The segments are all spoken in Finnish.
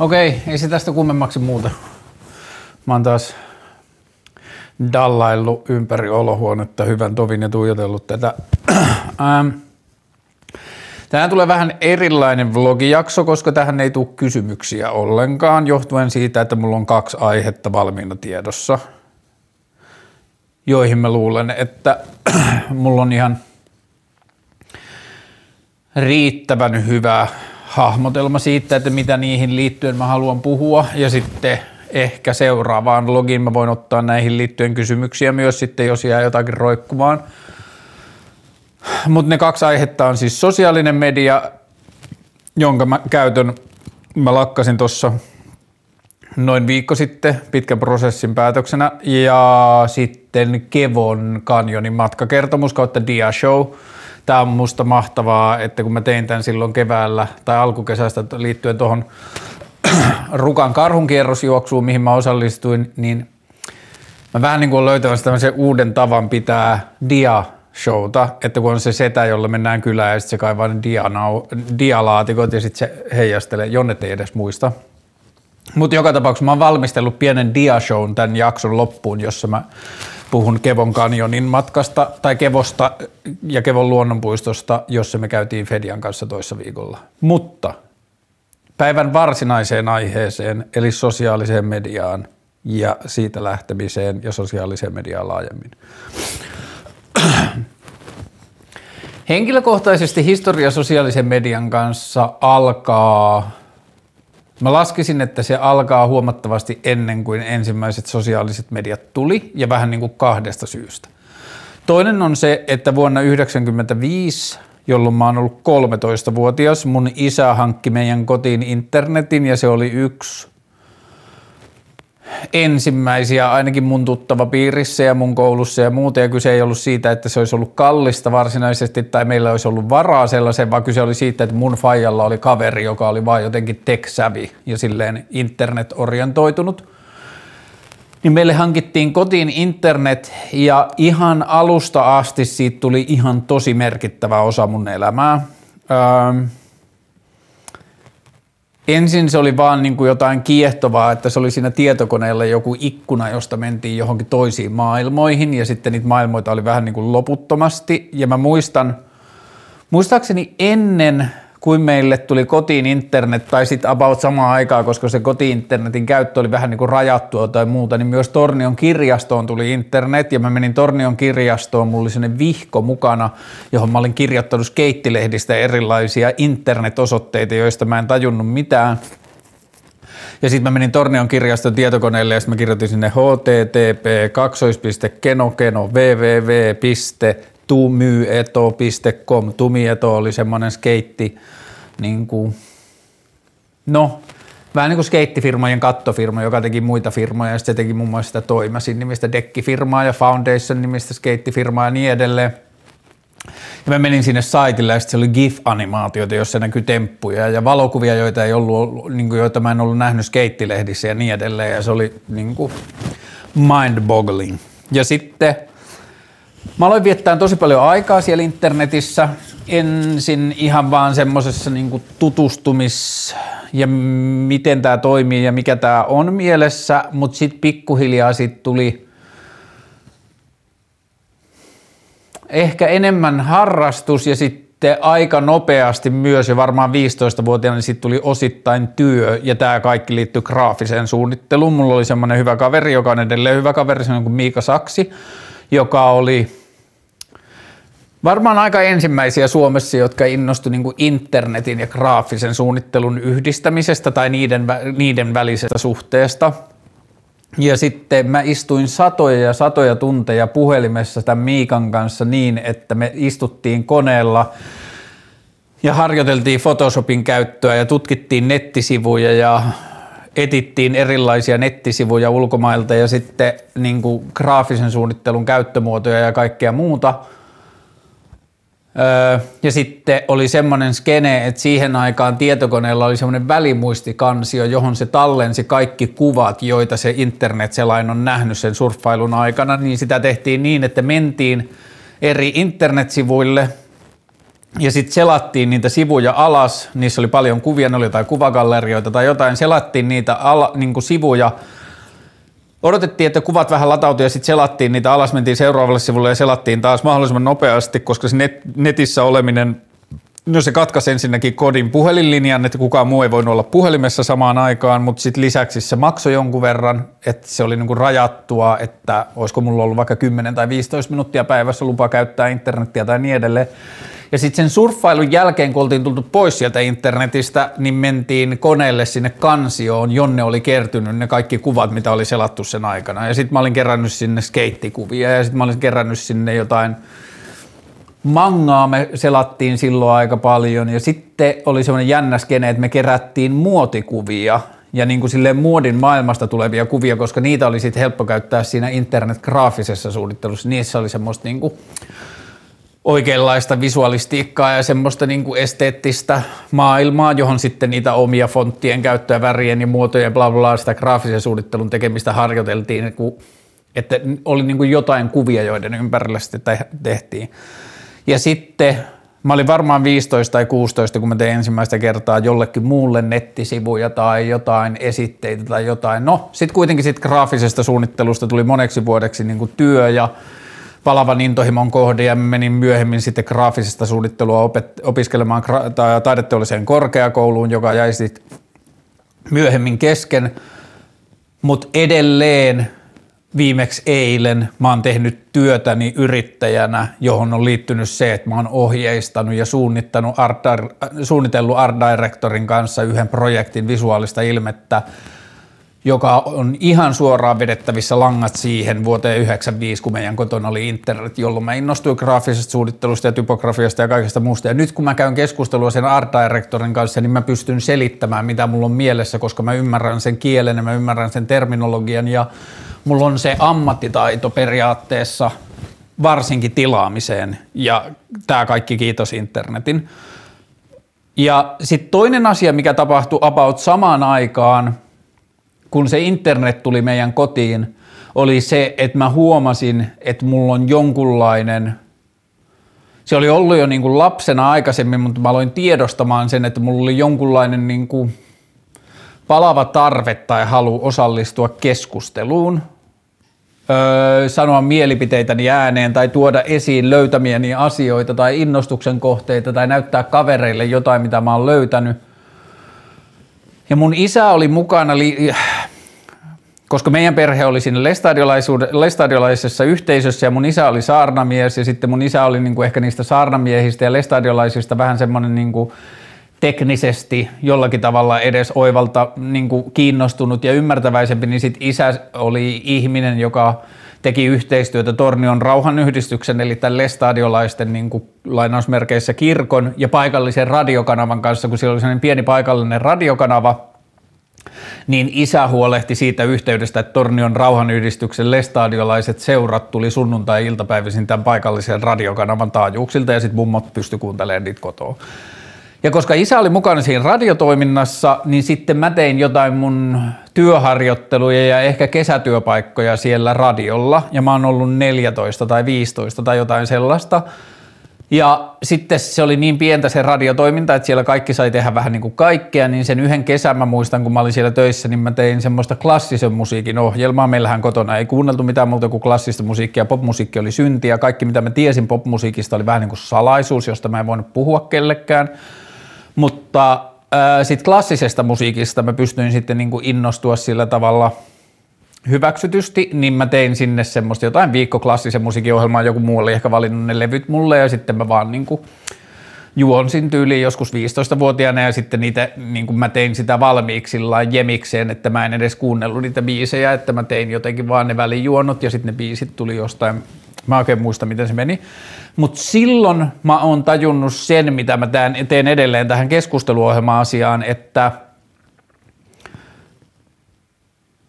Okei, ei se tästä kummemmaksi muuta. Mä oon taas dallaillut ympäri olohuonetta hyvän tovin ja tuijotellut tätä. ähm. Tähän tulee vähän erilainen vlogijakso, koska tähän ei tule kysymyksiä ollenkaan, johtuen siitä, että mulla on kaksi aihetta valmiina tiedossa, joihin mä luulen, että mulla on ihan riittävän hyvä hahmotelma siitä, että mitä niihin liittyen mä haluan puhua. Ja sitten ehkä seuraavaan vlogiin mä voin ottaa näihin liittyen kysymyksiä myös sitten, jos jää jotakin roikkumaan. Mutta ne kaksi aihetta on siis sosiaalinen media, jonka mä käytön, mä lakkasin tuossa noin viikko sitten pitkän prosessin päätöksenä. Ja sitten Kevon kanjonin matkakertomus kautta Dia Show – tämä on musta mahtavaa, että kun mä tein tämän silloin keväällä tai alkukesästä liittyen tuohon Rukan karhunkierrosjuoksuun, mihin mä osallistuin, niin mä vähän niin kuin löytämässä tämmöisen uuden tavan pitää dia showta, että kun on se setä, jolla mennään kylään ja sitten se kaivaa ne dianau, dialaatikot ja sitten se heijastelee, jonne ei edes muista. Mutta joka tapauksessa mä oon valmistellut pienen dia-shown tämän jakson loppuun, jossa mä puhun Kevon kanjonin matkasta tai Kevosta ja Kevon luonnonpuistosta, jossa me käytiin Fedian kanssa toissa viikolla. Mutta päivän varsinaiseen aiheeseen, eli sosiaaliseen mediaan ja siitä lähtemiseen ja sosiaaliseen mediaan laajemmin. Henkilökohtaisesti historia sosiaalisen median kanssa alkaa Mä laskisin, että se alkaa huomattavasti ennen kuin ensimmäiset sosiaaliset mediat tuli ja vähän niin kuin kahdesta syystä. Toinen on se, että vuonna 1995, jolloin mä oon ollut 13-vuotias, mun isä hankki meidän kotiin internetin ja se oli yksi ensimmäisiä ainakin mun tuttava piirissä ja mun koulussa ja muuta. Ja kyse ei ollut siitä, että se olisi ollut kallista varsinaisesti tai meillä olisi ollut varaa sellaiseen, vaan kyse oli siitä, että mun faijalla oli kaveri, joka oli vain jotenkin tech-savvy ja silleen internet-orientoitunut. Niin meille hankittiin kotiin internet ja ihan alusta asti siitä tuli ihan tosi merkittävä osa mun elämää. Öö, Ensin se oli vaan niin kuin jotain kiehtovaa, että se oli siinä tietokoneella joku ikkuna, josta mentiin johonkin toisiin maailmoihin ja sitten niitä maailmoita oli vähän niin kuin loputtomasti. Ja mä muistan, muistaakseni ennen kuin meille tuli kotiin internet tai sitten about samaan aikaan, koska se koti-internetin käyttö oli vähän niin kuin rajattua tai muuta, niin myös Tornion kirjastoon tuli internet ja mä menin Tornion kirjastoon, mulla oli sellainen vihko mukana, johon mä olin kirjoittanut skeittilehdistä erilaisia internet-osoitteita, joista mä en tajunnut mitään. Ja sitten mä menin Tornion kirjaston tietokoneelle ja sitten mä kirjoitin sinne http kaksoispiste.kenokeno www tumyeto.com. Tumieto oli semmoinen skeitti, niin kuin, no, vähän niin kuin skeittifirmojen kattofirma, joka teki muita firmoja, ja sitten teki muun muassa sitä Toimasin nimistä dekkifirmaa ja Foundation nimistä skeittifirmaa ja niin edelleen. Ja mä menin sinne saitille ja sitten oli GIF-animaatioita, jossa näkyy temppuja ja valokuvia, joita, ei ollut, niin kuin, joita mä en ollut nähnyt skeittilehdissä ja niin edelleen. Ja se oli niin kuin mind-boggling. Ja sitten Mä aloin viettää tosi paljon aikaa siellä internetissä. Ensin ihan vaan semmoisessa niin tutustumis- ja miten tämä toimii ja mikä tämä on mielessä, mutta sitten pikkuhiljaa sit tuli ehkä enemmän harrastus ja sitten aika nopeasti myös ja varmaan 15-vuotiaana niin sitten tuli osittain työ ja tämä kaikki liittyy graafiseen suunnitteluun. Mulla oli semmoinen hyvä kaveri, joka on edelleen hyvä kaveri, se on kuin Miika Saksi, joka oli Varmaan aika ensimmäisiä Suomessa, jotka innostu niin internetin ja graafisen suunnittelun yhdistämisestä tai niiden, niiden välisestä suhteesta. Ja sitten mä istuin satoja ja satoja tunteja puhelimessa tämän Miikan kanssa niin, että me istuttiin koneella ja harjoiteltiin Photoshopin käyttöä ja tutkittiin nettisivuja ja etittiin erilaisia nettisivuja ulkomailta ja sitten niin kuin graafisen suunnittelun käyttömuotoja ja kaikkea muuta – Öö, ja sitten oli semmoinen skene, että siihen aikaan tietokoneella oli semmoinen välimuistikansio, johon se tallensi kaikki kuvat, joita se internet-selain on nähnyt sen surffailun aikana, niin sitä tehtiin niin, että mentiin eri internetsivuille ja sitten selattiin niitä sivuja alas, niissä oli paljon kuvia, ne oli jotain kuvagallerioita tai jotain, selattiin niitä ala, niin kuin sivuja, Odotettiin, että kuvat vähän latautui ja sitten selattiin niitä alas, mentiin seuraavalle sivulle ja selattiin taas mahdollisimman nopeasti, koska se net, netissä oleminen, no se katkaisi ensinnäkin kodin puhelinlinjan, että kukaan muu ei voinut olla puhelimessa samaan aikaan, mutta sitten lisäksi se maksoi jonkun verran, että se oli niinku rajattua, että olisiko mulla ollut vaikka 10 tai 15 minuuttia päivässä lupa käyttää internettiä tai niin edelleen. Ja sitten sen surffailun jälkeen, kun oltiin tultu pois sieltä internetistä, niin mentiin koneelle sinne kansioon, jonne oli kertynyt ne kaikki kuvat, mitä oli selattu sen aikana. Ja sitten mä olin kerännyt sinne skeittikuvia ja sitten mä olin kerännyt sinne jotain mangaa me selattiin silloin aika paljon ja sitten oli semmoinen jännä skene, että me kerättiin muotikuvia ja niin kuin silleen muodin maailmasta tulevia kuvia, koska niitä oli sitten helppo käyttää siinä internet-graafisessa suunnittelussa. Niissä oli semmoista niin kuin oikeanlaista visualistiikkaa ja semmoista niin kuin esteettistä maailmaa, johon sitten niitä omia fonttien käyttöä, värien ja muotojen bla bla, sitä graafisen suunnittelun tekemistä harjoiteltiin, että oli niin kuin jotain kuvia, joiden ympärillä sitten tehtiin. Ja sitten mä olin varmaan 15 tai 16, kun mä tein ensimmäistä kertaa jollekin muulle nettisivuja tai jotain esitteitä tai jotain. No, sitten kuitenkin sit graafisesta suunnittelusta tuli moneksi vuodeksi niin kuin työ ja palavan intohimon kohde ja menin myöhemmin sitten graafisesta suunnittelua opet- opiskelemaan gra- taideteolliseen korkeakouluun, joka jäi sitten myöhemmin kesken, mutta edelleen viimeksi eilen mä oon tehnyt työtäni yrittäjänä, johon on liittynyt se, että mä oon ohjeistanut ja suunnittanut art, suunnitellut art directorin kanssa yhden projektin visuaalista ilmettä, joka on ihan suoraan vedettävissä langat siihen vuoteen 1995, kun meidän kotona oli internet, jolloin mä innostuin graafisesta suunnittelusta ja typografiasta ja kaikesta muusta. Ja nyt kun mä käyn keskustelua sen art directorin kanssa, niin mä pystyn selittämään, mitä mulla on mielessä, koska mä ymmärrän sen kielen ja mä ymmärrän sen terminologian ja mulla on se ammattitaito periaatteessa varsinkin tilaamiseen ja tämä kaikki kiitos internetin. Ja sitten toinen asia, mikä tapahtui about samaan aikaan – kun se internet tuli meidän kotiin, oli se, että mä huomasin, että mulla on jonkunlainen, se oli ollut jo niin kuin lapsena aikaisemmin, mutta mä aloin tiedostamaan sen, että mulla oli jonkunlainen niin kuin palava tarve tai halu osallistua keskusteluun, öö, sanoa mielipiteitäni ääneen tai tuoda esiin löytämiäni asioita tai innostuksen kohteita tai näyttää kavereille jotain, mitä mä oon löytänyt – ja mun isä oli mukana, li- koska meidän perhe oli siinä lestadiolaisessa yhteisössä ja mun isä oli saarnamies ja sitten mun isä oli niin kuin ehkä niistä saarnamiehistä ja lestadiolaisista vähän semmoinen niin kuin teknisesti jollakin tavalla edes oivalta niin kuin kiinnostunut ja ymmärtäväisempi, niin sitten isä oli ihminen, joka teki yhteistyötä Tornion rauhanyhdistyksen eli tämän lestadiolaisten niin kuin, lainausmerkeissä kirkon ja paikallisen radiokanavan kanssa, kun siellä oli sellainen pieni paikallinen radiokanava, niin isä huolehti siitä yhteydestä, että Tornion rauhanyhdistyksen lestadiolaiset seurat tuli sunnuntai-iltapäivisin tämän paikallisen radiokanavan taajuuksilta ja sitten mummot pysty kuuntelemaan niitä kotoa. Ja koska isä oli mukana siinä radiotoiminnassa, niin sitten mä tein jotain mun työharjoitteluja ja ehkä kesätyöpaikkoja siellä radiolla. Ja mä oon ollut 14 tai 15 tai jotain sellaista. Ja sitten se oli niin pientä se radiotoiminta, että siellä kaikki sai tehdä vähän niin kuin kaikkea, niin sen yhden kesän mä muistan, kun mä olin siellä töissä, niin mä tein semmoista klassisen musiikin ohjelmaa. Meillähän kotona ei kuunneltu mitään muuta kuin klassista musiikkia, popmusiikki oli syntiä. Kaikki mitä mä tiesin popmusiikista oli vähän niin kuin salaisuus, josta mä en voinut puhua kellekään. Mutta äh, sitten klassisesta musiikista mä pystyin sitten niin kuin innostua sillä tavalla hyväksytysti, niin mä tein sinne semmoista jotain viikko klassisen musiikin ohjelmaa, joku muu oli ehkä valinnut ne levyt mulle ja sitten mä vaan niin kuin juonsin tyyliin joskus 15-vuotiaana ja sitten niitä, niin kuin mä tein sitä valmiiksi jemikseen, että mä en edes kuunnellut niitä biisejä, että mä tein jotenkin vaan ne välijuonot ja sitten ne biisit tuli jostain, mä oikein muista miten se meni. Mutta silloin mä oon tajunnut sen, mitä mä teen edelleen tähän keskusteluohjelma-asiaan, että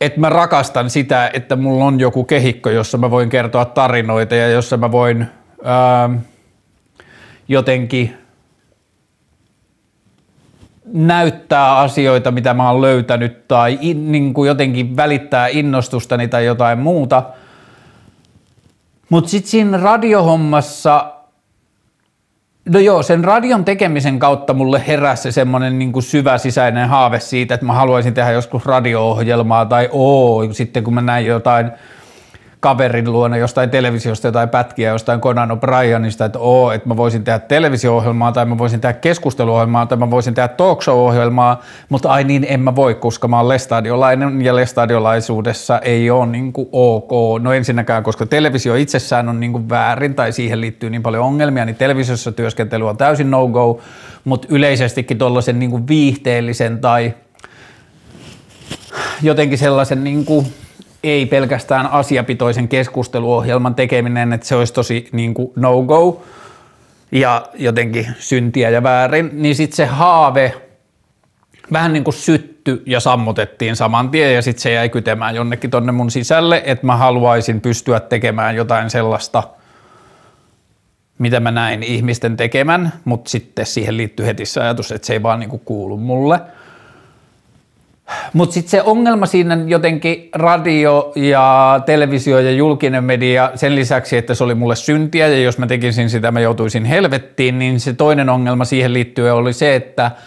että mä rakastan sitä, että mulla on joku kehikko, jossa mä voin kertoa tarinoita ja jossa mä voin ää, jotenkin näyttää asioita, mitä mä oon löytänyt tai in, niin kuin jotenkin välittää innostustani tai jotain muuta – mutta sitten siinä radiohommassa No joo, sen radion tekemisen kautta mulle heräsi se semmoinen niin syvä sisäinen haave siitä, että mä haluaisin tehdä joskus radio-ohjelmaa tai oo, sitten kun mä näin jotain – kaverin luona jostain televisiosta jotain pätkiä jostain Conan O'Brienista, että oo, että mä voisin tehdä televisio-ohjelmaa tai mä voisin tehdä keskusteluohjelmaa tai mä voisin tehdä talk show-ohjelmaa, mutta ai niin en mä voi, koska mä oon lestadiolainen ja lestadiolaisuudessa ei ole niin kuin ok. No ensinnäkään, koska televisio itsessään on niin kuin väärin tai siihen liittyy niin paljon ongelmia, niin televisiossa työskentely on täysin no-go, mutta yleisestikin tuollaisen niin kuin viihteellisen tai jotenkin sellaisen niin kuin ei pelkästään asiapitoisen keskusteluohjelman tekeminen, että se olisi tosi niin kuin no-go ja jotenkin syntiä ja väärin, niin sitten se haave vähän niin kuin sytty ja sammutettiin saman tien ja sitten se jäi kytemään jonnekin tonne mun sisälle, että mä haluaisin pystyä tekemään jotain sellaista, mitä mä näin ihmisten tekemän, mutta sitten siihen liittyy heti se ajatus, että se ei vaan niin kuin kuulu mulle – mutta sitten se ongelma siinä jotenkin radio ja televisio ja julkinen media sen lisäksi, että se oli mulle syntiä ja jos mä tekisin sitä mä joutuisin helvettiin, niin se toinen ongelma siihen liittyen oli se, että –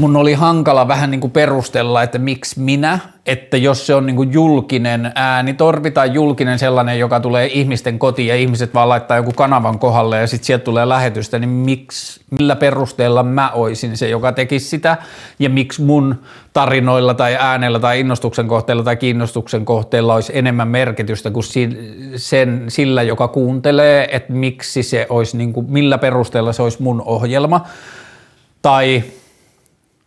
mun oli hankala vähän niin kuin perustella, että miksi minä, että jos se on niin kuin julkinen äänitorvi tai julkinen sellainen, joka tulee ihmisten kotiin ja ihmiset vaan laittaa joku kanavan kohdalle ja sitten sieltä tulee lähetystä, niin miksi, millä perusteella mä oisin se, joka tekisi sitä? Ja miksi mun tarinoilla tai äänellä tai innostuksen kohteella tai kiinnostuksen kohteella olisi enemmän merkitystä kuin sen, sillä, joka kuuntelee, että miksi se olisi, niin kuin, millä perusteella se olisi mun ohjelma? Tai –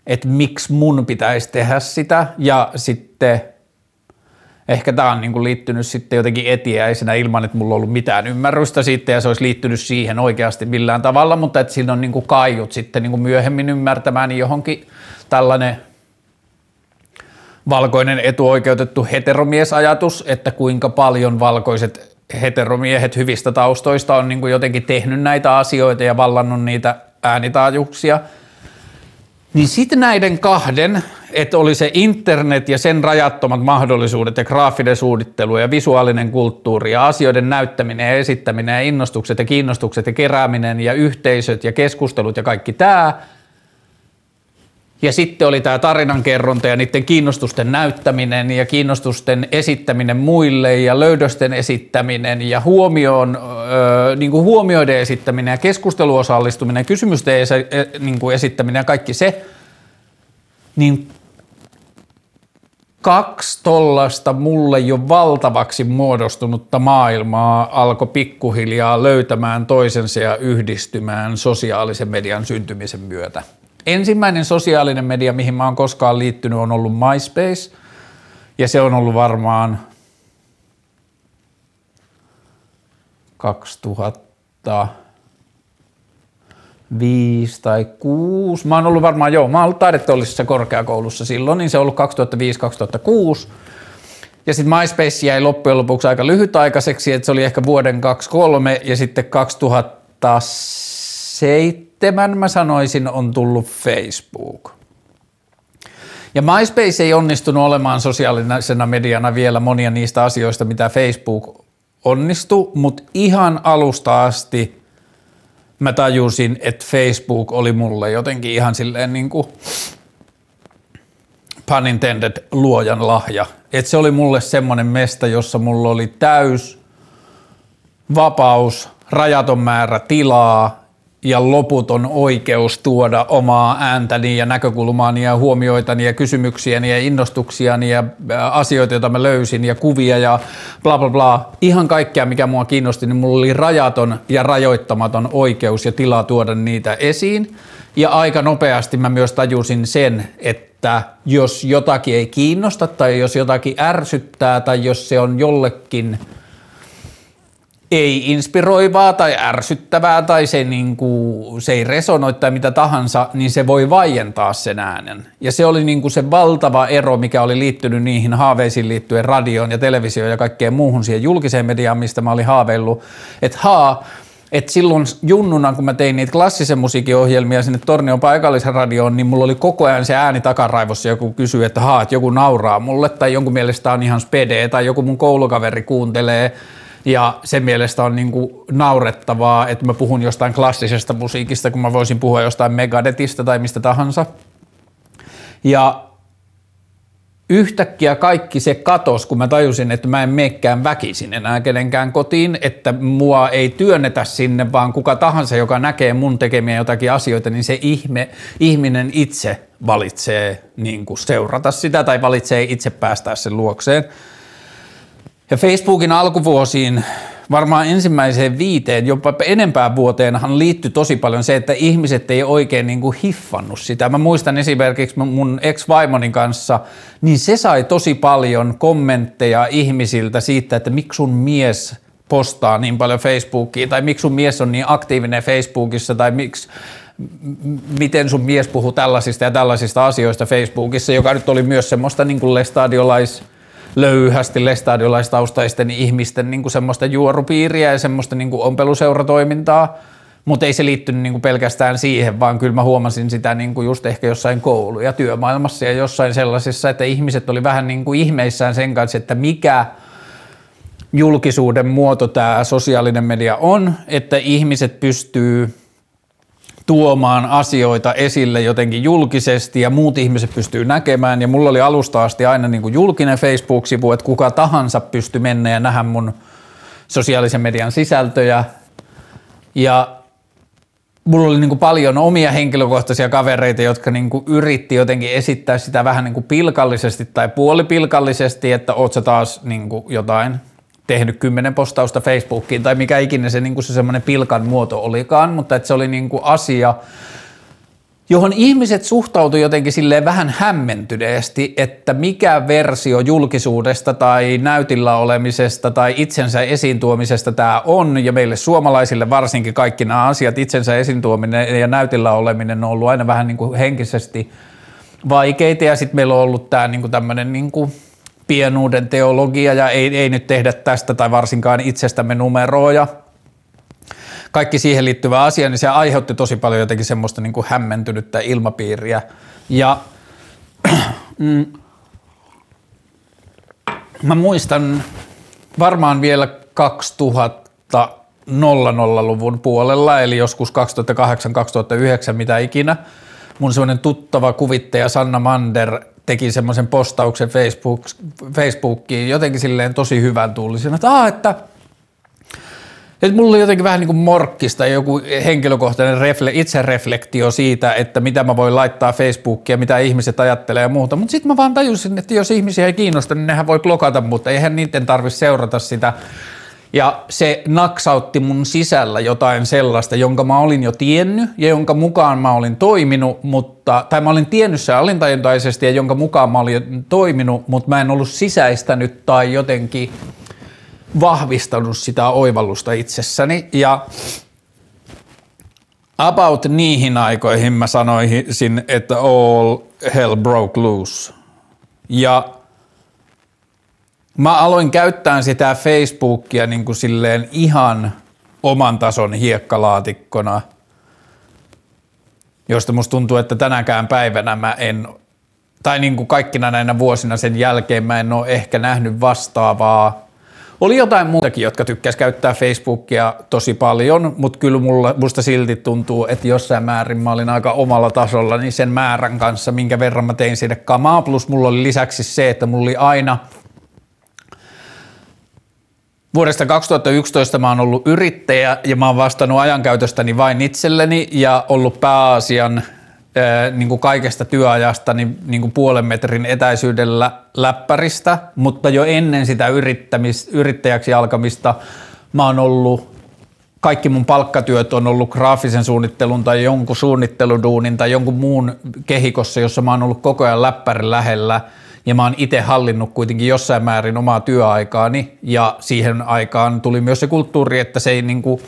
että miksi mun pitäisi tehdä sitä? Ja sitten ehkä tämä on niin liittynyt sitten jotenkin etiäisenä ilman, että mulla on ollut mitään ymmärrystä siitä ja se olisi liittynyt siihen oikeasti millään tavalla, mutta että siinä on niin kaiut sitten niin myöhemmin ymmärtämään niin johonkin tällainen valkoinen etuoikeutettu heteromiesajatus, että kuinka paljon valkoiset heteromiehet hyvistä taustoista on niin jotenkin tehnyt näitä asioita ja vallannut niitä äänitaajuuksia – niin sitten näiden kahden, että oli se internet ja sen rajattomat mahdollisuudet ja graafinen suunnittelu ja visuaalinen kulttuuri ja asioiden näyttäminen ja esittäminen ja innostukset ja kiinnostukset ja kerääminen ja yhteisöt ja keskustelut ja kaikki tämä – ja sitten oli tämä tarinankerronta ja niiden kiinnostusten näyttäminen ja kiinnostusten esittäminen muille ja löydösten esittäminen ja huomioon, niin kuin huomioiden esittäminen ja keskusteluosallistuminen ja kysymysten esi- e, niin kuin esittäminen ja kaikki se, niin kaksi tollasta mulle jo valtavaksi muodostunutta maailmaa alkoi pikkuhiljaa löytämään toisensa ja yhdistymään sosiaalisen median syntymisen myötä. Ensimmäinen sosiaalinen media, mihin mä oon koskaan liittynyt, on ollut MySpace. Ja se on ollut varmaan 2005 tai 6. Mä oon ollut varmaan, joo, mä oon ollut taideteollisessa korkeakoulussa silloin, niin se on ollut 2005-2006. Ja sitten MySpace jäi loppujen lopuksi aika lyhytaikaiseksi, että se oli ehkä vuoden 2003 ja sitten 2007 seitsemän mä sanoisin on tullut Facebook. Ja MySpace ei onnistunut olemaan sosiaalisena mediana vielä monia niistä asioista, mitä Facebook onnistui, mutta ihan alusta asti mä tajusin, että Facebook oli mulle jotenkin ihan silleen niin kuin pun intended luojan lahja. Että se oli mulle semmoinen mesta, jossa mulla oli täys vapaus, rajaton määrä tilaa ja loputon oikeus tuoda omaa ääntäni ja näkökulmaani ja huomioitani ja kysymyksiäni ja innostuksiani ja asioita, joita mä löysin ja kuvia ja bla bla bla. Ihan kaikkea, mikä mua kiinnosti, niin mulla oli rajaton ja rajoittamaton oikeus ja tila tuoda niitä esiin. Ja aika nopeasti mä myös tajusin sen, että jos jotakin ei kiinnosta tai jos jotakin ärsyttää tai jos se on jollekin – ei inspiroivaa tai ärsyttävää tai se, niin kuin, se ei resonoi tai mitä tahansa, niin se voi vaientaa sen äänen. Ja se oli niin kuin se valtava ero, mikä oli liittynyt niihin haaveisiin liittyen radioon ja televisioon ja kaikkeen muuhun siihen julkiseen mediaan, mistä mä olin haaveillut, että haa, että silloin junnuna, kun mä tein niitä klassisen musiikin sinne Tornion paikallisradioon, niin mulla oli koko ajan se ääni takaraivossa, joku kysyy, että haa, että joku nauraa mulle, tai jonkun mielestä on ihan spede, tai joku mun koulukaveri kuuntelee, Ja sen mielestä on niin kuin naurettavaa, että mä puhun jostain klassisesta musiikista, kun mä voisin puhua jostain Megadetista tai mistä tahansa. Ja yhtäkkiä kaikki se katos, kun mä tajusin, että mä en meekään väkisin enää kenenkään kotiin, että mua ei työnnetä sinne, vaan kuka tahansa, joka näkee mun tekemiä jotakin asioita, niin se ihme, ihminen itse valitsee niin kuin seurata sitä tai valitsee itse päästää sen luokseen. Ja Facebookin alkuvuosiin varmaan ensimmäiseen viiteen, jopa enempään vuoteenhan liittyi tosi paljon se, että ihmiset ei oikein niin kuin hiffannut sitä. Mä muistan esimerkiksi mun ex-vaimoni kanssa, niin se sai tosi paljon kommentteja ihmisiltä siitä, että miksi sun mies postaa niin paljon Facebookiin, tai miksi sun mies on niin aktiivinen Facebookissa, tai miksi miten sun mies puhuu tällaisista ja tällaisista asioista Facebookissa, joka nyt oli myös semmoista niin kuin lestadiolais- löyhästi lestadiolaistaustaisten ihmisten niin kuin semmoista juorupiiriä ja semmoista niin kuin ompeluseuratoimintaa, mutta ei se liittynyt niin kuin pelkästään siihen, vaan kyllä mä huomasin sitä niin kuin just ehkä jossain koulu- ja työmaailmassa ja jossain sellaisissa, että ihmiset oli vähän niin kuin ihmeissään sen kanssa, että mikä julkisuuden muoto tämä sosiaalinen media on, että ihmiset pystyy tuomaan asioita esille jotenkin julkisesti ja muut ihmiset pystyy näkemään. Ja mulla oli alusta asti aina niin kuin julkinen Facebook-sivu, että kuka tahansa pystyy mennä ja nähdä mun sosiaalisen median sisältöjä. Ja mulla oli niin kuin paljon omia henkilökohtaisia kavereita, jotka niin kuin yritti jotenkin esittää sitä vähän niin kuin pilkallisesti tai puolipilkallisesti, että oot sä taas niin kuin jotain tehnyt kymmenen postausta Facebookiin tai mikä ikinä se, niin se semmoinen pilkan muoto olikaan, mutta että se oli niin kuin asia, johon ihmiset suhtautuivat jotenkin silleen vähän hämmentyneesti, että mikä versio julkisuudesta tai näytillä olemisesta tai itsensä esiin tuomisesta tämä on, ja meille suomalaisille varsinkin kaikki nämä asiat, itsensä esiin tuominen ja näytillä oleminen on ollut aina vähän niin kuin henkisesti vaikeita, ja sitten meillä on ollut tämä niin kuin tämmöinen niin kuin – pienuuden teologia ja ei, ei nyt tehdä tästä tai varsinkaan itsestämme numeroja. Kaikki siihen liittyvä asia, niin se aiheutti tosi paljon jotenkin semmoista niin kuin hämmentynyttä ilmapiiriä. Ja mm, mä muistan varmaan vielä 2000 00-luvun puolella, eli joskus 2008-2009, mitä ikinä, mun semmoinen tuttava kuvittaja Sanna Mander teki semmoisen postauksen Facebook, Facebookiin jotenkin silleen tosi hyvän tuulisena, että, Aa, että että mulla oli jotenkin vähän niin kuin morkkista joku henkilökohtainen refle, itsereflektio siitä, että mitä mä voin laittaa Facebookia, mitä ihmiset ajattelee ja muuta. Mutta sitten mä vaan tajusin, että jos ihmisiä ei kiinnosta, niin nehän voi blokata, mutta eihän niiden tarvitse seurata sitä ja se naksautti mun sisällä jotain sellaista, jonka mä olin jo tiennyt ja jonka mukaan mä olin toiminut, mutta, tai mä olin tiennyt se alintajuntaisesti ja jonka mukaan mä olin toiminut, mutta mä en ollut sisäistänyt tai jotenkin vahvistanut sitä oivallusta itsessäni. Ja about niihin aikoihin mä sanoisin, että all hell broke loose. Ja Mä aloin käyttää sitä Facebookia niin kuin silleen ihan oman tason hiekkalaatikkona, josta musta tuntuu, että tänäkään päivänä mä en, tai niin kuin kaikkina näinä vuosina sen jälkeen mä en ole ehkä nähnyt vastaavaa. Oli jotain muutakin, jotka tykkäs käyttää Facebookia tosi paljon, mutta kyllä mulla, musta silti tuntuu, että jossain määrin mä olin aika omalla tasolla niin sen määrän kanssa, minkä verran mä tein sinne kamaa. Plus mulla oli lisäksi se, että mulla oli aina – Vuodesta 2011 mä oon ollut yrittäjä ja mä oon vastannut ajankäytöstäni vain itselleni ja ollut pääasian niin kuin kaikesta työajasta niin, niin kuin puolen metrin etäisyydellä läppäristä, mutta jo ennen sitä yrittäjäksi alkamista mä oon ollut kaikki mun palkkatyöt on ollut graafisen suunnittelun tai jonkun suunnitteluduunin tai jonkun muun kehikossa, jossa mä oon ollut koko ajan läppärin lähellä – ja mä oon itse hallinnut kuitenkin jossain määrin omaa työaikaani. Ja siihen aikaan tuli myös se kulttuuri, että se ei niin kuin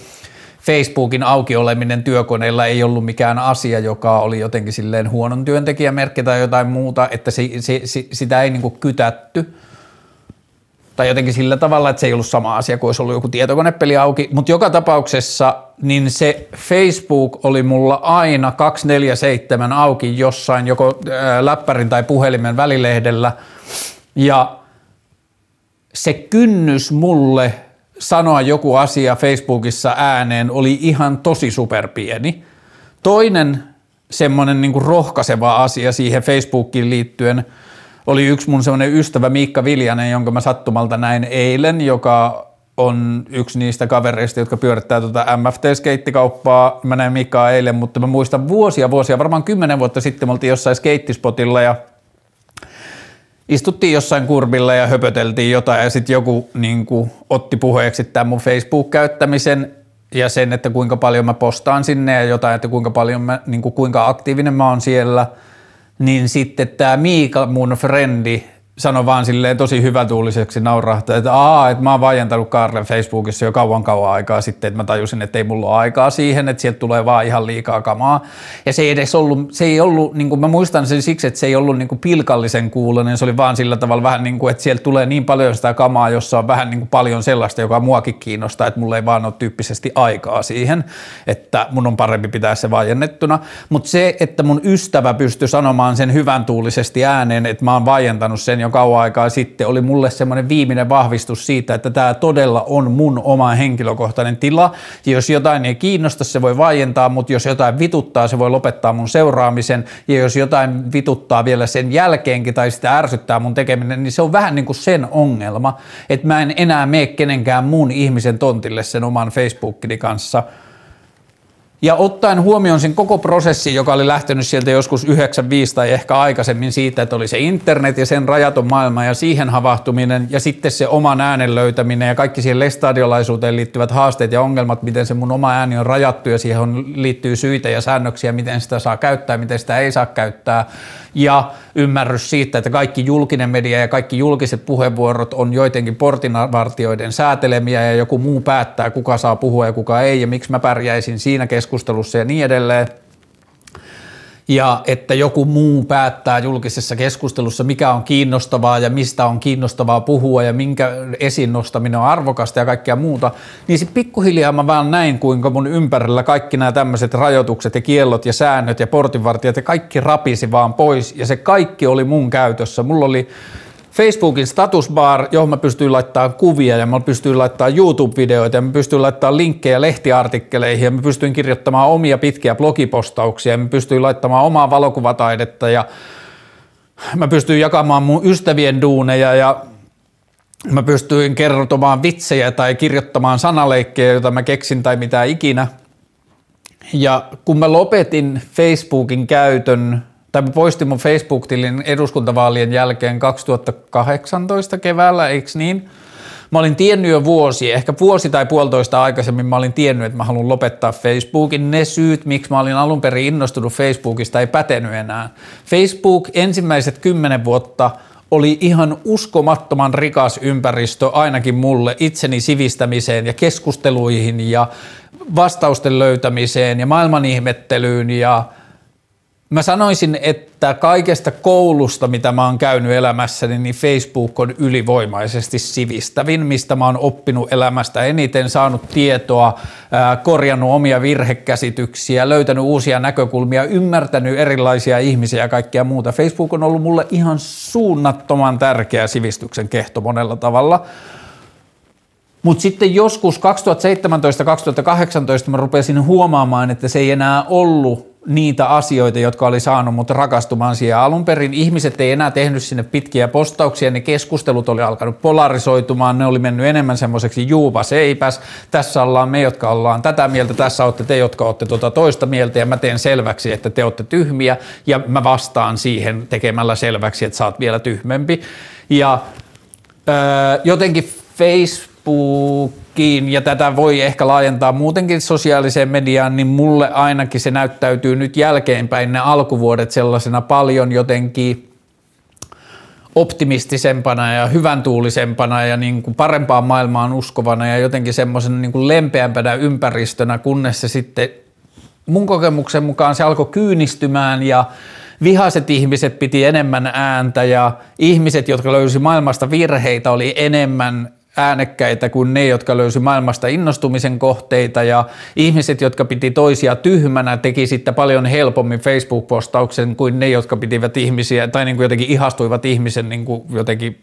Facebookin auki oleminen työkoneilla ei ollut mikään asia, joka oli jotenkin silleen huonon työntekijämerkki tai jotain muuta, että se, se, se, sitä ei niin kuin kytätty – tai jotenkin sillä tavalla, että se ei ollut sama asia kuin olisi ollut joku tietokonepeli auki, mutta joka tapauksessa niin se Facebook oli mulla aina 247 auki jossain joko läppärin tai puhelimen välilehdellä ja se kynnys mulle sanoa joku asia Facebookissa ääneen oli ihan tosi superpieni. Toinen semmoinen niin rohkaiseva asia siihen Facebookiin liittyen oli yksi mun semmoinen ystävä Miikka Viljanen, jonka mä sattumalta näin eilen, joka on yksi niistä kavereista, jotka pyörittää tuota MFT-skeittikauppaa. Mä näin Mikkaa eilen, mutta mä muistan vuosia vuosia, varmaan kymmenen vuotta sitten me oltiin jossain skeittispotilla ja istuttiin jossain kurbilla ja höpöteltiin jotain ja sitten joku niin kuin, otti puheeksi tämän mun Facebook-käyttämisen ja sen, että kuinka paljon mä postaan sinne ja jotain, että kuinka paljon mä, niin kuin, kuinka aktiivinen mä oon siellä, niin sitten tämä Miika, mun frendi, sanoi vaan silleen tosi hyvätuuliseksi naurahtaa, että aa, että mä oon vaientanut Karlen Facebookissa jo kauan kauan aikaa sitten, että mä tajusin, että ei mulla ole aikaa siihen, että sieltä tulee vaan ihan liikaa kamaa. Ja se ei edes ollut, se ei ollut, niin kuin mä muistan sen siksi, että se ei ollut niin kuin pilkallisen kuulonen, se oli vaan sillä tavalla vähän niin kuin, että sieltä tulee niin paljon sitä kamaa, jossa on vähän niin kuin paljon sellaista, joka muakin kiinnostaa, että mulla ei vaan ole tyyppisesti aikaa siihen, että mun on parempi pitää se vaiennettuna. Mutta se, että mun ystävä pystyi sanomaan sen hyvän tuulisesti ääneen, että mä oon vaientanut sen jo kauan aikaa sitten, oli mulle semmoinen viimeinen vahvistus siitä, että tämä todella on mun oma henkilökohtainen tila. Ja jos jotain ei kiinnosta, se voi vaientaa, mutta jos jotain vituttaa, se voi lopettaa mun seuraamisen. Ja jos jotain vituttaa vielä sen jälkeenkin tai sitä ärsyttää mun tekeminen, niin se on vähän niin kuin sen ongelma, että mä en enää mene kenenkään muun ihmisen tontille sen oman Facebookini kanssa – ja ottaen huomioon sen koko prosessin, joka oli lähtenyt sieltä joskus 95 tai ehkä aikaisemmin siitä, että oli se internet ja sen rajaton maailma ja siihen havahtuminen ja sitten se oman äänen löytäminen ja kaikki siihen lestadiolaisuuteen liittyvät haasteet ja ongelmat, miten se mun oma ääni on rajattu ja siihen liittyy syitä ja säännöksiä, miten sitä saa käyttää, miten sitä ei saa käyttää. Ja ymmärrys siitä, että kaikki julkinen media ja kaikki julkiset puheenvuorot on joidenkin portinvartioiden säätelemiä ja joku muu päättää, kuka saa puhua ja kuka ei ja miksi mä pärjäisin siinä keskustelussa ja niin edelleen ja että joku muu päättää julkisessa keskustelussa, mikä on kiinnostavaa ja mistä on kiinnostavaa puhua ja minkä esiin nostaminen on arvokasta ja kaikkea muuta, niin sitten pikkuhiljaa mä vaan näin, kuinka mun ympärillä kaikki nämä tämmöiset rajoitukset ja kiellot ja säännöt ja portinvartijat ja kaikki rapisi vaan pois ja se kaikki oli mun käytössä. Mulla oli Facebookin statusbar, johon mä pystyin laittamaan kuvia ja mä pystyin laittamaan YouTube-videoita ja mä pystyin laittamaan linkkejä lehtiartikkeleihin ja mä pystyin kirjoittamaan omia pitkiä blogipostauksia ja mä pystyin laittamaan omaa valokuvataidetta ja mä pystyin jakamaan mun ystävien duuneja ja mä pystyin kertomaan vitsejä tai kirjoittamaan sanaleikkejä, joita mä keksin tai mitä ikinä. Ja kun mä lopetin Facebookin käytön tai mä poistin mun Facebook-tilin eduskuntavaalien jälkeen 2018 keväällä, eikö niin? Mä olin tiennyt jo vuosi, ehkä vuosi tai puolitoista aikaisemmin mä olin tiennyt, että mä haluan lopettaa Facebookin. Ne syyt, miksi mä olin alun perin innostunut Facebookista, ei pätenyt enää. Facebook ensimmäiset kymmenen vuotta oli ihan uskomattoman rikas ympäristö ainakin mulle itseni sivistämiseen ja keskusteluihin ja vastausten löytämiseen ja maailman ihmettelyyn ja – Mä sanoisin, että kaikesta koulusta, mitä mä oon käynyt elämässäni, niin Facebook on ylivoimaisesti sivistävin, mistä mä oon oppinut elämästä eniten, saanut tietoa, korjannut omia virhekäsityksiä, löytänyt uusia näkökulmia, ymmärtänyt erilaisia ihmisiä ja kaikkea muuta. Facebook on ollut mulle ihan suunnattoman tärkeä sivistyksen kehto monella tavalla. Mutta sitten joskus 2017-2018 mä rupesin huomaamaan, että se ei enää ollut niitä asioita, jotka oli saanut mut rakastumaan siihen alun perin. Ihmiset ei enää tehnyt sinne pitkiä postauksia, ne keskustelut oli alkanut polarisoitumaan, ne oli mennyt enemmän semmoiseksi juupa seipäs. Tässä ollaan me, jotka ollaan tätä mieltä, tässä olette te, jotka olette tuota toista mieltä ja mä teen selväksi, että te olette tyhmiä ja mä vastaan siihen tekemällä selväksi, että sä oot vielä tyhmempi. Ja öö, jotenkin Facebook blogiin ja tätä voi ehkä laajentaa muutenkin sosiaaliseen mediaan, niin mulle ainakin se näyttäytyy nyt jälkeenpäin ne alkuvuodet sellaisena paljon jotenkin optimistisempana ja hyvän tuulisempana ja niin kuin parempaan maailmaan uskovana ja jotenkin semmoisen niin kuin lempeämpänä ympäristönä, kunnes se sitten mun kokemuksen mukaan se alkoi kyynistymään ja vihaiset ihmiset piti enemmän ääntä ja ihmiset, jotka löysi maailmasta virheitä, oli enemmän äänekkäitä kuin ne, jotka löysi maailmasta innostumisen kohteita ja ihmiset, jotka piti toisia tyhmänä, teki sitten paljon helpommin Facebook-postauksen kuin ne, jotka pitivät ihmisiä tai niin kuin jotenkin ihastuivat ihmisen niin kuin jotenkin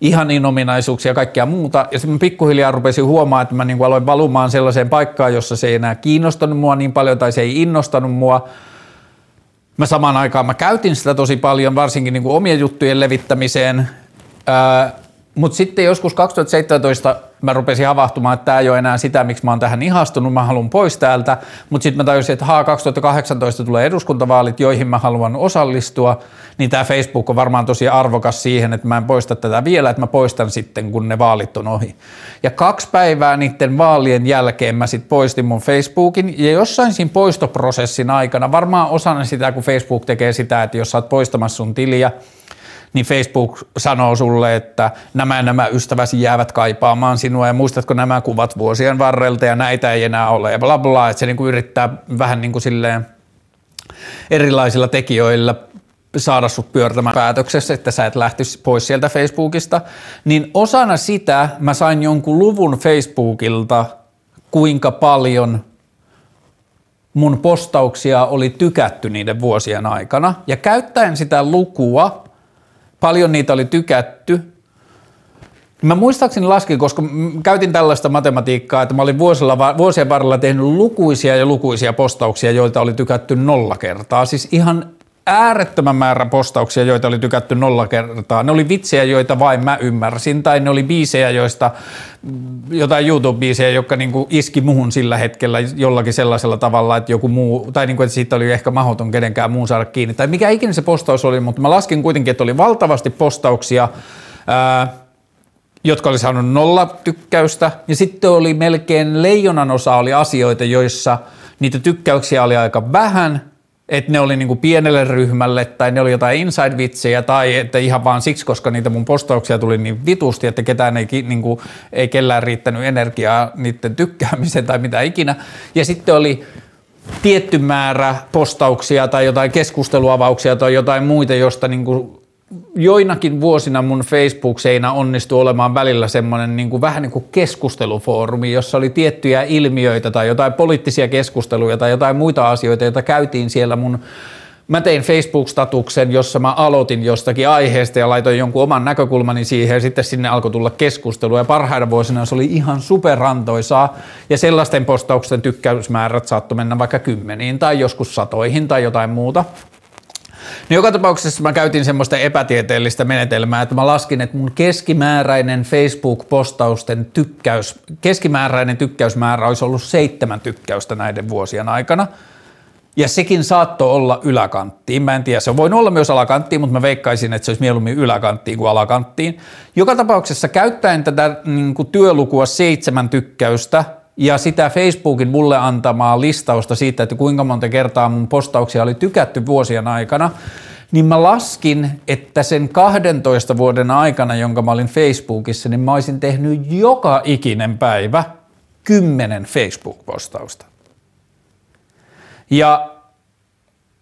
ihan ominaisuuksia ja kaikkea muuta. Ja sitten pikkuhiljaa rupesin huomaa, että mä niin kuin aloin valumaan sellaiseen paikkaan, jossa se ei enää kiinnostanut mua niin paljon tai se ei innostanut mua. Mä samaan aikaan mä käytin sitä tosi paljon, varsinkin niin kuin omien juttujen levittämiseen. Mutta sitten joskus 2017 mä rupesin havahtumaan, että tämä ei ole enää sitä, miksi mä oon tähän ihastunut, mä haluan pois täältä, mutta sitten mä tajusin, että haa, 2018 tulee eduskuntavaalit, joihin mä haluan osallistua, niin tämä Facebook on varmaan tosi arvokas siihen, että mä en poista tätä vielä, että mä poistan sitten, kun ne vaalit on ohi. Ja kaksi päivää niiden vaalien jälkeen mä sitten poistin mun Facebookin, ja jossain siinä poistoprosessin aikana, varmaan osana sitä, kun Facebook tekee sitä, että jos sä oot poistamassa sun tiliä, niin Facebook sanoo sulle, että nämä nämä ystäväsi jäävät kaipaamaan sinua ja muistatko nämä kuvat vuosien varrelta ja näitä ei enää ole ja bla bla, että se niin kuin yrittää vähän niin kuin silleen erilaisilla tekijöillä saada sut pyörtämään päätöksessä, että sä et lähtisi pois sieltä Facebookista, niin osana sitä mä sain jonkun luvun Facebookilta, kuinka paljon mun postauksia oli tykätty niiden vuosien aikana. Ja käyttäen sitä lukua paljon niitä oli tykätty. Mä muistaakseni laskin, koska käytin tällaista matematiikkaa, että mä olin vuosilla, vuosien varrella tehnyt lukuisia ja lukuisia postauksia, joita oli tykätty nolla kertaa. Siis ihan äärettömän määrä postauksia, joita oli tykätty nolla kertaa. Ne oli vitsejä, joita vain mä ymmärsin, tai ne oli biisejä, joista jotain YouTube-biisejä, jotka niinku iski muhun sillä hetkellä jollakin sellaisella tavalla, että joku muu, tai niinku, että siitä oli ehkä mahdoton kenenkään muun saada kiinni, tai mikä ikinä se postaus oli, mutta mä laskin kuitenkin, että oli valtavasti postauksia, ää, jotka oli saanut nolla tykkäystä, ja sitten oli melkein leijonan osa oli asioita, joissa niitä tykkäyksiä oli aika vähän, että ne oli niinku pienelle ryhmälle tai ne oli jotain inside-vitsejä tai että ihan vaan siksi, koska niitä mun postauksia tuli niin vitusti, että ketään ei, niinku, ei kellään riittänyt energiaa niiden tykkäämiseen tai mitä ikinä. Ja sitten oli tietty määrä postauksia tai jotain keskusteluavauksia tai jotain muita, josta niinku joinakin vuosina mun Facebook-seinä onnistui olemaan välillä semmoinen niin kuin, vähän niin kuin keskustelufoorumi, jossa oli tiettyjä ilmiöitä tai jotain poliittisia keskusteluja tai jotain muita asioita, joita käytiin siellä mun Mä tein Facebook-statuksen, jossa mä aloitin jostakin aiheesta ja laitoin jonkun oman näkökulmani siihen ja sitten sinne alkoi tulla keskustelua ja parhaina vuosina se oli ihan superrantoisaa ja sellaisten postausten tykkäysmäärät saattoi mennä vaikka kymmeniin tai joskus satoihin tai jotain muuta. No joka tapauksessa mä käytin semmoista epätieteellistä menetelmää, että mä laskin, että mun keskimääräinen Facebook-postausten tykkäys, keskimääräinen tykkäysmäärä olisi ollut seitsemän tykkäystä näiden vuosien aikana. Ja sekin saattoi olla yläkanttiin. Mä en tiedä, se voi olla myös alakanttiin, mutta mä veikkaisin, että se olisi mieluummin yläkanttiin kuin alakanttiin. Joka tapauksessa käyttäen tätä niin kuin työlukua seitsemän tykkäystä – ja sitä Facebookin mulle antamaa listausta siitä, että kuinka monta kertaa mun postauksia oli tykätty vuosien aikana, niin mä laskin, että sen 12 vuoden aikana, jonka mä olin Facebookissa, niin mä olisin tehnyt joka ikinen päivä kymmenen Facebook-postausta. Ja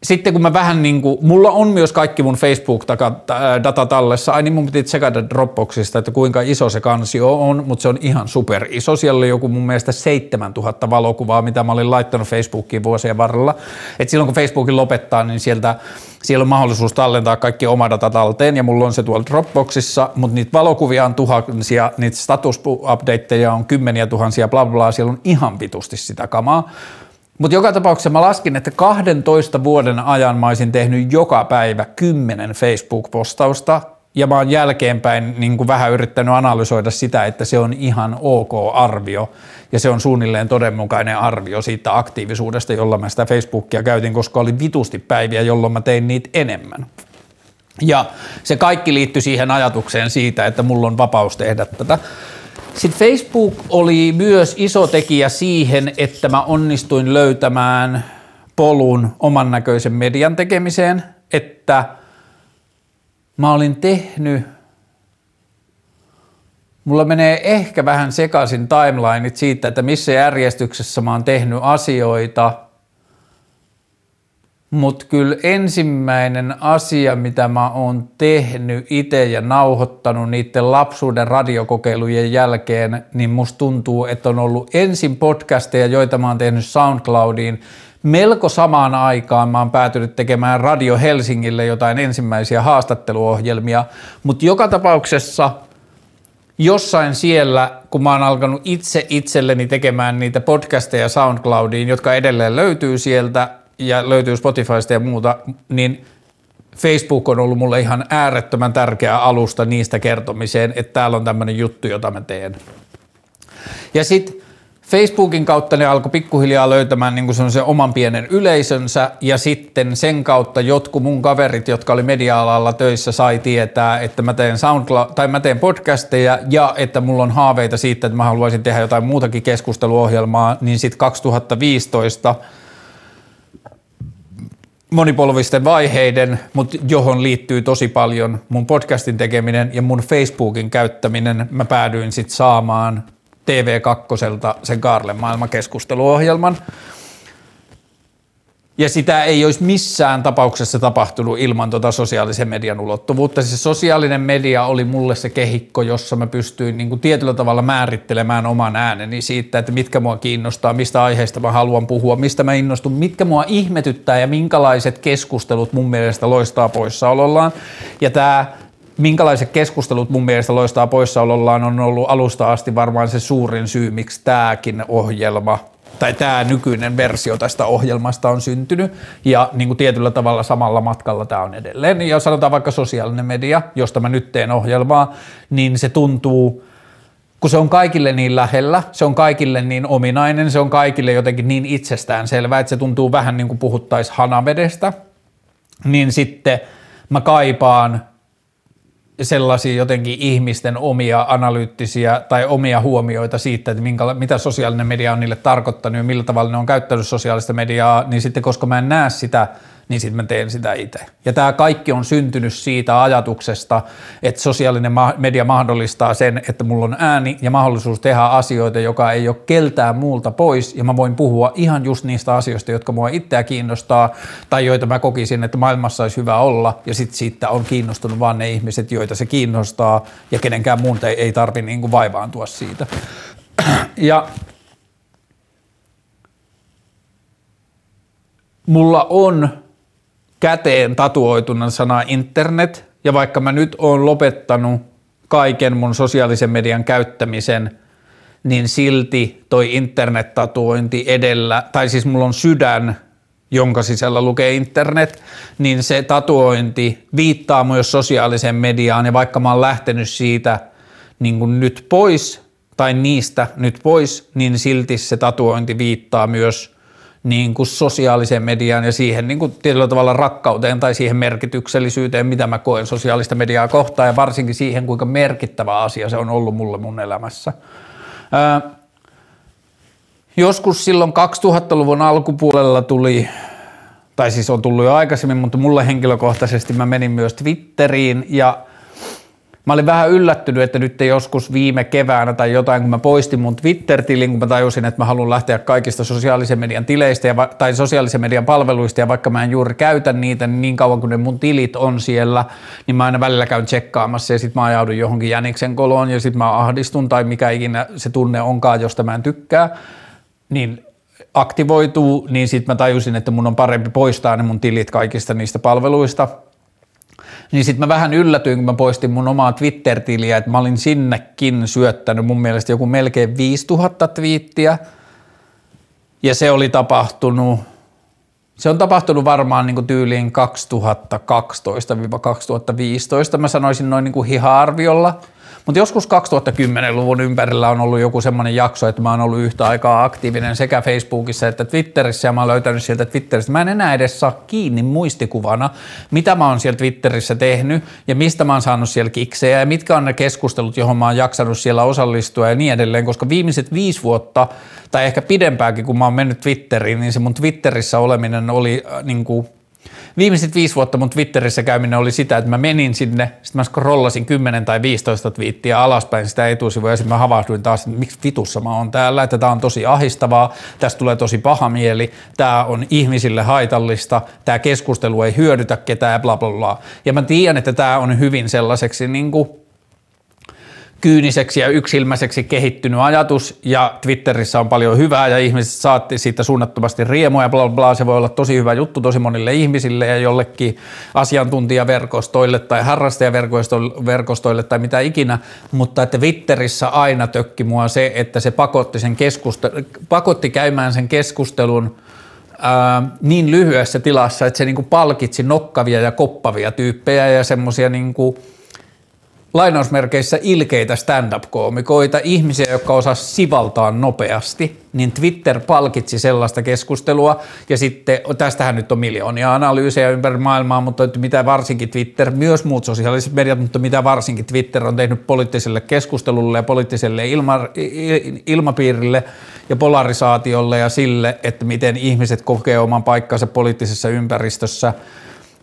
sitten kun mä vähän niin kuin, mulla on myös kaikki mun Facebook-data tallessa, ai niin mun piti tsekata Dropboxista, että kuinka iso se kansio on, mutta se on ihan super iso. Siellä oli joku mun mielestä 7000 valokuvaa, mitä mä olin laittanut Facebookiin vuosien varrella. Et silloin kun Facebookin lopettaa, niin sieltä siellä on mahdollisuus tallentaa kaikki oma data talteen ja mulla on se tuolla Dropboxissa, mutta niitä valokuvia on tuhansia, niitä status-updateja on kymmeniä tuhansia, bla bla, siellä on ihan vitusti sitä kamaa. Mutta joka tapauksessa mä laskin, että 12 vuoden ajan mä olisin tehnyt joka päivä 10 Facebook-postausta ja mä oon jälkeenpäin niin kuin vähän yrittänyt analysoida sitä, että se on ihan ok arvio ja se on suunnilleen todenmukainen arvio siitä aktiivisuudesta, jolla mä sitä Facebookia käytin, koska oli vitusti päiviä, jolloin mä tein niitä enemmän. Ja se kaikki liittyi siihen ajatukseen siitä, että mulla on vapaus tehdä tätä. Sitten Facebook oli myös iso tekijä siihen, että mä onnistuin löytämään polun oman näköisen median tekemiseen, että mä olin tehnyt, mulla menee ehkä vähän sekaisin timelineit siitä, että missä järjestyksessä mä oon tehnyt asioita – mutta kyllä ensimmäinen asia, mitä mä oon tehnyt itse ja nauhoittanut niiden lapsuuden radiokokeilujen jälkeen, niin musta tuntuu, että on ollut ensin podcasteja, joita mä oon tehnyt SoundCloudiin. Melko samaan aikaan mä oon päätynyt tekemään Radio Helsingille jotain ensimmäisiä haastatteluohjelmia, mutta joka tapauksessa jossain siellä, kun mä oon alkanut itse itselleni tekemään niitä podcasteja SoundCloudiin, jotka edelleen löytyy sieltä ja löytyy Spotifysta ja muuta, niin Facebook on ollut mulle ihan äärettömän tärkeä alusta niistä kertomiseen, että täällä on tämmöinen juttu, jota mä teen. Ja sitten Facebookin kautta ne alkoi pikkuhiljaa löytämään niin kuin oman pienen yleisönsä ja sitten sen kautta jotkut mun kaverit, jotka oli media-alalla töissä, sai tietää, että mä teen, SoundCloud, tai mä teen podcasteja ja että mulla on haaveita siitä, että mä haluaisin tehdä jotain muutakin keskusteluohjelmaa, niin sitten 2015 monipolvisten vaiheiden, mutta johon liittyy tosi paljon mun podcastin tekeminen ja mun Facebookin käyttäminen. Mä päädyin sitten saamaan TV2 sen Kaarlen maailmakeskusteluohjelman. Ja sitä ei olisi missään tapauksessa tapahtunut ilman tuota sosiaalisen median ulottuvuutta. Se sosiaalinen media oli mulle se kehikko, jossa mä pystyin niin kuin tietyllä tavalla määrittelemään oman ääneni siitä, että mitkä mua kiinnostaa, mistä aiheista mä haluan puhua, mistä mä innostun, mitkä mua ihmetyttää ja minkälaiset keskustelut mun mielestä loistaa poissaolollaan. Ja tämä minkälaiset keskustelut mun mielestä loistaa poissaolollaan on ollut alusta asti varmaan se suurin syy, miksi tämäkin ohjelma tai tämä nykyinen versio tästä ohjelmasta on syntynyt ja niin kuin tietyllä tavalla samalla matkalla tämä on edelleen. Ja sanotaan vaikka sosiaalinen media, josta mä nyt teen ohjelmaa, niin se tuntuu, kun se on kaikille niin lähellä, se on kaikille niin ominainen, se on kaikille jotenkin niin itsestään selvää, että se tuntuu vähän niin kuin puhuttaisiin hanavedestä, niin sitten mä kaipaan sellaisia jotenkin ihmisten omia analyyttisiä tai omia huomioita siitä, että minkä, mitä sosiaalinen media on niille tarkoittanut ja millä tavalla ne on käyttänyt sosiaalista mediaa, niin sitten koska mä en näe sitä niin sitten mä teen sitä itse. Ja tämä kaikki on syntynyt siitä ajatuksesta, että sosiaalinen media mahdollistaa sen, että mulla on ääni ja mahdollisuus tehdä asioita, joka ei ole keltään muulta pois, ja mä voin puhua ihan just niistä asioista, jotka mua itseä kiinnostaa, tai joita mä kokisin, että maailmassa olisi hyvä olla, ja sitten siitä on kiinnostunut vaan ne ihmiset, joita se kiinnostaa, ja kenenkään muun ei tarvi niin vaivaantua siitä. Ja mulla on käteen tatuoituna sana internet, ja vaikka mä nyt oon lopettanut kaiken mun sosiaalisen median käyttämisen, niin silti toi internet-tatuointi edellä, tai siis mulla on sydän, jonka sisällä lukee internet, niin se tatuointi viittaa myös sosiaaliseen mediaan, ja vaikka mä oon lähtenyt siitä niin kuin nyt pois, tai niistä nyt pois, niin silti se tatuointi viittaa myös niin kuin sosiaaliseen mediaan ja siihen niin kuin tietyllä tavalla rakkauteen tai siihen merkityksellisyyteen, mitä mä koen sosiaalista mediaa kohtaan ja varsinkin siihen, kuinka merkittävä asia se on ollut mulle mun elämässä. Ää, joskus silloin 2000-luvun alkupuolella tuli, tai siis on tullut jo aikaisemmin, mutta mulle henkilökohtaisesti mä menin myös Twitteriin ja – Mä olin vähän yllättynyt, että nyt joskus viime keväänä tai jotain, kun mä poistin mun Twitter-tilin, kun mä tajusin, että mä haluan lähteä kaikista sosiaalisen median tileistä ja, tai sosiaalisen median palveluista ja vaikka mä en juuri käytä niitä, niin niin kauan kuin ne mun tilit on siellä, niin mä aina välillä käyn tsekkaamassa ja sitten mä ajaudun johonkin jäniksen koloon ja sitten mä ahdistun tai mikä ikinä se tunne onkaan, josta mä en tykkää, niin aktivoituu, niin sitten mä tajusin, että mun on parempi poistaa ne mun tilit kaikista niistä palveluista – niin sitten mä vähän yllätyin, kun mä poistin mun omaa Twitter-tiliä, että mä olin sinnekin syöttänyt mun mielestä joku melkein 5000 twiittiä, ja se oli tapahtunut, se on tapahtunut varmaan niin kuin tyyliin 2012-2015, mä sanoisin noin niin kuin hiha-arviolla – mutta joskus 2010-luvun ympärillä on ollut joku semmoinen jakso, että mä oon ollut yhtä aikaa aktiivinen sekä Facebookissa että Twitterissä ja mä oon löytänyt sieltä Twitteristä. Mä en enää edes saa kiinni muistikuvana, mitä mä oon siellä Twitterissä tehnyt ja mistä mä oon saanut siellä kiksejä ja mitkä on ne keskustelut, johon mä oon jaksanut siellä osallistua ja niin edelleen, koska viimeiset viisi vuotta tai ehkä pidempäänkin, kun mä oon mennyt Twitteriin, niin se mun Twitterissä oleminen oli äh, niin kuin viimeiset viisi vuotta mun Twitterissä käyminen oli sitä, että mä menin sinne, sitten mä scrollasin 10 tai 15 twiittiä alaspäin sitä etusivua ja sitten mä havahduin taas, että miksi vitussa mä oon täällä, että tää on tosi ahistavaa, tästä tulee tosi paha mieli, tää on ihmisille haitallista, tämä keskustelu ei hyödytä ketään, bla bla bla. Ja mä tiedän, että tämä on hyvin sellaiseksi niin kuin kyyniseksi ja yksilmäiseksi kehittynyt ajatus. Ja Twitterissä on paljon hyvää ja ihmiset saatti siitä suunnattomasti riemua ja bla bla, se voi olla tosi hyvä juttu tosi monille ihmisille ja jollekin asiantuntijaverkostoille tai harrastajaverkostoille tai mitä ikinä, mutta että Twitterissä aina tökki mua se, että se pakotti, sen keskustel- pakotti käymään sen keskustelun ää, niin lyhyessä tilassa, että se niinku palkitsi nokkavia ja koppavia tyyppejä ja semmoisia niinku, lainausmerkeissä ilkeitä stand-up-koomikoita, ihmisiä, jotka osaa sivaltaa nopeasti, niin Twitter palkitsi sellaista keskustelua, ja sitten, tästähän nyt on miljoonia analyysejä ympäri maailmaa, mutta mitä varsinkin Twitter, myös muut sosiaaliset mediat, mutta mitä varsinkin Twitter on tehnyt poliittiselle keskustelulle ja poliittiselle ilma, ilmapiirille ja polarisaatiolle ja sille, että miten ihmiset kokee oman paikkansa poliittisessa ympäristössä,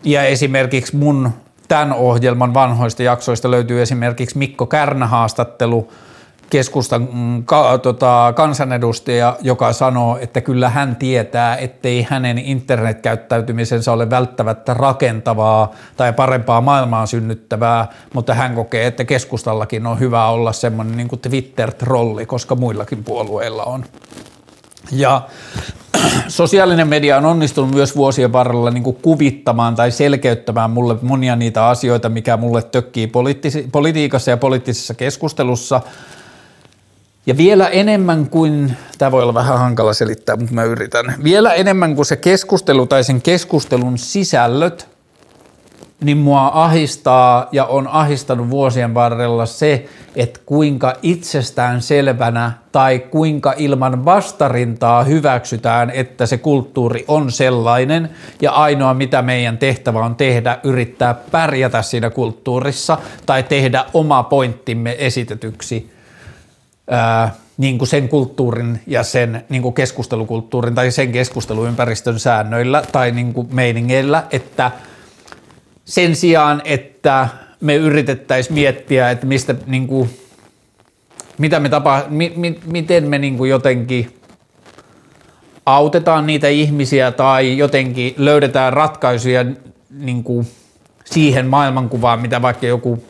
ja esimerkiksi mun tämän ohjelman vanhoista jaksoista löytyy esimerkiksi Mikko Kärnä haastattelu, keskustan mm, ka, tota, kansanedustaja, joka sanoo, että kyllä hän tietää, ettei hänen internetkäyttäytymisensä ole välttämättä rakentavaa tai parempaa maailmaa synnyttävää, mutta hän kokee, että keskustallakin on hyvä olla semmoinen niin Twitter-trolli, koska muillakin puolueilla on. Ja sosiaalinen media on onnistunut myös vuosien varrella niin kuin kuvittamaan tai selkeyttämään mulle monia niitä asioita, mikä mulle tökkii poliittisi- politiikassa ja poliittisessa keskustelussa. Ja vielä enemmän kuin, tämä voi olla vähän hankala selittää, mutta mä yritän, vielä enemmän kuin se keskustelu tai sen keskustelun sisällöt, niin mua ahistaa ja on ahistanut vuosien varrella se, että kuinka itsestään selvänä tai kuinka ilman vastarintaa hyväksytään, että se kulttuuri on sellainen ja ainoa mitä meidän tehtävä on tehdä, yrittää pärjätä siinä kulttuurissa tai tehdä oma pointtimme esitetyksi ää, niin kuin sen kulttuurin ja sen niin kuin keskustelukulttuurin tai sen keskusteluympäristön säännöillä tai niin kuin meiningeillä, että – sen sijaan, että me yritettäisiin miettiä, että mistä niin kuin, mitä me tapa, mi, mi, miten me niin kuin jotenkin autetaan niitä ihmisiä tai jotenkin löydetään ratkaisuja niin kuin siihen maailmankuvaan, mitä vaikka joku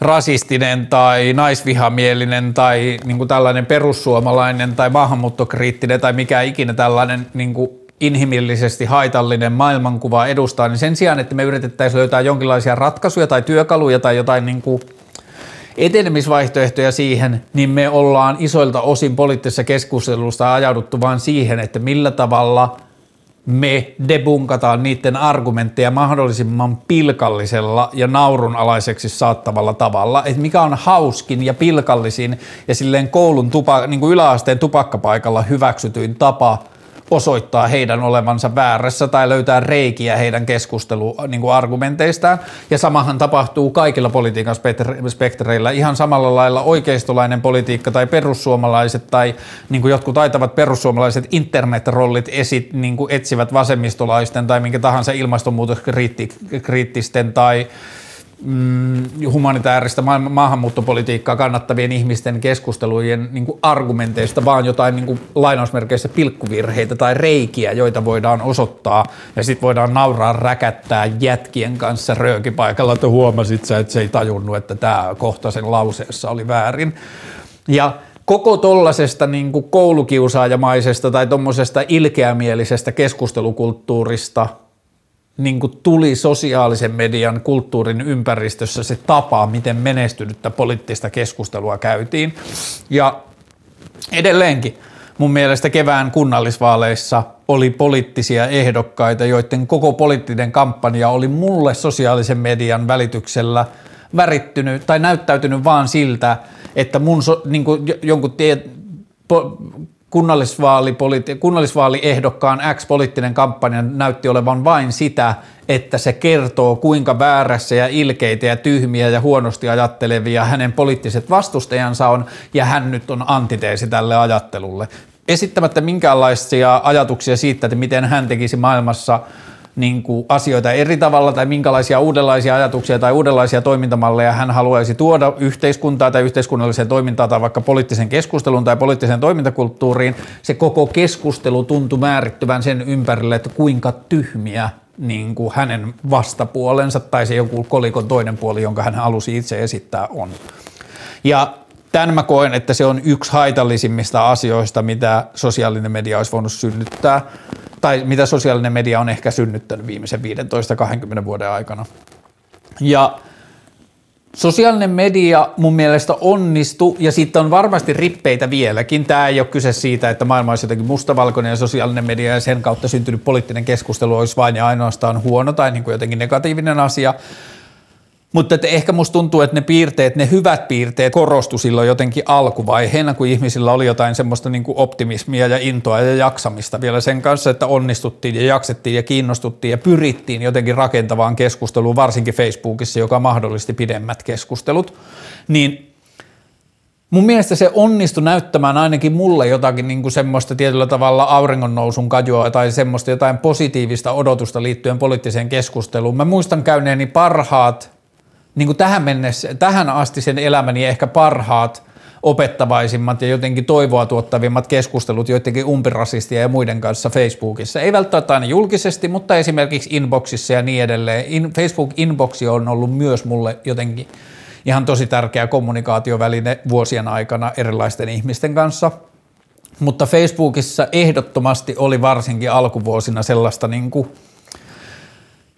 rasistinen tai naisvihamielinen tai niin kuin tällainen perussuomalainen tai maahanmuuttokriittinen tai mikä ikinä tällainen niin kuin inhimillisesti haitallinen maailmankuva edustaa, niin sen sijaan, että me yritettäisiin löytää jonkinlaisia ratkaisuja tai työkaluja tai jotain niin kuin etenemisvaihtoehtoja siihen, niin me ollaan isoilta osin poliittisessa keskustelusta ajauduttu vain siihen, että millä tavalla me debunkataan niiden argumentteja mahdollisimman pilkallisella ja naurunalaiseksi saattavalla tavalla, että mikä on hauskin ja pilkallisin ja silleen koulun tupa, niin kuin yläasteen tupakkapaikalla hyväksytyin tapa – osoittaa heidän olevansa väärässä tai löytää reikiä heidän keskusteluargumenteistaan. Niin ja samahan tapahtuu kaikilla politiikan spektreillä. Ihan samalla lailla oikeistolainen politiikka tai perussuomalaiset tai niin kuin jotkut taitavat perussuomalaiset internetrollit esit, niin kuin etsivät vasemmistolaisten tai minkä tahansa ilmastonmuutoskriittisten tai mm, humanitaarista ma- maahanmuuttopolitiikkaa kannattavien ihmisten keskustelujen niin kuin argumenteista, vaan jotain niin kuin lainausmerkeissä pilkkuvirheitä tai reikiä, joita voidaan osoittaa ja sitten voidaan nauraa räkättää jätkien kanssa röökipaikalla, että huomasit sä, että se ei tajunnut, että tämä kohta sen lauseessa oli väärin. Ja koko tollasesta niin kuin koulukiusaajamaisesta tai tuommoisesta ilkeämielisestä keskustelukulttuurista – niin kuin tuli sosiaalisen median kulttuurin ympäristössä se tapa, miten menestynyttä poliittista keskustelua käytiin. Ja edelleenkin mun mielestä kevään kunnallisvaaleissa oli poliittisia ehdokkaita, joiden koko poliittinen kampanja oli mulle sosiaalisen median välityksellä värittynyt tai näyttäytynyt vaan siltä, että mun so, niin kuin jonkun tie, po, kunnallisvaali, kunnallisvaaliehdokkaan X-poliittinen kampanja näytti olevan vain sitä, että se kertoo kuinka väärässä ja ilkeitä ja tyhmiä ja huonosti ajattelevia hänen poliittiset vastustajansa on ja hän nyt on antiteesi tälle ajattelulle. Esittämättä minkäänlaisia ajatuksia siitä, että miten hän tekisi maailmassa – niin kuin asioita eri tavalla tai minkälaisia uudenlaisia ajatuksia tai uudenlaisia toimintamalleja hän haluaisi tuoda yhteiskuntaa tai yhteiskunnalliseen toimintaan tai vaikka poliittisen keskustelun tai poliittiseen toimintakulttuuriin, se koko keskustelu tuntui määrittyvän sen ympärille, että kuinka tyhmiä niin kuin hänen vastapuolensa tai se joku kolikon toinen puoli, jonka hän halusi itse esittää on. Ja tämän mä koen, että se on yksi haitallisimmista asioista, mitä sosiaalinen media olisi voinut synnyttää, tai mitä sosiaalinen media on ehkä synnyttänyt viimeisen 15-20 vuoden aikana. Ja Sosiaalinen media mun mielestä onnistu ja sitten on varmasti rippeitä vieläkin. Tämä ei ole kyse siitä, että maailma olisi jotenkin mustavalkoinen ja sosiaalinen media ja sen kautta syntynyt poliittinen keskustelu olisi vain ja ainoastaan huono tai niin kuin jotenkin negatiivinen asia, mutta että ehkä musta tuntuu, että ne piirteet, ne hyvät piirteet korostu silloin jotenkin alkuvaiheena, kun ihmisillä oli jotain semmoista niin kuin optimismia ja intoa ja jaksamista vielä sen kanssa, että onnistuttiin ja jaksettiin ja kiinnostuttiin ja pyrittiin jotenkin rakentavaan keskusteluun, varsinkin Facebookissa, joka mahdollisti pidemmät keskustelut, niin Mun mielestä se onnistui näyttämään ainakin mulle jotakin niin kuin semmoista tietyllä tavalla auringonnousun kajua tai semmoista jotain positiivista odotusta liittyen poliittiseen keskusteluun. Mä muistan käyneeni parhaat niin kuin tähän, mennessä, tähän asti sen elämäni ehkä parhaat opettavaisimmat ja jotenkin toivoa tuottavimmat keskustelut joidenkin umpirasistia ja muiden kanssa Facebookissa. Ei välttämättä aina julkisesti, mutta esimerkiksi inboxissa ja niin edelleen. In, Facebook-inboxi on ollut myös mulle jotenkin ihan tosi tärkeä kommunikaatioväline vuosien aikana erilaisten ihmisten kanssa. Mutta Facebookissa ehdottomasti oli varsinkin alkuvuosina sellaista niin kuin –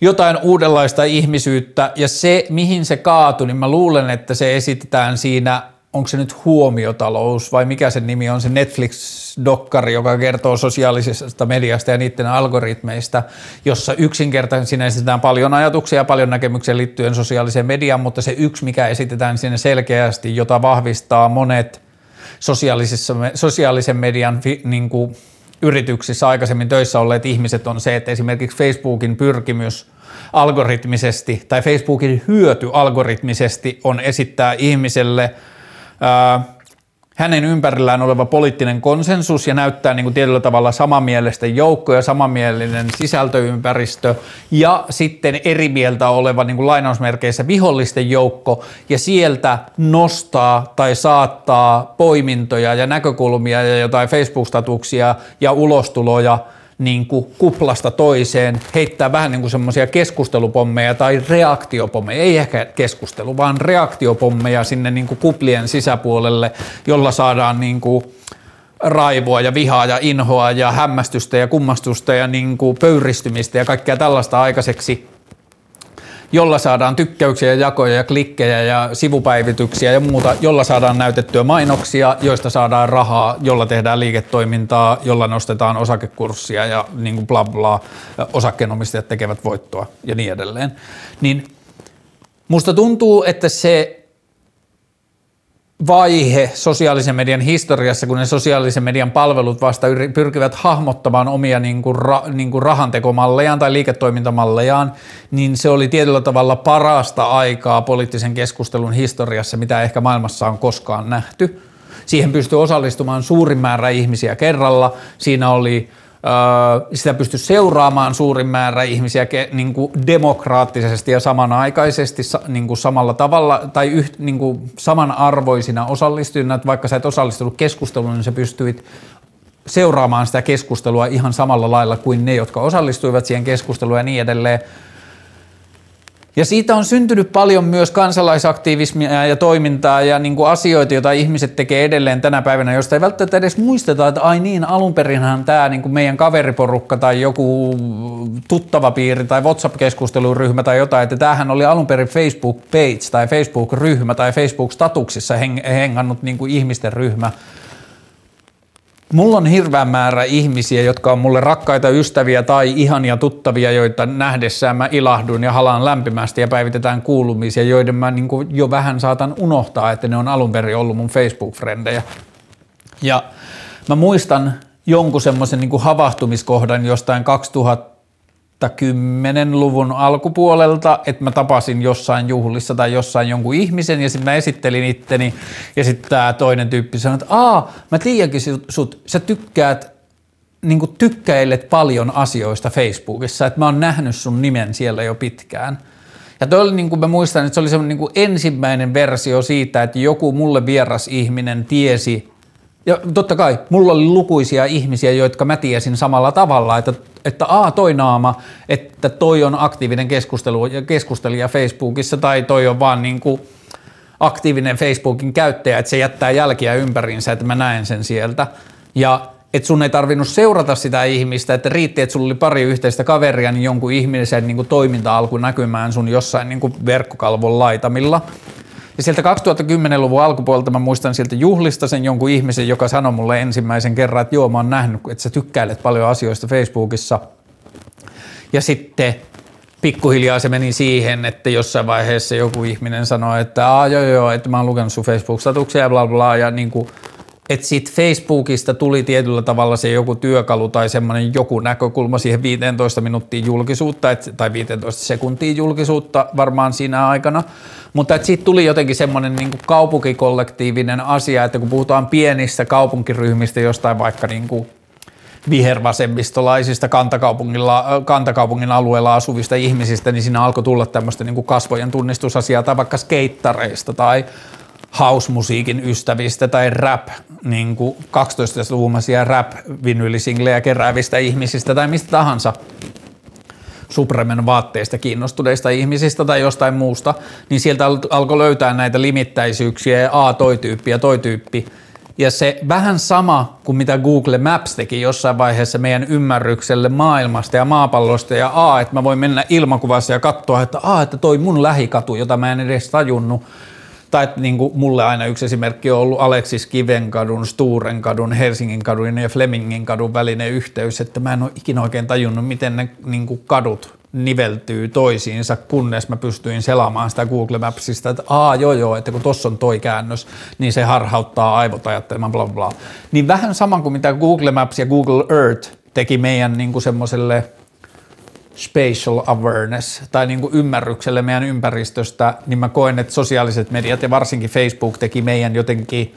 jotain uudenlaista ihmisyyttä ja se, mihin se kaatui, niin mä luulen, että se esitetään siinä, onko se nyt huomiotalous vai mikä sen nimi on, se Netflix-dokkari, joka kertoo sosiaalisesta mediasta ja niiden algoritmeista, jossa yksinkertaisesti siinä esitetään paljon ajatuksia ja paljon näkemyksiä liittyen sosiaaliseen mediaan, mutta se yksi, mikä esitetään siinä selkeästi, jota vahvistaa monet sosiaalisen median niin kuin, yrityksissä aikaisemmin töissä olleet ihmiset on se, että esimerkiksi Facebookin pyrkimys algoritmisesti tai Facebookin hyöty algoritmisesti on esittää ihmiselle ää, hänen ympärillään oleva poliittinen konsensus ja näyttää niin kuin tietyllä tavalla samanmielisten joukko ja samanmielinen sisältöympäristö ja sitten eri mieltä oleva niin kuin lainausmerkeissä vihollisten joukko ja sieltä nostaa tai saattaa poimintoja ja näkökulmia ja jotain Facebook-statuksia ja ulostuloja – niin kuin kuplasta toiseen, heittää vähän niin kuin semmoisia keskustelupommeja tai reaktiopommeja, ei ehkä keskustelu, vaan reaktiopommeja sinne niin kuin kuplien sisäpuolelle, jolla saadaan niin kuin raivoa ja vihaa ja inhoa ja hämmästystä ja kummastusta ja niin kuin pöyristymistä ja kaikkea tällaista aikaiseksi jolla saadaan tykkäyksiä ja jakoja ja klikkejä ja sivupäivityksiä ja muuta, jolla saadaan näytettyä mainoksia, joista saadaan rahaa, jolla tehdään liiketoimintaa, jolla nostetaan osakekurssia ja niin kuin bla bla, osakkeenomistajat tekevät voittoa ja niin edelleen. Niin musta tuntuu, että se vaihe sosiaalisen median historiassa, kun ne sosiaalisen median palvelut vasta pyrkivät hahmottamaan omia niin kuin ra, niin kuin rahantekomallejaan tai liiketoimintamallejaan, niin se oli tietyllä tavalla parasta aikaa poliittisen keskustelun historiassa, mitä ehkä maailmassa on koskaan nähty. Siihen pystyi osallistumaan suurin määrä ihmisiä kerralla. Siinä oli sitä pysty seuraamaan suurin määrä ihmisiä niin kuin demokraattisesti ja samanaikaisesti niin kuin samalla tavalla tai yht, niin kuin samanarvoisina osallistujina, että vaikka sä et osallistunut keskusteluun, niin sä pystyit seuraamaan sitä keskustelua ihan samalla lailla kuin ne, jotka osallistuivat siihen keskusteluun ja niin edelleen. Ja siitä on syntynyt paljon myös kansalaisaktivismia ja toimintaa ja niin kuin asioita, joita ihmiset tekee edelleen tänä päivänä, josta ei välttämättä edes muisteta, että ai niin, alun perinhän tämä niin kuin meidän kaveriporukka tai joku tuttava piiri tai WhatsApp-keskusteluryhmä tai jotain, että tämähän oli alun perin Facebook-page tai Facebook-ryhmä tai Facebook-statuksissa hengannut niin kuin ihmisten ryhmä, Mulla on hirveän määrä ihmisiä, jotka on mulle rakkaita ystäviä tai ihania tuttavia, joita nähdessään mä ilahdun ja halaan lämpimästi ja päivitetään kuulumisia, joiden mä niin jo vähän saatan unohtaa, että ne on alun perin ollut mun Facebook-frendejä. Ja mä muistan jonkun semmoisen niin havahtumiskohdan jostain 2000 10-luvun alkupuolelta, että mä tapasin jossain juhlissa tai jossain jonkun ihmisen ja sitten mä esittelin itteni ja sitten tämä toinen tyyppi sanoi, että aa, mä tiedänkin sut, sä tykkäät niin tykkäilet paljon asioista Facebookissa, että mä oon nähnyt sun nimen siellä jo pitkään. Ja toi oli, niin kuin mä muistan, että se oli semmoinen niin ensimmäinen versio siitä, että joku mulle vieras ihminen tiesi Ja totta kai, mulla oli lukuisia ihmisiä, jotka mä tiesin samalla tavalla, että, että a, toi naama, että toi on aktiivinen keskustelu, keskustelija Facebookissa tai toi on vaan niin kuin aktiivinen Facebookin käyttäjä, että se jättää jälkiä ympäriinsä, että mä näen sen sieltä. Ja että sun ei tarvinnut seurata sitä ihmistä, että riitti, että sulla oli pari yhteistä kaveria, niin jonkun ihmisen niin kuin toiminta alkoi näkymään sun jossain niin kuin verkkokalvon laitamilla. Ja sieltä 2010-luvun alkupuolelta mä muistan sieltä juhlista sen jonkun ihmisen, joka sanoi mulle ensimmäisen kerran, että joo mä oon nähnyt, että sä tykkäilet paljon asioista Facebookissa. Ja sitten pikkuhiljaa se meni siihen, että jossain vaiheessa joku ihminen sanoi, että Aa, joo joo, että mä oon lukenut sun Facebook-statuksia ja bla bla, ja niin kuin, että siitä Facebookista tuli tietyllä tavalla se joku työkalu tai semmoinen joku näkökulma siihen 15 minuuttia julkisuutta, et, tai 15 sekuntia julkisuutta varmaan siinä aikana, mutta että siitä tuli jotenkin semmoinen niin kaupunkikollektiivinen asia, että kun puhutaan pienistä kaupunkiryhmistä jostain vaikka niin kuin vihervasemmistolaisista kantakaupungilla, kantakaupungin alueella asuvista ihmisistä, niin siinä alkoi tulla tämmöistä niin kasvojen tunnistusasiaa tai vaikka skeittareista tai house-musiikin ystävistä tai rap, niin 12-luvumaisia rap-vinyylisinglejä keräävistä ihmisistä tai mistä tahansa Supremen vaatteista kiinnostuneista ihmisistä tai jostain muusta, niin sieltä alkoi löytää näitä limittäisyyksiä ja a, toi tyyppi ja toi tyyppi. Ja se vähän sama kuin mitä Google Maps teki jossain vaiheessa meidän ymmärrykselle maailmasta ja maapallosta ja a, että mä voin mennä ilmakuvassa ja katsoa, että a, että toi mun lähikatu, jota mä en edes tajunnut, tai niin kuin mulle aina yksi esimerkki on ollut Aleksis Kivenkadun, Sturenkadun, Helsingin kadun ja Flemingin kadun välinen yhteys, että mä en ole ikinä oikein tajunnut, miten ne niin kuin kadut niveltyy toisiinsa, kunnes mä pystyin selaamaan sitä Google Mapsista, että aa joo joo, että kun tossa on toi käännös, niin se harhauttaa aivot ajattelemaan bla bla. Niin vähän sama kuin mitä Google Maps ja Google Earth teki meidän niin kuin semmoiselle spatial awareness tai niin kuin ymmärrykselle meidän ympäristöstä, niin mä koen, että sosiaaliset mediat ja varsinkin Facebook teki meidän jotenkin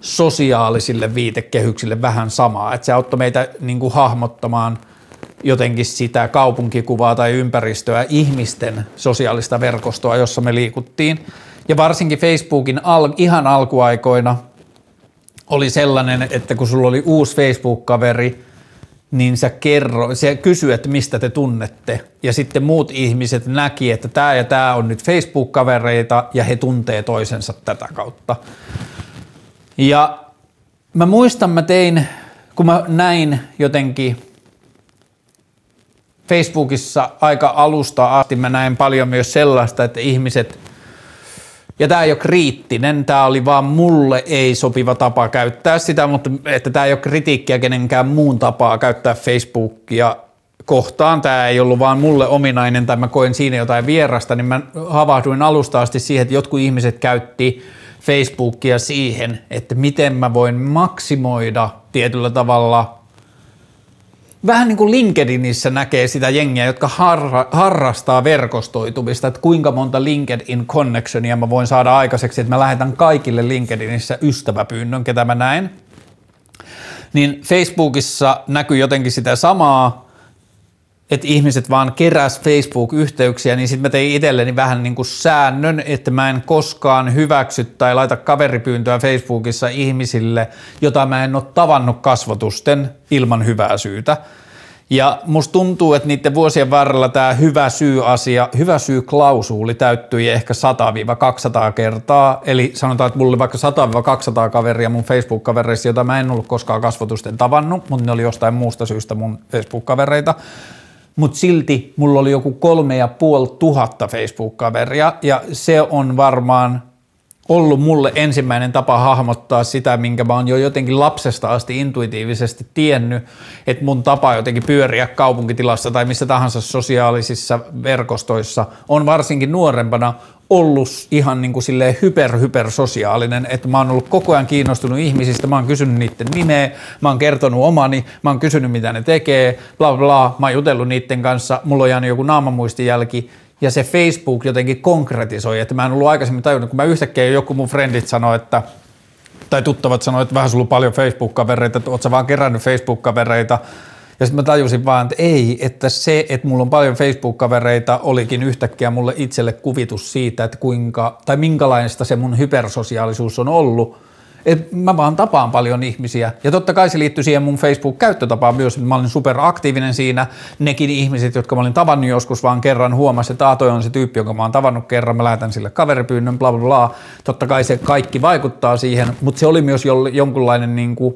sosiaalisille viitekehyksille vähän samaa, että se auttoi meitä niin kuin hahmottamaan jotenkin sitä kaupunkikuvaa tai ympäristöä, ihmisten sosiaalista verkostoa, jossa me liikuttiin. Ja varsinkin Facebookin al- ihan alkuaikoina oli sellainen, että kun sulla oli uusi Facebook-kaveri, niin sä kerro, se kysyy, että mistä te tunnette. Ja sitten muut ihmiset näki, että tämä ja tämä on nyt Facebook-kavereita ja he tuntee toisensa tätä kautta. Ja mä muistan, mä tein, kun mä näin jotenkin Facebookissa aika alusta asti, mä näin paljon myös sellaista, että ihmiset – ja tämä ei ole kriittinen, tämä oli vaan mulle ei sopiva tapa käyttää sitä, mutta että tämä ei ole kritiikkiä kenenkään muun tapaa käyttää Facebookia kohtaan. Tämä ei ollut vaan mulle ominainen tai mä koin siinä jotain vierasta, niin mä havahduin alusta asti siihen, että jotkut ihmiset käytti Facebookia siihen, että miten mä voin maksimoida tietyllä tavalla vähän niin kuin LinkedInissä näkee sitä jengiä, jotka harra, harrastaa verkostoitumista, että kuinka monta LinkedIn connectionia mä voin saada aikaiseksi, että mä lähetän kaikille LinkedInissä ystäväpyynnön, ketä mä näen. Niin Facebookissa näkyy jotenkin sitä samaa, että ihmiset vaan keräs Facebook-yhteyksiä, niin sitten mä tein itselleni vähän niin kuin säännön, että mä en koskaan hyväksy tai laita kaveripyyntöä Facebookissa ihmisille, jota mä en ole tavannut kasvotusten ilman hyvää syytä. Ja musta tuntuu, että niiden vuosien varrella tämä hyvä syy-asia, hyvä syy-klausuuli täyttyi ehkä 100-200 kertaa. Eli sanotaan, että mulla oli vaikka 100-200 kaveria mun Facebook-kavereissa, jota mä en ollut koskaan kasvotusten tavannut, mutta ne oli jostain muusta syystä mun Facebook-kavereita mutta silti mulla oli joku kolme ja puoli tuhatta Facebook-kaveria ja se on varmaan ollut mulle ensimmäinen tapa hahmottaa sitä, minkä mä oon jo jotenkin lapsesta asti intuitiivisesti tiennyt, että mun tapa jotenkin pyöriä kaupunkitilassa tai missä tahansa sosiaalisissa verkostoissa on varsinkin nuorempana ollut ihan niin kuin silleen hyper, hyper sosiaalinen, että mä oon ollut koko ajan kiinnostunut ihmisistä, mä oon kysynyt niiden nimeä, mä oon kertonut omani, mä oon kysynyt mitä ne tekee, bla bla, mä oon jutellut niiden kanssa, mulla on jäänyt joku naamamuistijälki, ja se Facebook jotenkin konkretisoi, että mä en ollut aikaisemmin tajunnut, kun mä yhtäkkiä joku mun frendit sanoi, että tai tuttavat sanoi, että vähän sulla on paljon Facebook-kavereita, että oot sä vaan kerännyt Facebook-kavereita, ja sitten mä tajusin vaan, että ei, että se, että mulla on paljon Facebook-kavereita, olikin yhtäkkiä mulle itselle kuvitus siitä, että kuinka, tai minkälaista se mun hypersosiaalisuus on ollut, Et mä vaan tapaan paljon ihmisiä. Ja totta kai se liittyy siihen mun Facebook-käyttötapaan myös, mä olin superaktiivinen siinä. Nekin ihmiset, jotka mä olin tavannut joskus vaan kerran, huomasi, että Aato on se tyyppi, jonka mä oon tavannut kerran, mä lähetän sille kaveripyynnön, bla bla bla. Totta kai se kaikki vaikuttaa siihen, mutta se oli myös jonkunlainen niin kuin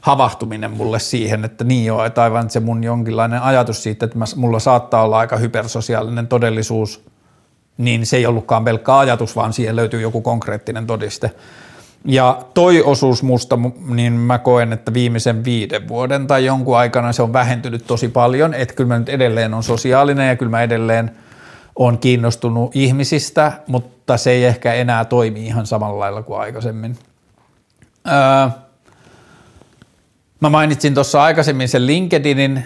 havahtuminen mulle siihen, että niin joo, että aivan se mun jonkinlainen ajatus siitä, että mulla saattaa olla aika hypersosiaalinen todellisuus, niin se ei ollutkaan pelkkä ajatus, vaan siihen löytyy joku konkreettinen todiste. Ja toi osuus musta, niin mä koen, että viimeisen viiden vuoden tai jonkun aikana se on vähentynyt tosi paljon, että kyllä mä nyt edelleen on sosiaalinen ja kyllä mä edelleen on kiinnostunut ihmisistä, mutta se ei ehkä enää toimi ihan samalla lailla kuin aikaisemmin. Öö, Mä mainitsin tuossa aikaisemmin sen LinkedInin.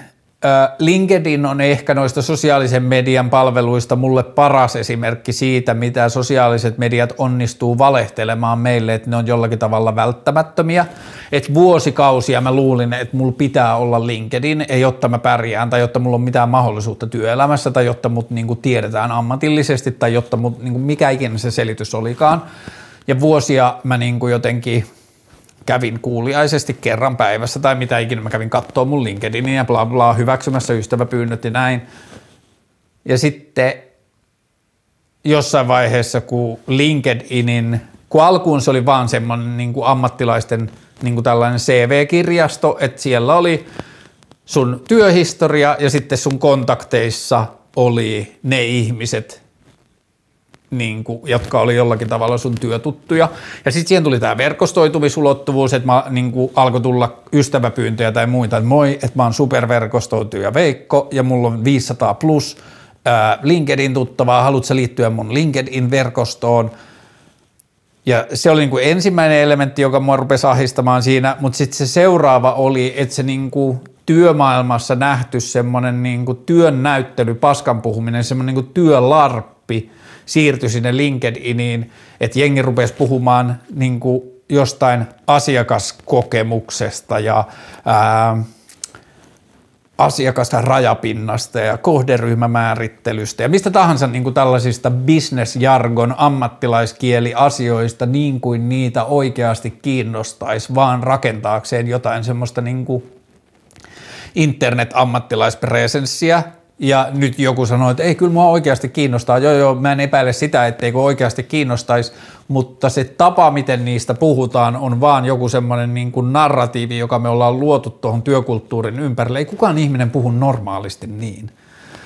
LinkedIn on ehkä noista sosiaalisen median palveluista mulle paras esimerkki siitä, mitä sosiaaliset mediat onnistuu valehtelemaan meille, että ne on jollakin tavalla välttämättömiä. Et vuosikausia mä luulin, että mulla pitää olla LinkedIn, ei jotta mä pärjään tai jotta mulla on mitään mahdollisuutta työelämässä tai jotta mut niinku tiedetään ammatillisesti tai jotta mut niinku mikä ikinä se selitys olikaan. Ja vuosia mä niinku jotenkin kävin kuuliaisesti kerran päivässä tai mitä ikinä mä kävin katsoa mun LinkedInin ja bla bla hyväksymässä ystäväpyynnöt ja näin. Ja sitten jossain vaiheessa, kun LinkedInin, kun alkuun se oli vaan semmoinen niin kuin ammattilaisten niin kuin tällainen CV-kirjasto, että siellä oli sun työhistoria ja sitten sun kontakteissa oli ne ihmiset, niin kuin, jotka oli jollakin tavalla sun työtuttuja. Ja sitten siihen tuli tämä verkostoitumisulottuvuus, että mä, niin kuin, alkoi tulla ystäväpyyntöjä tai muita, että moi, että mä oon superverkostoituja Veikko ja mulla on 500 plus ää, LinkedIn-tuttavaa, haluatko liittyä mun LinkedIn-verkostoon? Ja se oli niin kuin ensimmäinen elementti, joka mua rupesi ahistamaan siinä, mutta sitten se seuraava oli, että se niin kuin työmaailmassa nähty semmoinen niin työn näyttely, paskan puhuminen, semmoinen niin työlarppi – siirtyi sinne LinkedIniin, että jengi rupesi puhumaan niin kuin jostain asiakaskokemuksesta ja ää, asiakasta rajapinnasta ja kohderyhmämäärittelystä ja mistä tahansa niin kuin tällaisista business-jargon ammattilaiskieliasioista niin kuin niitä oikeasti kiinnostaisi vaan rakentaakseen jotain semmoista niin kuin internet-ammattilaispresenssiä, ja nyt joku sanoo, että ei kyllä mua oikeasti kiinnostaa. Joo, joo, mä en epäile sitä, etteikö oikeasti kiinnostaisi, mutta se tapa, miten niistä puhutaan, on vaan joku semmoinen niin kuin narratiivi, joka me ollaan luotu tuohon työkulttuurin ympärille. Ei kukaan ihminen puhu normaalisti niin.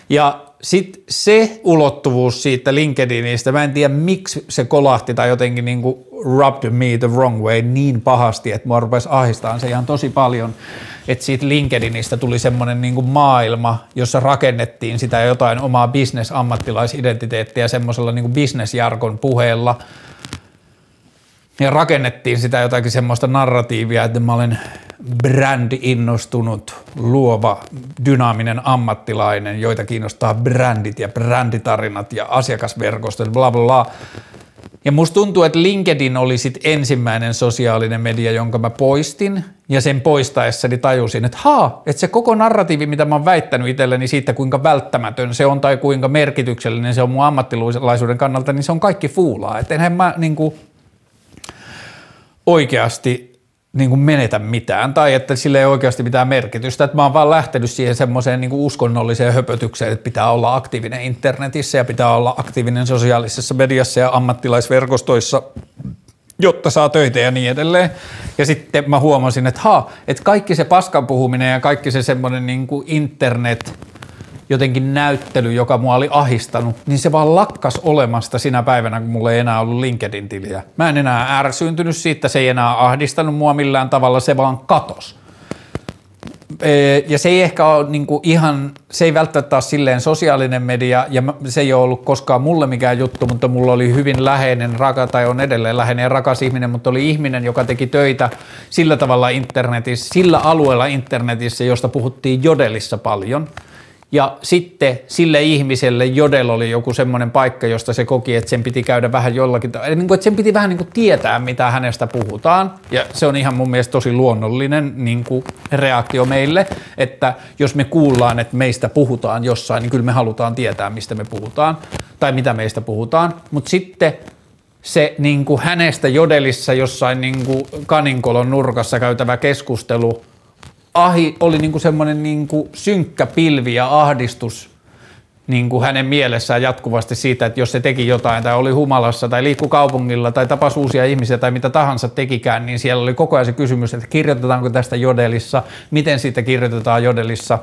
Ja sitten se ulottuvuus siitä LinkedInistä, mä en tiedä miksi se kolahti tai jotenkin niin kuin rubbed me the wrong way niin pahasti, että mua rupesi ahistamaan se ihan tosi paljon, että siitä LinkedInistä tuli semmoinen niin kuin maailma, jossa rakennettiin sitä jotain omaa business-ammattilaisidentiteettiä semmoisella niin business-jargon puheella, ja rakennettiin sitä jotakin semmoista narratiivia, että mä olen brändi-innostunut, luova, dynaaminen ammattilainen, joita kiinnostaa brändit ja bränditarinat ja asiakasverkostot, bla bla bla. Ja musta tuntuu, että LinkedIn oli sit ensimmäinen sosiaalinen media, jonka mä poistin, ja sen poistaessani tajusin, että haa, että se koko narratiivi, mitä mä oon väittänyt itselleni siitä, kuinka välttämätön se on tai kuinka merkityksellinen se on mun ammattilaisuuden kannalta, niin se on kaikki fuulaa. Että enhän mä niin kuin, oikeasti niin kuin menetä mitään tai että sille ei oikeasti mitään merkitystä. Että mä oon vaan lähtenyt siihen semmoiseen niin uskonnolliseen höpötykseen, että pitää olla aktiivinen internetissä ja pitää olla aktiivinen sosiaalisessa mediassa ja ammattilaisverkostoissa, jotta saa töitä ja niin edelleen. Ja sitten mä huomasin, että ha, että kaikki se paskan puhuminen ja kaikki se semmoinen niin internet – jotenkin näyttely, joka mua oli ahistanut, niin se vaan lakkas olemasta sinä päivänä, kun mulla ei enää ollut LinkedIn-tiliä. Mä en enää ärsyyntynyt siitä, se ei enää ahdistanut mua millään tavalla, se vaan katos. Ja se ei ehkä ole niin ihan, se ei välttämättä ole silleen sosiaalinen media ja se ei ole ollut koskaan mulle mikään juttu, mutta mulla oli hyvin läheinen, raka, tai on edelleen läheinen ja rakas ihminen, mutta oli ihminen, joka teki töitä sillä tavalla internetissä, sillä alueella internetissä, josta puhuttiin jodelissa paljon – ja sitten sille ihmiselle Jodel oli joku semmoinen paikka, josta se koki, että sen piti käydä vähän jollakin tavalla, niin että sen piti vähän niin kuin tietää, mitä hänestä puhutaan. Ja se on ihan mun mielestä tosi luonnollinen niin kuin reaktio meille, että jos me kuullaan, että meistä puhutaan jossain, niin kyllä me halutaan tietää, mistä me puhutaan tai mitä meistä puhutaan. Mutta sitten se niin kuin hänestä jodelissa jossain niin kuin kaninkolon nurkassa käytävä keskustelu ahi, oli niin kuin semmoinen niin kuin synkkä pilvi ja ahdistus niin kuin hänen mielessään jatkuvasti siitä, että jos se teki jotain tai oli humalassa tai liikkui kaupungilla tai tapasi uusia ihmisiä tai mitä tahansa tekikään, niin siellä oli koko ajan se kysymys, että kirjoitetaanko tästä jodelissa, miten siitä kirjoitetaan jodelissa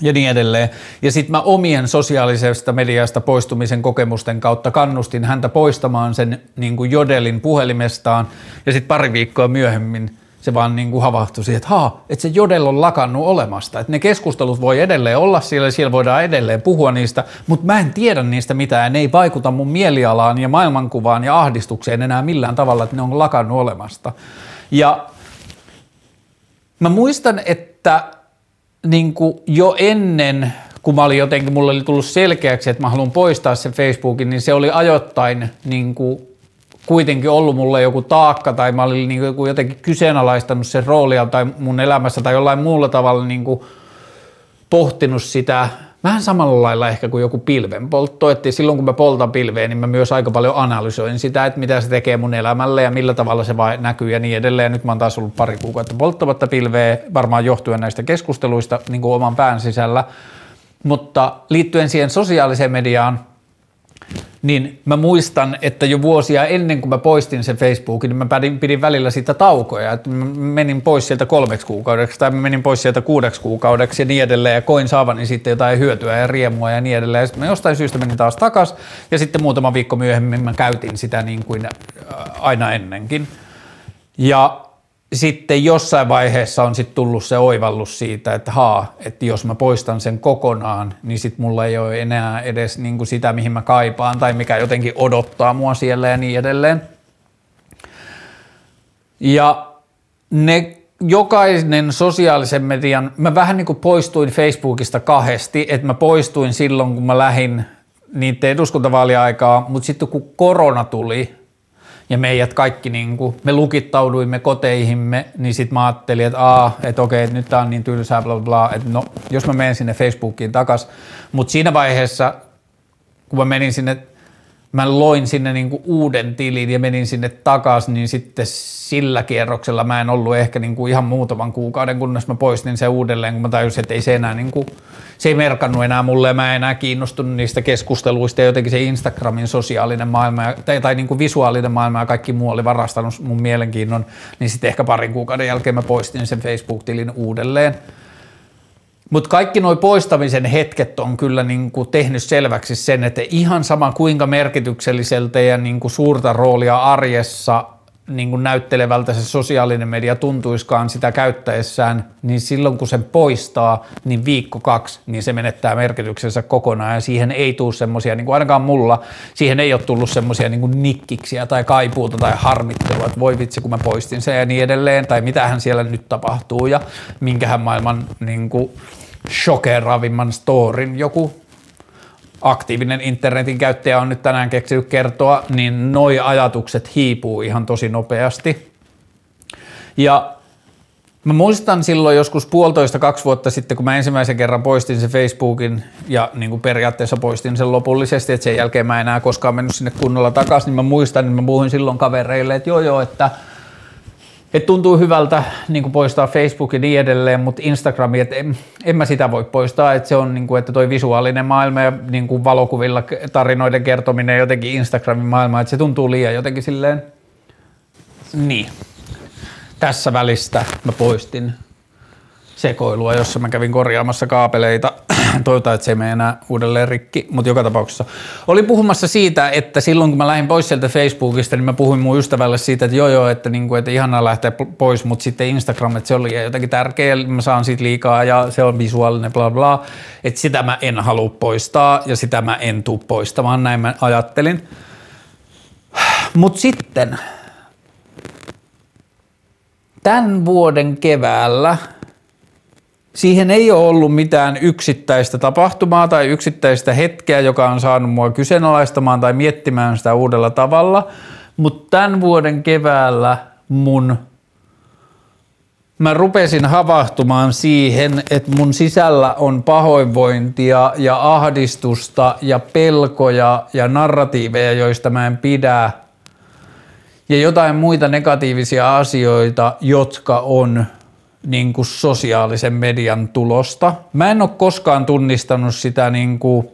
ja niin edelleen. Ja sitten mä omien sosiaalisesta mediasta poistumisen kokemusten kautta kannustin häntä poistamaan sen niin kuin jodelin puhelimestaan ja sitten pari viikkoa myöhemmin – se vaan niin kuin havahtui siihen, että että se jodel on lakannut olemasta. Että ne keskustelut voi edelleen olla siellä, siellä voidaan edelleen puhua niistä, mutta mä en tiedä niistä mitään. Ne ei vaikuta mun mielialaan ja maailmankuvaan ja ahdistukseen enää millään tavalla, että ne on lakannut olemasta. Ja mä muistan, että niin kuin jo ennen, kun mä olin jotenkin, mulle oli tullut selkeäksi, että mä haluan poistaa sen Facebookin, niin se oli ajoittain niin kuin kuitenkin ollut mulle joku taakka tai mä olin niin kuin jotenkin kyseenalaistanut sen roolia tai mun elämässä tai jollain muulla tavalla niin kuin pohtinut sitä. Vähän samalla lailla ehkä kuin joku pilvenpoltto, että silloin kun mä poltan pilveä, niin mä myös aika paljon analysoin sitä, että mitä se tekee mun elämälle ja millä tavalla se vai näkyy ja niin edelleen. Nyt mä oon taas ollut pari kuukautta polttamatta pilveä, varmaan johtuen näistä keskusteluista niin kuin oman pään sisällä, mutta liittyen siihen sosiaaliseen mediaan, niin mä muistan, että jo vuosia ennen kuin mä poistin sen Facebookin, niin mä pidin, pidin välillä siitä taukoja, että mä menin pois sieltä kolmeksi kuukaudeksi tai mä menin pois sieltä kuudeksi kuukaudeksi ja niin edelleen ja koin saavani sitten jotain hyötyä ja riemua ja niin edelleen. Ja sitten mä jostain syystä menin taas takas ja sitten muutama viikko myöhemmin mä käytin sitä niin kuin aina ennenkin. Ja sitten jossain vaiheessa on sitten tullut se oivallus siitä, että haa, että jos mä poistan sen kokonaan, niin sitten mulla ei ole enää edes niin kuin sitä, mihin mä kaipaan tai mikä jotenkin odottaa mua siellä ja niin edelleen. Ja ne jokainen sosiaalisen median, mä vähän niin kuin poistuin Facebookista kahdesti, että mä poistuin silloin, kun mä lähdin niiden eduskuntavaaliaikaa, mutta sitten kun korona tuli, ja meidät kaikki, niin kuin, me lukittauduimme koteihimme, niin sitten mä ajattelin, että aa, että okei, nyt tää on niin tylsää, bla bla, että no, jos mä menen sinne Facebookiin takas, mutta siinä vaiheessa, kun mä menin sinne mä loin sinne niinku uuden tilin ja menin sinne takaisin, niin sitten sillä kierroksella mä en ollut ehkä niinku ihan muutaman kuukauden, kunnes mä poistin sen uudelleen, kun mä tajusin, että ei se enää niinku, se ei merkannut enää mulle ja mä en enää kiinnostunut niistä keskusteluista ja jotenkin se Instagramin sosiaalinen maailma tai, tai niinku visuaalinen maailma ja kaikki muu oli varastanut mun mielenkiinnon, niin sitten ehkä parin kuukauden jälkeen mä poistin sen Facebook-tilin uudelleen. Mutta kaikki nuo poistamisen hetket on kyllä niin tehnyt selväksi sen, että ihan sama kuinka merkitykselliseltä ja niin suurta roolia arjessa niin kuin näyttelevältä se sosiaalinen media tuntuiskaan sitä käyttäessään, niin silloin kun sen poistaa, niin viikko kaksi, niin se menettää merkityksensä kokonaan. Ja siihen ei tule semmoisia, niin kuin ainakaan mulla, siihen ei ole tullut semmoisia niin nikkiksiä tai kaipuuta tai harmittelua, että voi vitsi kun mä poistin sen ja niin edelleen, tai mitähän siellä nyt tapahtuu ja minkähän maailman niin kuin, shokeravimman storin joku aktiivinen internetin käyttäjä on nyt tänään keksinyt kertoa, niin noi ajatukset hiipuu ihan tosi nopeasti. Ja mä muistan silloin joskus puolitoista kaksi vuotta sitten, kun mä ensimmäisen kerran poistin sen Facebookin ja niin kuin periaatteessa poistin sen lopullisesti, että sen jälkeen mä en enää koskaan mennyt sinne kunnolla takaisin, niin mä muistan, että mä puhuin silloin kavereille, että joo joo, että – et tuntuu hyvältä niin kuin poistaa Facebook ja niin edelleen, mutta Instagrami, että en, en mä sitä voi poistaa, että se on niin kuin, että toi visuaalinen maailma ja niin kuin valokuvilla tarinoiden kertominen jotenkin Instagramin maailma, että se tuntuu liian jotenkin silleen, niin. Tässä välistä mä poistin sekoilua, jossa mä kävin korjaamassa kaapeleita. Toivotaan, että se ei mene enää uudelleen rikki, mutta joka tapauksessa. Olin puhumassa siitä, että silloin kun mä lähdin pois sieltä Facebookista, niin mä puhuin mun ystävälle siitä, että joo joo, että, niin kuin, että ihanaa lähteä pois, mutta sitten Instagram, että se oli jotenkin tärkeä, mä saan siitä liikaa ja se on visuaalinen, bla bla. Että sitä mä en halua poistaa ja sitä mä en tuu poistamaan, näin mä ajattelin. Mutta sitten tämän vuoden keväällä – Siihen ei ole ollut mitään yksittäistä tapahtumaa tai yksittäistä hetkeä, joka on saanut mua kyseenalaistamaan tai miettimään sitä uudella tavalla, mutta tämän vuoden keväällä mun mä rupesin havahtumaan siihen, että mun sisällä on pahoinvointia ja ahdistusta ja pelkoja ja narratiiveja, joista mä en pidä, ja jotain muita negatiivisia asioita, jotka on niin kuin sosiaalisen median tulosta. Mä en ole koskaan tunnistanut sitä niin kuin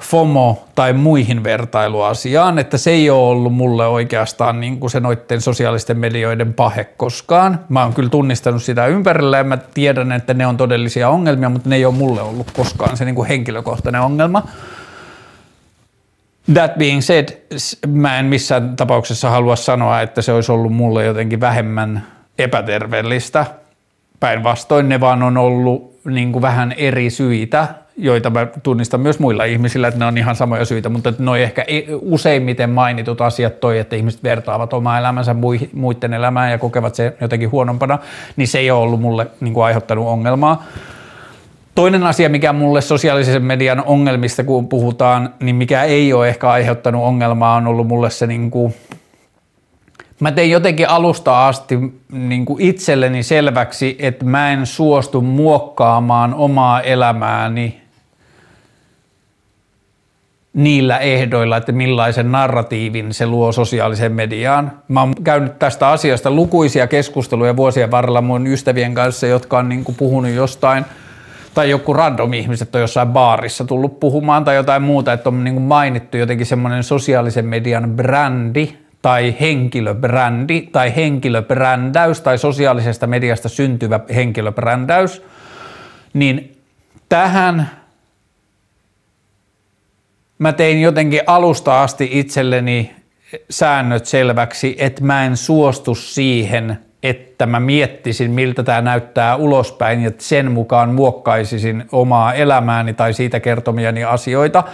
FOMO tai muihin vertailuasiaan, että se ei ole ollut mulle oikeastaan niin kuin se noitten sosiaalisten medioiden pahe koskaan. Mä oon kyllä tunnistanut sitä ympärillä ja mä tiedän, että ne on todellisia ongelmia, mutta ne ei ole mulle ollut koskaan se niin kuin henkilökohtainen ongelma. That being said, mä en missään tapauksessa halua sanoa, että se olisi ollut mulle jotenkin vähemmän epäterveellistä. Päinvastoin ne vaan on ollut niin kuin vähän eri syitä, joita mä tunnistan myös muilla ihmisillä, että ne on ihan samoja syitä, mutta ne on ehkä e- useimmiten mainitut asiat toi, että ihmiset vertaavat omaa elämänsä muiden elämään ja kokevat se jotenkin huonompana, niin se ei ole ollut mulle niin kuin aiheuttanut ongelmaa. Toinen asia, mikä mulle sosiaalisen median ongelmista, kun puhutaan, niin mikä ei ole ehkä aiheuttanut ongelmaa, on ollut mulle se niin kuin, mä tein jotenkin alusta asti niin kuin itselleni selväksi, että mä en suostu muokkaamaan omaa elämääni niillä ehdoilla, että millaisen narratiivin se luo sosiaaliseen mediaan. Mä oon käynyt tästä asiasta lukuisia keskusteluja vuosien varrella mun ystävien kanssa, jotka on niin kuin puhunut jostain – tai joku random ihmiset on jossain baarissa tullut puhumaan tai jotain muuta, että on niin kuin mainittu jotenkin semmoinen sosiaalisen median brändi tai henkilöbrändi tai henkilöbrändäys tai sosiaalisesta mediasta syntyvä henkilöbrändäys, niin tähän mä tein jotenkin alusta asti itselleni säännöt selväksi, että mä en suostu siihen – että mä miettisin, miltä tämä näyttää ulospäin ja sen mukaan muokkaisisin omaa elämääni tai siitä kertomiani asioita.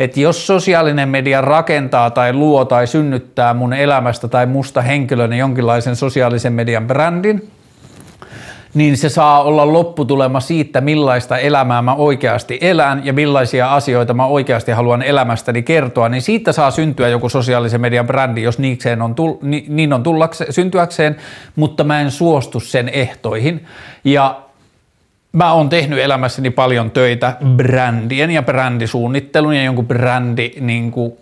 Että jos sosiaalinen media rakentaa tai luo tai synnyttää mun elämästä tai musta henkilönä jonkinlaisen sosiaalisen median brändin, niin se saa olla lopputulema siitä, millaista elämää mä oikeasti elän ja millaisia asioita mä oikeasti haluan elämästäni kertoa, niin siitä saa syntyä joku sosiaalisen median brändi, jos niikseen on tull, niin on tullakse, syntyäkseen, mutta mä en suostu sen ehtoihin. Ja mä oon tehnyt elämässäni paljon töitä brändien ja brändisuunnittelun ja jonkun brändi niin kuin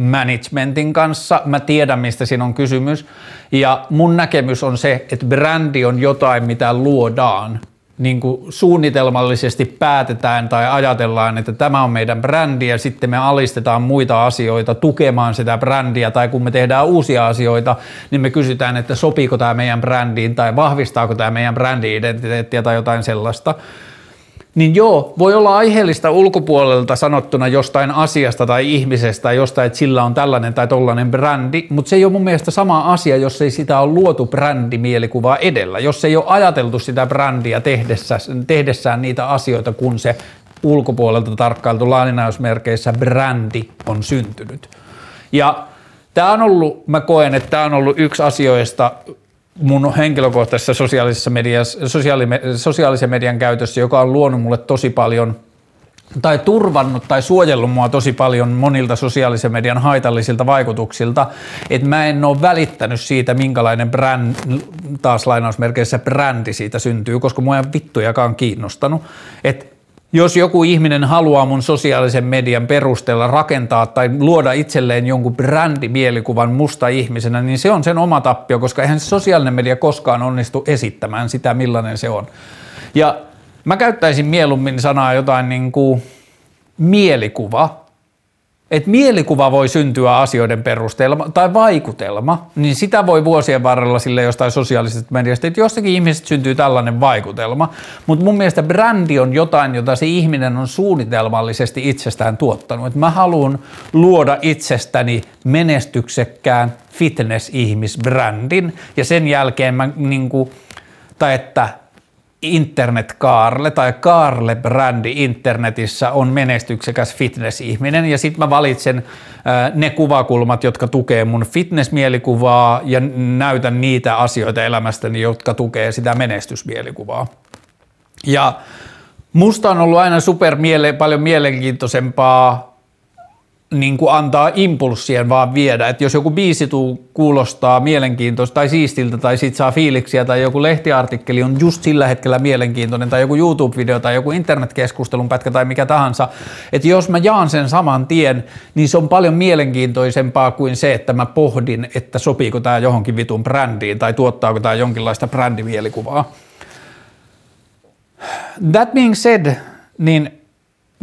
managementin kanssa. Mä tiedän, mistä siinä on kysymys. Ja mun näkemys on se, että brändi on jotain, mitä luodaan. Niin kuin suunnitelmallisesti päätetään tai ajatellaan, että tämä on meidän brändi ja sitten me alistetaan muita asioita tukemaan sitä brändiä tai kun me tehdään uusia asioita, niin me kysytään, että sopiiko tämä meidän brändiin tai vahvistaako tämä meidän brändi-identiteettiä tai jotain sellaista niin joo, voi olla aiheellista ulkopuolelta sanottuna jostain asiasta tai ihmisestä tai jostain, että sillä on tällainen tai tollainen brändi, mutta se ei ole mun mielestä sama asia, jos ei sitä ole luotu brändimielikuvaa edellä, jos ei ole ajateltu sitä brändiä tehdessään, tehdessään niitä asioita, kun se ulkopuolelta tarkkailtu lainausmerkeissä brändi on syntynyt. Ja tämä on ollut, mä koen, että tämä on ollut yksi asioista, mun henkilökohtaisessa sosiaalisessa mediassa, sosiaali, sosiaalisen median käytössä, joka on luonut mulle tosi paljon tai turvannut tai suojellut mua tosi paljon monilta sosiaalisen median haitallisilta vaikutuksilta, että mä en ole välittänyt siitä, minkälainen brand, taas lainausmerkeissä brändi siitä syntyy, koska mua ei vittujakaan kiinnostanut. Että jos joku ihminen haluaa mun sosiaalisen median perusteella rakentaa tai luoda itselleen jonkun brändimielikuvan musta ihmisenä, niin se on sen oma tappio, koska eihän sosiaalinen media koskaan onnistu esittämään sitä, millainen se on. Ja mä käyttäisin mieluummin sanaa jotain niin kuin mielikuva, että mielikuva voi syntyä asioiden perusteella tai vaikutelma, niin sitä voi vuosien varrella sille jostain sosiaalisesta mediasta, että jostakin ihmisestä syntyy tällainen vaikutelma, mutta mun mielestä brändi on jotain, jota se ihminen on suunnitelmallisesti itsestään tuottanut. Et mä haluan luoda itsestäni menestyksekkään fitness-ihmisbrändin ja sen jälkeen mä niinku, tai että Internet Kaarle tai Kaarle-brändi internetissä on menestyksekäs fitness-ihminen ja sitten mä valitsen ne kuvakulmat, jotka tukee mun fitness-mielikuvaa ja näytän niitä asioita elämästäni, jotka tukee sitä menestysmielikuvaa. Ja musta on ollut aina super miele- paljon mielenkiintoisempaa niin kuin antaa impulssien vaan viedä. Että jos joku biisi tuu kuulostaa mielenkiintoista tai siistiltä tai sit saa fiiliksiä tai joku lehtiartikkeli on just sillä hetkellä mielenkiintoinen tai joku YouTube-video tai joku internetkeskustelun pätkä tai mikä tahansa, että jos mä jaan sen saman tien, niin se on paljon mielenkiintoisempaa kuin se, että mä pohdin, että sopiiko tämä johonkin vitun brändiin tai tuottaako tämä jonkinlaista brändimielikuvaa. That being said, niin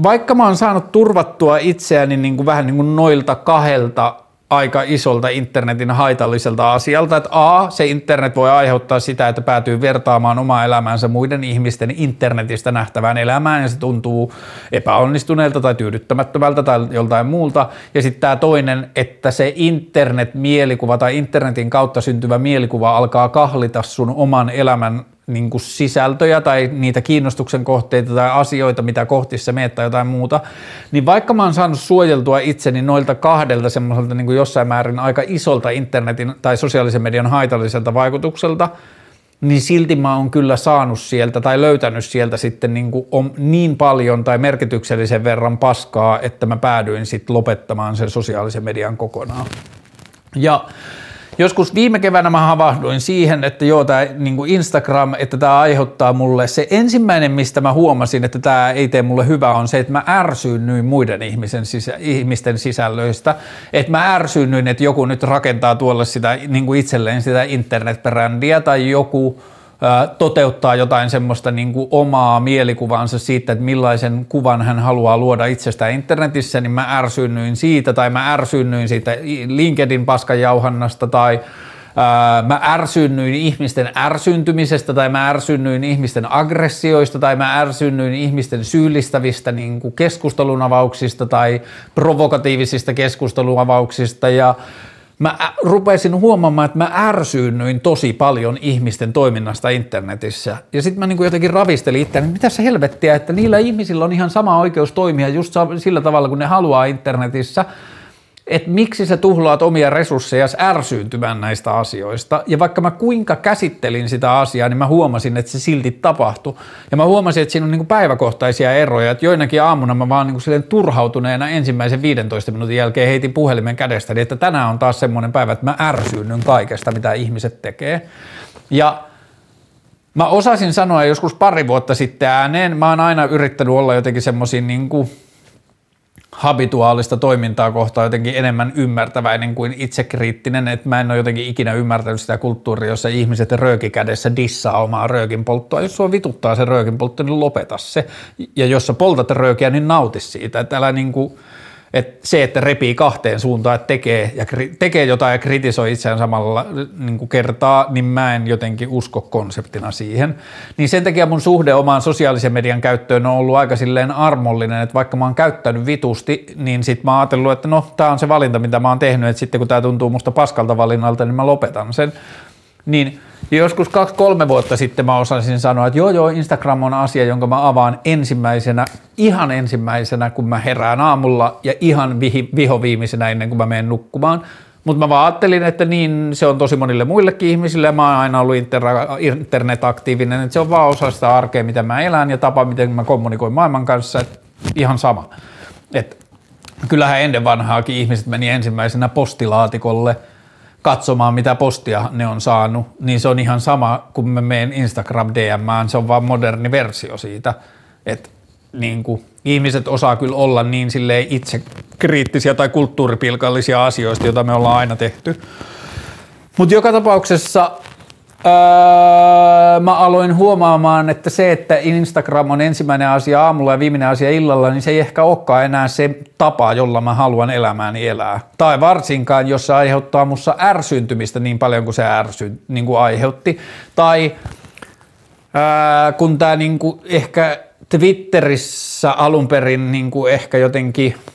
vaikka mä oon saanut turvattua itseäni niin kuin vähän niin kuin noilta kahdelta aika isolta internetin haitalliselta asialta, että A, se internet voi aiheuttaa sitä, että päätyy vertaamaan omaa elämäänsä muiden ihmisten internetistä nähtävään elämään ja se tuntuu epäonnistuneelta tai tyydyttämättömältä tai joltain muulta. Ja sitten tämä toinen, että se internet-mielikuva tai internetin kautta syntyvä mielikuva alkaa kahlita sun oman elämän niin kuin sisältöjä tai niitä kiinnostuksen kohteita tai asioita, mitä kohti sä meet tai jotain muuta, niin vaikka mä oon saanut suojeltua itseni noilta kahdelta semmoiselta niin kuin jossain määrin aika isolta internetin tai sosiaalisen median haitalliselta vaikutukselta, niin silti mä oon kyllä saanut sieltä tai löytänyt sieltä sitten niin, kuin on niin paljon tai merkityksellisen verran paskaa, että mä päädyin sitten lopettamaan sen sosiaalisen median kokonaan. Ja Joskus viime keväänä mä havahduin siihen, että joo, tämä niin Instagram, että tämä aiheuttaa mulle, se ensimmäinen, mistä mä huomasin, että tämä ei tee mulle hyvää, on se, että mä ärsyynnyin muiden ihmisen sisä, ihmisten sisällöistä. Että mä ärsyynnyin, että joku nyt rakentaa tuolle sitä niin kuin itselleen sitä internetbrändiä tai joku – toteuttaa jotain semmoista niin kuin omaa mielikuvansa siitä, että millaisen kuvan hän haluaa luoda itsestään internetissä, niin mä ärsynnyin siitä tai mä ärsynnyin siitä LinkedIn paskajauhannasta tai mä ärsynnyin ihmisten ärsyntymisestä tai mä ärsynnyin ihmisten aggressioista tai mä ärsynnyin ihmisten syyllistävistä niin kuin keskustelunavauksista tai provokatiivisista keskustelunavauksista. Ja mä rupesin huomaamaan, että mä ärsyynnyin tosi paljon ihmisten toiminnasta internetissä. Ja sitten mä niin jotenkin ravistelin itseäni, mitä se helvettiä, että niillä ihmisillä on ihan sama oikeus toimia just sillä tavalla, kun ne haluaa internetissä – että miksi sä tuhlaat omia resursseja ärsyyntymään näistä asioista. Ja vaikka mä kuinka käsittelin sitä asiaa, niin mä huomasin, että se silti tapahtui. Ja mä huomasin, että siinä on niinku päiväkohtaisia eroja, että joinakin aamuna mä vaan niinku silleen turhautuneena ensimmäisen 15 minuutin jälkeen heitin puhelimen kädestä, että tänään on taas semmoinen päivä, että mä ärsynnyn kaikesta, mitä ihmiset tekee. Ja Mä osasin sanoa joskus pari vuotta sitten ääneen, mä oon aina yrittänyt olla jotenkin semmoisiin niin kuin habituaalista toimintaa kohtaan jotenkin enemmän ymmärtäväinen kuin itsekriittinen, että mä en ole jotenkin ikinä ymmärtänyt sitä kulttuuria, jossa ihmiset röökikädessä dissaa omaa röökin polttoa. Jos sua vituttaa se röökin poltto, niin lopeta se. Ja jos sä poltat röökiä, niin nauti siitä. Että älä niin kuin, että se, että repii kahteen suuntaan, että tekee, ja, tekee jotain ja kritisoi itseään samalla niin kuin kertaa, niin mä en jotenkin usko konseptina siihen. Niin sen takia mun suhde omaan sosiaalisen median käyttöön on ollut aika silleen armollinen, että vaikka mä oon käyttänyt vitusti, niin sit mä oon ajatellut, että no tää on se valinta, mitä mä oon tehnyt, että sitten kun tää tuntuu musta paskalta valinnalta, niin mä lopetan sen. Niin ja joskus kaksi-kolme vuotta sitten mä osasin sanoa, että joo joo, Instagram on asia, jonka mä avaan ensimmäisenä, ihan ensimmäisenä, kun mä herään aamulla ja ihan vihi, vihoviimeisenä ennen kuin mä menen nukkumaan. Mutta mä vaan ajattelin, että niin se on tosi monille muillekin ihmisille. Mä oon aina ollut internetaktiivinen, että se on vaan osa sitä arkea, mitä mä elän ja tapa, miten mä kommunikoin maailman kanssa. Et ihan sama. Et kyllähän ennen vanhaakin ihmiset meni ensimmäisenä postilaatikolle – katsomaan, mitä postia ne on saanut, niin se on ihan sama, kun mä menen Instagram DMään, se on vaan moderni versio siitä, että niin kuin, ihmiset osaa kyllä olla niin itse kriittisiä tai kulttuuripilkallisia asioista, joita me ollaan aina tehty. Mutta joka tapauksessa Öö, mä aloin huomaamaan, että se, että Instagram on ensimmäinen asia aamulla ja viimeinen asia illalla, niin se ei ehkä olekaan enää se tapa, jolla mä haluan elämääni elää. Tai varsinkaan, jos se aiheuttaa mussa ärsyntymistä niin paljon kuin se ärsy, niin kuin aiheutti. Tai öö, kun tämä niin ehkä Twitterissä alun perin niin kuin ehkä jotenkin –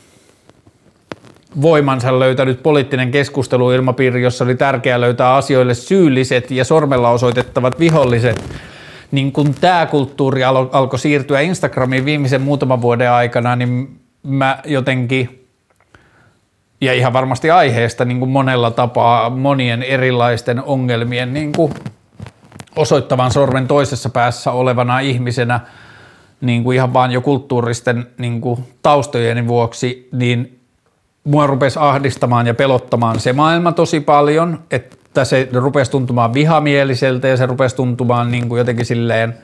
voimansa löytänyt poliittinen keskusteluilmapiiri, jossa oli tärkeää löytää asioille syylliset ja sormella osoitettavat viholliset, niin kun tämä kulttuuri alo- alkoi siirtyä Instagramiin viimeisen muutaman vuoden aikana, niin mä jotenkin, ja ihan varmasti aiheesta niin kuin monella tapaa monien erilaisten ongelmien niin kuin osoittavan sormen toisessa päässä olevana ihmisenä, niin kuin ihan vaan jo kulttuuristen niin kuin taustojen vuoksi, niin mua rupesi ahdistamaan ja pelottamaan se maailma tosi paljon, että se rupesi tuntumaan vihamieliseltä ja se rupesi tuntumaan niin kuin jotenkin silleen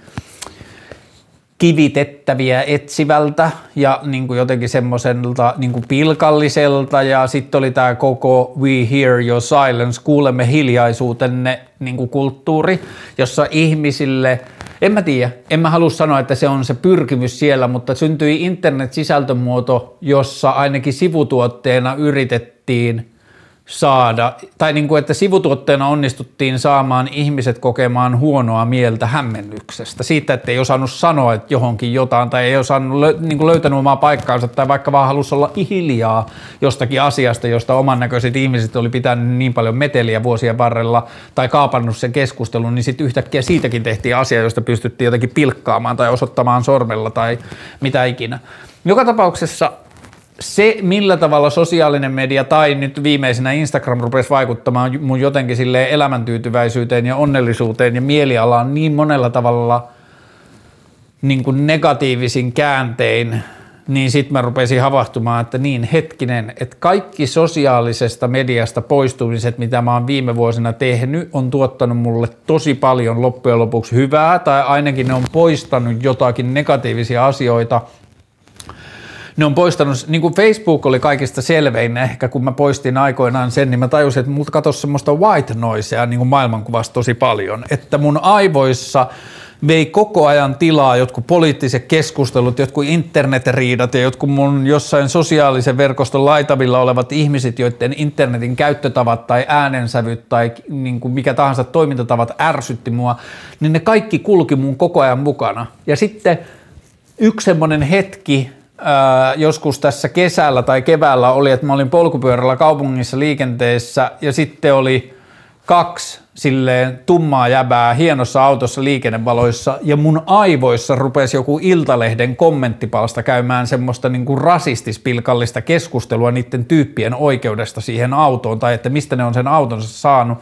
kivitettäviä etsivältä ja niin kuin jotenkin semmoiselta niin kuin pilkalliselta. Ja sitten oli tämä koko We Hear Your Silence, kuulemme hiljaisuutenne niin kuin kulttuuri, jossa ihmisille – en mä tiedä, en mä halua sanoa, että se on se pyrkimys siellä, mutta syntyi internet-sisältömuoto, jossa ainakin sivutuotteena yritettiin saada, tai niin kuin, että sivutuotteena onnistuttiin saamaan ihmiset kokemaan huonoa mieltä hämmennyksestä. Siitä, että ei osannut sanoa että johonkin jotain, tai ei osannut niin kuin löytänyt omaa paikkaansa, tai vaikka vaan halusi olla hiljaa jostakin asiasta, josta oman näköiset ihmiset oli pitänyt niin paljon meteliä vuosien varrella, tai kaapannut sen keskustelun, niin sitten yhtäkkiä siitäkin tehtiin asia, josta pystyttiin jotenkin pilkkaamaan tai osoittamaan sormella tai mitä ikinä. Joka tapauksessa se, millä tavalla sosiaalinen media tai nyt viimeisenä Instagram rupesi vaikuttamaan mun jotenkin sille elämäntyytyväisyyteen ja onnellisuuteen ja mielialaan niin monella tavalla niin kuin negatiivisin kääntein, niin sitten mä rupesin havahtumaan, että niin hetkinen, että kaikki sosiaalisesta mediasta poistumiset, mitä mä oon viime vuosina tehnyt, on tuottanut mulle tosi paljon loppujen lopuksi hyvää, tai ainakin ne on poistanut jotakin negatiivisia asioita – ne on poistanut, niin kuin Facebook oli kaikista selvein ehkä, kun mä poistin aikoinaan sen, niin mä tajusin, että multa katosi semmoista white noisea niin kuin maailmankuvasta tosi paljon, että mun aivoissa vei koko ajan tilaa jotkut poliittiset keskustelut, jotkut internetriidat ja jotkut mun jossain sosiaalisen verkoston laitavilla olevat ihmiset, joiden internetin käyttötavat tai äänensävyt tai niin kuin mikä tahansa toimintatavat ärsytti mua, niin ne kaikki kulki mun koko ajan mukana. Ja sitten yksi semmoinen hetki, joskus tässä kesällä tai keväällä oli, että mä olin polkupyörällä kaupungissa liikenteessä ja sitten oli kaksi silleen tummaa jäbää hienossa autossa liikennevaloissa ja mun aivoissa rupesi joku Iltalehden kommenttipalsta käymään semmoista niin kuin rasistispilkallista keskustelua niiden tyyppien oikeudesta siihen autoon tai että mistä ne on sen autonsa saanut,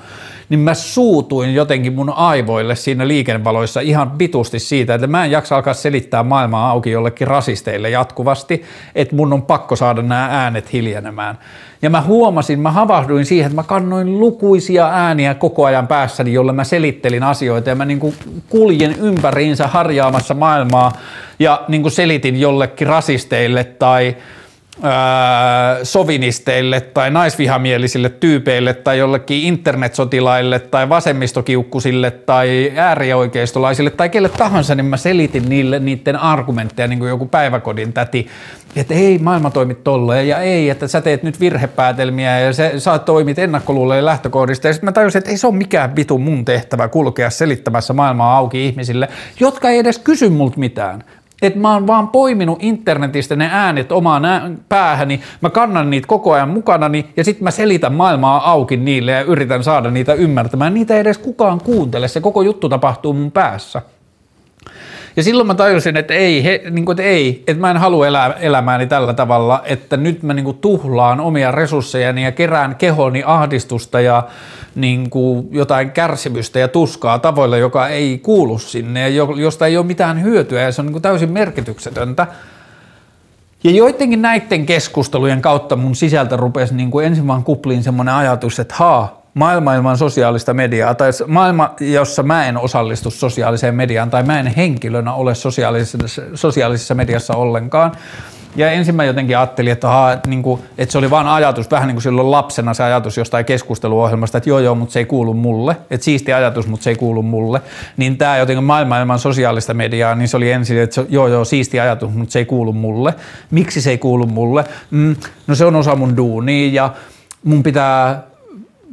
niin mä suutuin jotenkin mun aivoille siinä liikennevaloissa ihan vitusti siitä, että mä en jaksa alkaa selittää maailmaa auki jollekin rasisteille jatkuvasti, että mun on pakko saada nämä äänet hiljenemään. Ja mä huomasin, mä havahduin siihen, että mä kannoin lukuisia ääniä koko ajan päässäni, jolle mä selittelin asioita. Ja mä niin kuin kuljen ympäriinsä harjaamassa maailmaa ja niin kuin selitin jollekin rasisteille tai sovinisteille tai naisvihamielisille tyypeille tai jollekin internetsotilaille tai vasemmistokiukkusille tai äärioikeistolaisille tai kelle tahansa, niin mä selitin niille niiden argumentteja niin kuin joku päiväkodin täti, että ei maailma toimi tolleen ja ei, että sä teet nyt virhepäätelmiä ja sä, sä toimit ennakkoluuleen lähtökohdista. Ja sitten mä tajusin, että ei se ole mikään vitu mun tehtävä kulkea selittämässä maailmaa auki ihmisille, jotka ei edes kysy multa mitään että mä oon vaan poiminut internetistä ne äänet omaan päähäni, mä kannan niitä koko ajan mukanani ja sitten mä selitän maailmaa auki niille ja yritän saada niitä ymmärtämään. Niitä ei edes kukaan kuuntele, se koko juttu tapahtuu mun päässä. Ja silloin mä tajusin, että ei, he, niin kuin, että ei, että mä en halua elää elämääni tällä tavalla, että nyt mä niin kuin, tuhlaan omia resurssejani ja kerään kehoni ahdistusta ja niin kuin, jotain kärsimystä ja tuskaa tavoilla, joka ei kuulu sinne ja josta ei ole mitään hyötyä ja se on niin kuin, täysin merkityksetöntä. Ja joidenkin näiden keskustelujen kautta mun sisältä rupesi niin kuin ensin vaan kupliin semmoinen ajatus, että haa, maailma ilman sosiaalista mediaa tai maailma, jossa mä en osallistu sosiaaliseen mediaan tai mä en henkilönä ole sosiaalisessa, sosiaalisessa mediassa ollenkaan. Ja ensin mä jotenkin ajattelin, että, aha, niin kuin, että se oli vain ajatus, vähän niin kuin silloin lapsena se ajatus jostain keskusteluohjelmasta, että joo joo, mutta se ei kuulu mulle, että siisti ajatus, mutta se ei kuulu mulle. Niin tämä jotenkin maailma ilman sosiaalista mediaa, niin se oli ensin, että joo joo, siisti ajatus, mutta se ei kuulu mulle. Miksi se ei kuulu mulle? Mm, no se on osa mun duunia ja mun pitää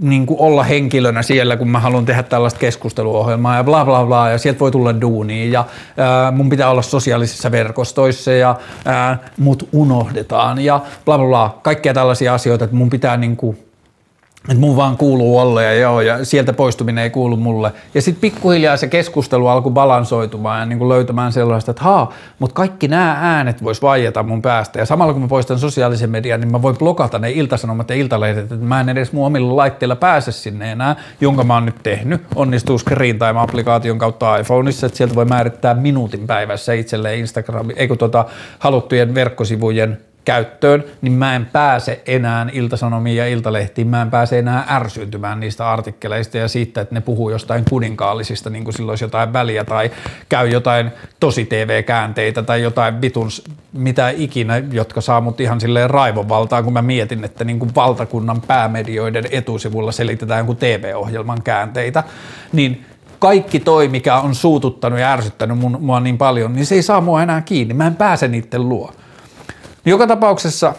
niin kuin olla henkilönä siellä, kun mä haluan tehdä tällaista keskusteluohjelmaa ja bla bla bla, ja sieltä voi tulla duuniin, ja ää, mun pitää olla sosiaalisissa verkostoissa, ja ää, mut unohdetaan, ja bla bla bla, kaikkia tällaisia asioita, että mun pitää niin kuin että mun vaan kuuluu olla ja joo, ja sieltä poistuminen ei kuulu mulle. Ja sitten pikkuhiljaa se keskustelu alkoi balansoitumaan ja niin kuin löytämään sellaista, että haa, mutta kaikki nämä äänet vois vaieta mun päästä. Ja samalla kun mä poistan sosiaalisen median, niin mä voin blokata ne iltasanomat ja iltalehdet, että mä en edes mun omilla laitteilla pääse sinne enää, jonka mä oon nyt tehnyt. Onnistuu Screen Time-applikaation kautta iPhoneissa, että sieltä voi määrittää minuutin päivässä itselleen Instagram, eikö tota haluttujen verkkosivujen käyttöön, niin mä en pääse enää iltasanomiin ja iltalehtiin, mä en pääse enää ärsyyntymään niistä artikkeleista ja siitä, että ne puhuu jostain kuninkaallisista, niin kuin silloin jotain väliä tai käy jotain tosi TV-käänteitä tai jotain vitun mitä ikinä, jotka saa mut ihan silleen raivovaltaan, kun mä mietin, että niin kuin valtakunnan päämedioiden etusivulla selitetään jonkun TV-ohjelman käänteitä, niin kaikki toi, mikä on suututtanut ja ärsyttänyt mun, mua niin paljon, niin se ei saa mua enää kiinni. Mä en pääse niiden luo. Joka tapauksessa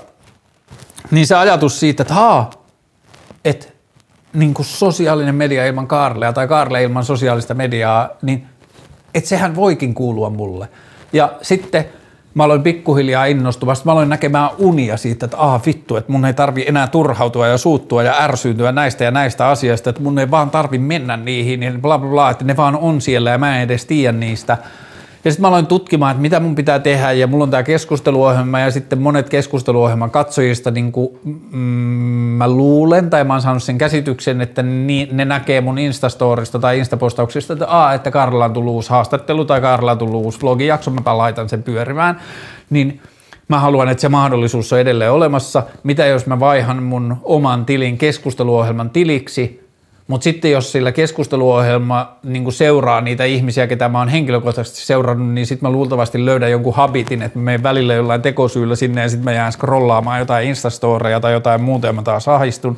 niin se ajatus siitä, että haa, että niin kuin sosiaalinen media ilman Kaarlea tai Kaarle ilman sosiaalista mediaa, niin että sehän voikin kuulua mulle. Ja sitten mä aloin pikkuhiljaa innostua, mä aloin näkemään unia siitä, että aha vittu, että mun ei tarvi enää turhautua ja suuttua ja ärsyyntyä näistä ja näistä asioista, että mun ei vaan tarvi mennä niihin, niin bla bla bla, että ne vaan on siellä ja mä en edes tiedä niistä. Ja sitten mä aloin tutkimaan, että mitä mun pitää tehdä ja mulla on tämä keskusteluohjelma ja sitten monet keskusteluohjelman katsojista, niin kuin, mm, mä luulen tai mä oon saanut sen käsityksen, että ni, ne näkee mun Instastorista tai Instapostauksista, että, aa, että Karla on tullut uusi haastattelu tai Karla on tullut uusi vlogijakso, mä laitan sen pyörimään, niin mä haluan, että se mahdollisuus on edelleen olemassa. Mitä jos mä vaihan mun oman tilin keskusteluohjelman tiliksi, mutta sitten jos sillä keskusteluohjelma niin seuraa niitä ihmisiä, ketä mä oon henkilökohtaisesti seurannut, niin sitten mä luultavasti löydän jonkun habitin, että menen välillä jollain tekosyyllä sinne ja sitten mä jään scrollaamaan jotain Instastoreja tai jotain muuta ja mä taas ahistun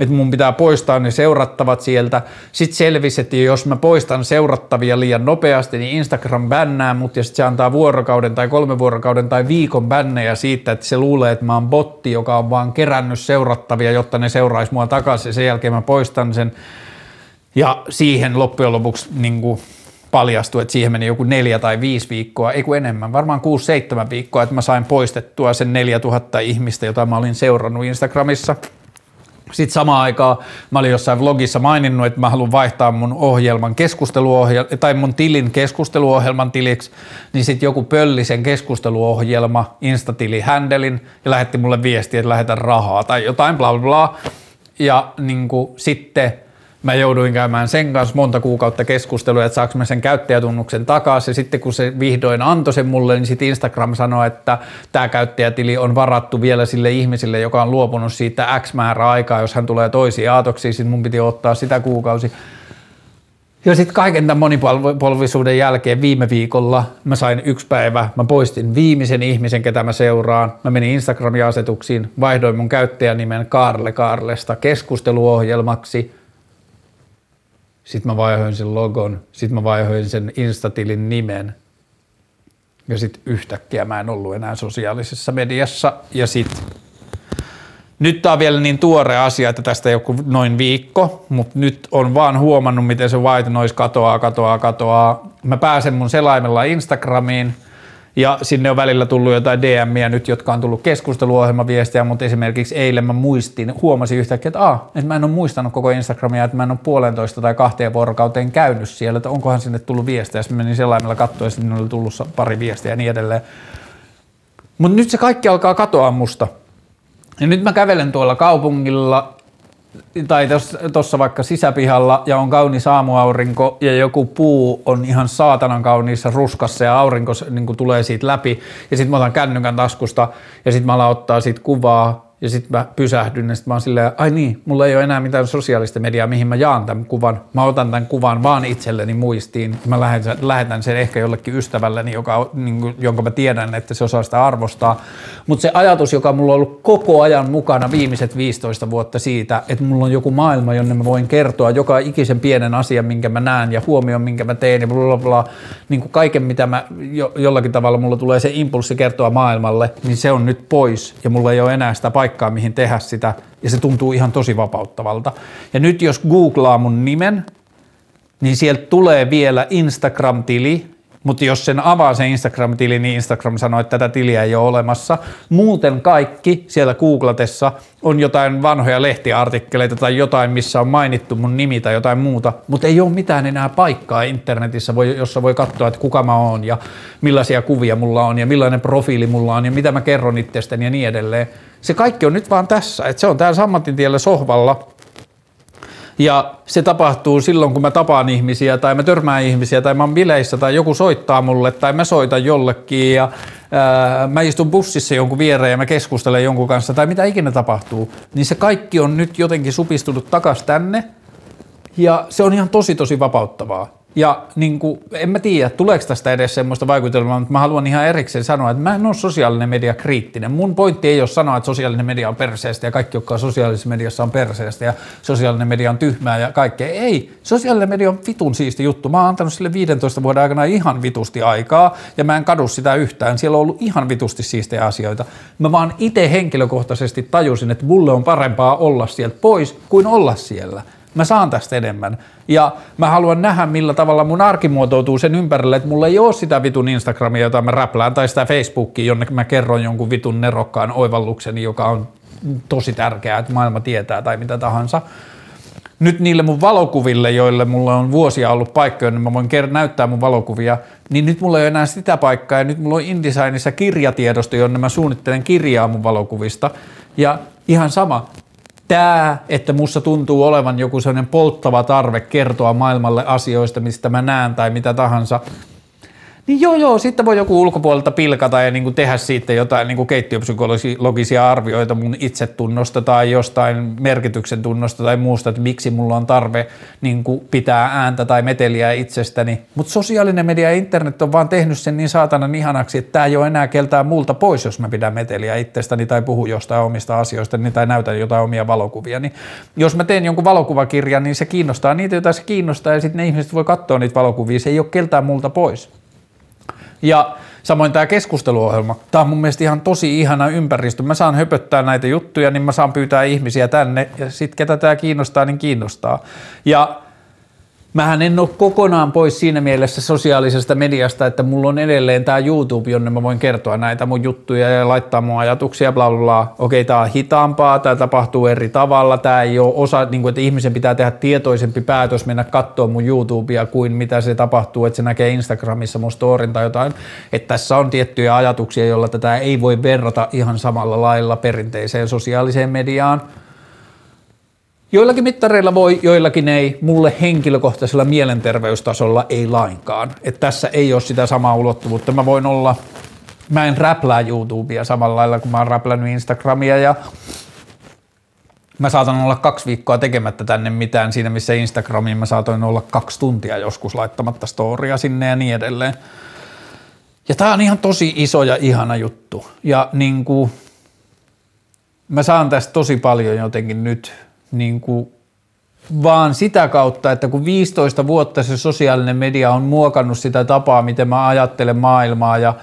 että mun pitää poistaa ne seurattavat sieltä. Sitten selvisi, että jos mä poistan seurattavia liian nopeasti, niin Instagram bännää mut ja sitten se antaa vuorokauden tai kolme vuorokauden tai viikon bännejä siitä, että se luulee, että mä oon botti, joka on vaan kerännyt seurattavia, jotta ne seuraisi mua takaisin ja sen jälkeen mä poistan sen. Ja siihen loppujen lopuksi niin kuin paljastui, että siihen meni joku neljä tai viisi viikkoa, ei kun enemmän, varmaan kuusi, seitsemän viikkoa, että mä sain poistettua sen 4000 ihmistä, jota mä olin seurannut Instagramissa – sitten samaan aikaan mä olin jossain vlogissa maininnut, että mä haluan vaihtaa mun ohjelman keskusteluohjelma, tai mun tilin keskusteluohjelman tiliksi, niin sitten joku pölli sen keskusteluohjelma, instatili händelin ja lähetti mulle viestiä, että lähetän rahaa tai jotain bla bla bla. Ja niin sitten mä jouduin käymään sen kanssa monta kuukautta keskustelua, että saaks mä sen käyttäjätunnuksen takaisin. Ja sitten kun se vihdoin antoi sen mulle, niin sitten Instagram sanoi, että tämä käyttäjätili on varattu vielä sille ihmiselle, joka on luopunut siitä X määrä aikaa, jos hän tulee toisiin aatoksiin, sitten mun piti ottaa sitä kuukausi. Ja sitten kaiken tämän monipolvisuuden jälkeen viime viikolla mä sain yksi päivä, mä poistin viimeisen ihmisen, ketä mä seuraan. Mä menin Instagramin asetuksiin, vaihdoin mun käyttäjänimen Karle Karlesta keskusteluohjelmaksi – sitten mä vaihoin sen logon, sitten mä vaihoin sen Instatilin nimen. Ja sitten yhtäkkiä mä en ollut enää sosiaalisessa mediassa. Ja sitten nyt tää on vielä niin tuore asia, että tästä joku noin viikko, mutta nyt on vaan huomannut, miten se white noise katoaa, katoaa, katoaa. Mä pääsen mun selaimella Instagramiin – ja sinne on välillä tullut jotain DMiä nyt, jotka on tullut keskusteluohjelmaviestejä, mutta esimerkiksi eilen mä muistin, huomasin yhtäkkiä, että, Aa, että mä en ole muistanut koko Instagramia, että mä en ole puolentoista tai kahteen vuorokauteen käynyt siellä, että onkohan sinne tullut viestejä. Sitten menin sellaimella katsoa ja sinne oli tullut pari viestiä ja niin edelleen. Mutta nyt se kaikki alkaa katoa musta. Ja nyt mä kävelen tuolla kaupungilla tai tuossa vaikka sisäpihalla ja on kaunis aamuaurinko ja joku puu on ihan saatanan kauniissa ruskassa ja aurinko niin tulee siitä läpi. Ja sitten mä otan kännykän taskusta ja sitten mä alan ottaa siitä kuvaa ja sitten mä pysähdyn ja sitten mä oon silleen, ai niin, mulla ei ole enää mitään sosiaalista mediaa, mihin mä jaan tämän kuvan. Mä otan tämän kuvan vaan itselleni muistiin. Mä lähetän, sen ehkä jollekin ystävälleni, joka, niin kuin, jonka mä tiedän, että se osaa sitä arvostaa. Mutta se ajatus, joka mulla on ollut koko ajan mukana viimeiset 15 vuotta siitä, että mulla on joku maailma, jonne mä voin kertoa joka ikisen pienen asian, minkä mä näen ja huomioon, minkä mä teen ja bla, bla, niin kuin kaiken, mitä mä jo, jollakin tavalla mulla tulee se impulssi kertoa maailmalle, niin se on nyt pois ja mulla ei ole enää sitä paikkaa paikkaa, mihin tehdä sitä, ja se tuntuu ihan tosi vapauttavalta. Ja nyt jos googlaa mun nimen, niin sieltä tulee vielä Instagram-tili, mutta jos sen avaa se Instagram-tili, niin Instagram sanoo, että tätä tiliä ei ole olemassa. Muuten kaikki siellä googlatessa on jotain vanhoja lehtiartikkeleita tai jotain, missä on mainittu mun nimi tai jotain muuta, mutta ei ole mitään enää paikkaa internetissä, jossa voi katsoa, että kuka mä oon ja millaisia kuvia mulla on ja millainen profiili mulla on ja mitä mä kerron itsestäni ja niin edelleen. Se kaikki on nyt vaan tässä, että se on täällä Sammatin tiellä sohvalla Ja se tapahtuu silloin, kun mä tapaan ihmisiä tai mä törmään ihmisiä tai mä oon bileissä tai joku soittaa mulle tai mä soitan jollekin ja ää, mä istun bussissa jonkun viereen ja mä keskustelen jonkun kanssa tai mitä ikinä tapahtuu, niin se kaikki on nyt jotenkin supistunut takas tänne ja se on ihan tosi tosi vapauttavaa. Ja niin kuin, en mä tiedä, tuleeko tästä edes semmoista vaikutelmaa, mutta mä haluan ihan erikseen sanoa, että mä en ole sosiaalinen media kriittinen. Mun pointti ei ole sanoa, että sosiaalinen media on perseestä ja kaikki, jotka on sosiaalisessa mediassa on perseestä ja sosiaalinen media on tyhmää ja kaikkea. Ei, sosiaalinen media on vitun siisti juttu. Mä oon antanut sille 15 vuoden aikana ihan vitusti aikaa ja mä en kadu sitä yhtään. Siellä on ollut ihan vitusti siistejä asioita. Mä vaan itse henkilökohtaisesti tajusin, että mulle on parempaa olla sieltä pois kuin olla siellä – Mä saan tästä enemmän. Ja mä haluan nähdä, millä tavalla mun arki muotoutuu sen ympärille, että mulla ei ole sitä vitun Instagramia, jota mä räplään, tai sitä Facebookia, jonne mä kerron jonkun vitun nerokkaan oivallukseni, joka on tosi tärkeää, että maailma tietää tai mitä tahansa. Nyt niille mun valokuville, joille mulla on vuosia ollut paikkoja, niin mä voin näyttää mun valokuvia, niin nyt mulla ei ole enää sitä paikkaa, ja nyt mulla on InDesignissa kirjatiedosto, jonne mä suunnittelen kirjaa mun valokuvista. Ja ihan sama, tämä, että mussa tuntuu olevan joku sellainen polttava tarve kertoa maailmalle asioista, mistä mä näen tai mitä tahansa, niin joo, joo, sitten voi joku ulkopuolelta pilkata ja niin kuin tehdä siitä jotain niin kuin keittiöpsykologisia arvioita mun itsetunnosta tai jostain merkityksen tunnosta tai muusta, että miksi mulla on tarve niin kuin pitää ääntä tai meteliä itsestäni. Mutta sosiaalinen media ja internet on vaan tehnyt sen niin saatanan ihanaksi, että tämä ei ole enää keltään muulta pois, jos mä pidän meteliä itsestäni tai puhu jostain omista asioista tai näytän jotain omia valokuvia. Niin jos mä teen jonkun valokuvakirjan, niin se kiinnostaa niitä, joita se kiinnostaa ja sitten ne ihmiset voi katsoa niitä valokuvia. Se ei ole keltään muulta pois. Ja samoin tämä keskusteluohjelma. Tämä on mun mielestä ihan tosi ihana ympäristö. Mä saan höpöttää näitä juttuja, niin mä saan pyytää ihmisiä tänne ja sitten ketä tämä kiinnostaa, niin kiinnostaa. Ja Mähän en ole kokonaan pois siinä mielessä sosiaalisesta mediasta, että mulla on edelleen tämä YouTube, jonne mä voin kertoa näitä mun juttuja ja laittaa mun ajatuksia, bla bla bla. Okei, tämä on hitaampaa, tämä tapahtuu eri tavalla, tämä ei ole osa, niin kuin, että ihmisen pitää tehdä tietoisempi päätös mennä katsoa mun YouTubea kuin mitä se tapahtuu, että se näkee Instagramissa mun storin tai jotain. Että tässä on tiettyjä ajatuksia, joilla tätä ei voi verrata ihan samalla lailla perinteiseen sosiaaliseen mediaan – Joillakin mittareilla voi, joillakin ei. Mulle henkilökohtaisella mielenterveystasolla ei lainkaan. Et tässä ei ole sitä samaa ulottuvuutta. Mä voin olla, mä en räplää YouTubea samalla lailla kuin mä oon räplännyt Instagramia ja mä saatan olla kaksi viikkoa tekemättä tänne mitään siinä, missä Instagramiin mä saatoin olla kaksi tuntia joskus laittamatta storia sinne ja niin edelleen. Ja tää on ihan tosi iso ja ihana juttu. Ja niin kuin, mä saan tästä tosi paljon jotenkin nyt niin kuin vaan sitä kautta, että kun 15 vuotta se sosiaalinen media on muokannut sitä tapaa, miten mä ajattelen maailmaa ja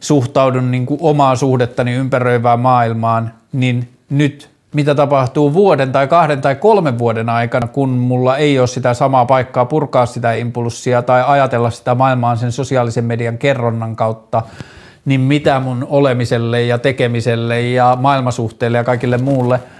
suhtaudun niin kuin omaa suhdettani ympäröivään maailmaan, niin nyt mitä tapahtuu vuoden tai kahden tai kolmen vuoden aikana, kun mulla ei ole sitä samaa paikkaa purkaa sitä impulssia tai ajatella sitä maailmaa sen sosiaalisen median kerronnan kautta, niin mitä mun olemiselle ja tekemiselle ja maailmasuhteelle ja kaikille muulle –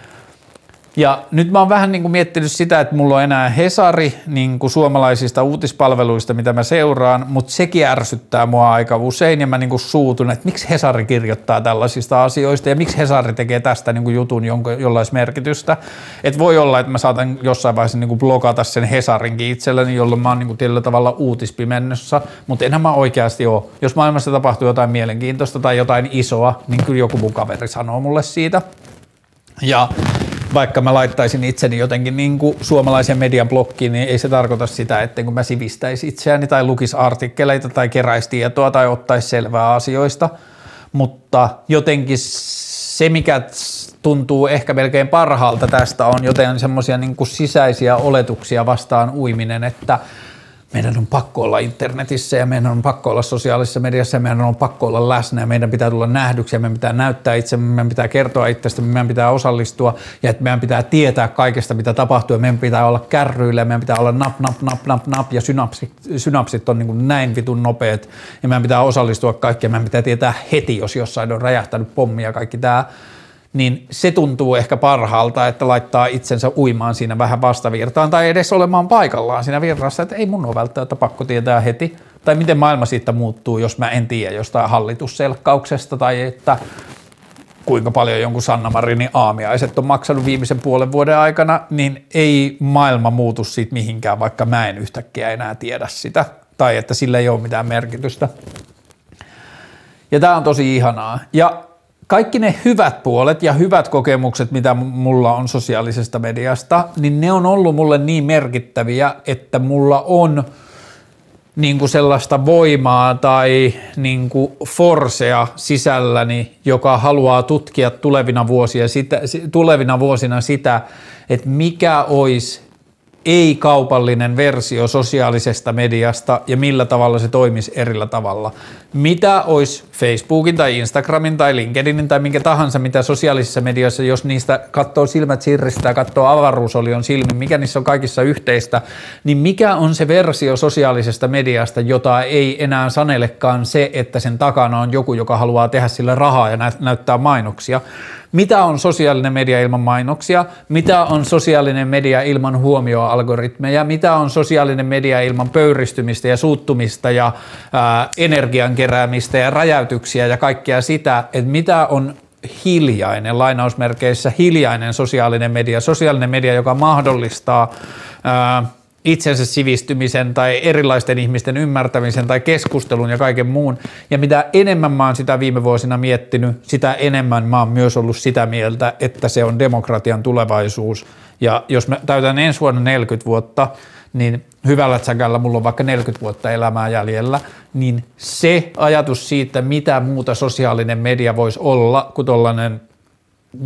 ja nyt mä oon vähän niin kuin miettinyt sitä, että mulla on enää Hesari niin kuin suomalaisista uutispalveluista, mitä mä seuraan, mutta sekin ärsyttää mua aika usein ja mä niin kuin suutun, että miksi Hesari kirjoittaa tällaisista asioista ja miksi Hesari tekee tästä niin kuin jutun jollain merkitystä. Että voi olla, että mä saatan jossain vaiheessa niin kuin blokata sen Hesarinkin itselleni, jolloin mä oon niin kuin tietyllä tavalla uutispimennössä, mutta enhän mä oikeasti ole. Jos maailmassa tapahtuu jotain mielenkiintoista tai jotain isoa, niin kyllä joku mun kaveri sanoo mulle siitä. Ja vaikka mä laittaisin itseni jotenkin niin kuin suomalaisen median blokkiin, niin ei se tarkoita sitä, että kun mä sivistäisi itseäni tai lukisi artikkeleita tai keräisi tietoa tai ottaisi selvää asioista, mutta jotenkin se, mikä tuntuu ehkä melkein parhaalta tästä on joten semmoisia niin sisäisiä oletuksia vastaan uiminen, että – meidän on pakko olla internetissä ja meidän on pakko olla sosiaalisessa mediassa ja meidän on pakko olla läsnä ja meidän pitää tulla nähdyksi ja meidän pitää näyttää itse, meidän pitää kertoa itsestä, meidän pitää osallistua ja että meidän pitää tietää kaikesta, mitä tapahtuu ja meidän pitää olla kärryillä ja meidän pitää olla nap, nap, nap, nap, nap ja synapsit, synapsit on niin kuin näin vitun nopeat ja meidän pitää osallistua kaikkeen, meidän pitää tietää heti, jos jossain on räjähtänyt pommi ja kaikki tämä niin se tuntuu ehkä parhaalta, että laittaa itsensä uimaan siinä vähän vastavirtaan tai edes olemaan paikallaan siinä virrassa, että ei mun ole välttämättä pakko tietää heti. Tai miten maailma siitä muuttuu, jos mä en tiedä jostain hallitusselkkauksesta tai että kuinka paljon jonkun Sanna Marinin aamiaiset on maksanut viimeisen puolen vuoden aikana, niin ei maailma muutu siitä mihinkään, vaikka mä en yhtäkkiä enää tiedä sitä, tai että sillä ei ole mitään merkitystä. Ja tämä on tosi ihanaa. Ja kaikki ne hyvät puolet ja hyvät kokemukset, mitä mulla on sosiaalisesta mediasta, niin ne on ollut mulle niin merkittäviä, että mulla on niin kuin sellaista voimaa tai niin kuin forsea sisälläni, joka haluaa tutkia tulevina, vuosia sitä, tulevina vuosina sitä, että mikä olisi ei-kaupallinen versio sosiaalisesta mediasta ja millä tavalla se toimisi erillä tavalla. Mitä olisi Facebookin tai Instagramin tai LinkedInin tai minkä tahansa, mitä sosiaalisissa medioissa, jos niistä katsoo silmät sirristä ja katsoo avaruusolion silmin, mikä niissä on kaikissa yhteistä, niin mikä on se versio sosiaalisesta mediasta, jota ei enää sanelekaan se, että sen takana on joku, joka haluaa tehdä sille rahaa ja näyttää mainoksia, mitä on sosiaalinen media ilman mainoksia, mitä on sosiaalinen media ilman huomioalgoritmeja, mitä on sosiaalinen media ilman pöyristymistä ja suuttumista ja ää, energian keräämistä ja räjäytyksiä ja kaikkea sitä, että mitä on hiljainen, lainausmerkeissä hiljainen sosiaalinen media, sosiaalinen media, joka mahdollistaa ää, itsensä sivistymisen tai erilaisten ihmisten ymmärtämisen tai keskustelun ja kaiken muun. Ja mitä enemmän mä oon sitä viime vuosina miettinyt, sitä enemmän mä oon myös ollut sitä mieltä, että se on demokratian tulevaisuus. Ja jos mä täytän ensi vuonna 40 vuotta, niin hyvällä tsäkällä mulla on vaikka 40 vuotta elämää jäljellä, niin se ajatus siitä, mitä muuta sosiaalinen media voisi olla kuin tollainen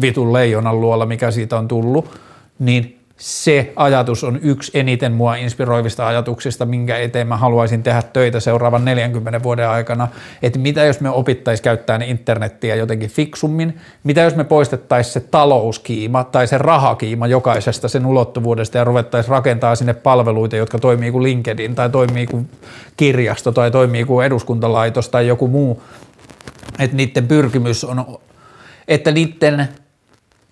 vitun leijonan luola, mikä siitä on tullut, niin se ajatus on yksi eniten mua inspiroivista ajatuksista, minkä eteen mä haluaisin tehdä töitä seuraavan 40 vuoden aikana, että mitä jos me opittaisiin käyttää internettiä jotenkin fiksummin, mitä jos me poistettaisiin se talouskiima tai se rahakiima jokaisesta sen ulottuvuudesta ja ruvettaisiin rakentaa sinne palveluita, jotka toimii kuin LinkedIn tai toimii kuin kirjasto tai toimii kuin eduskuntalaitos tai joku muu, että niiden pyrkimys on, että niiden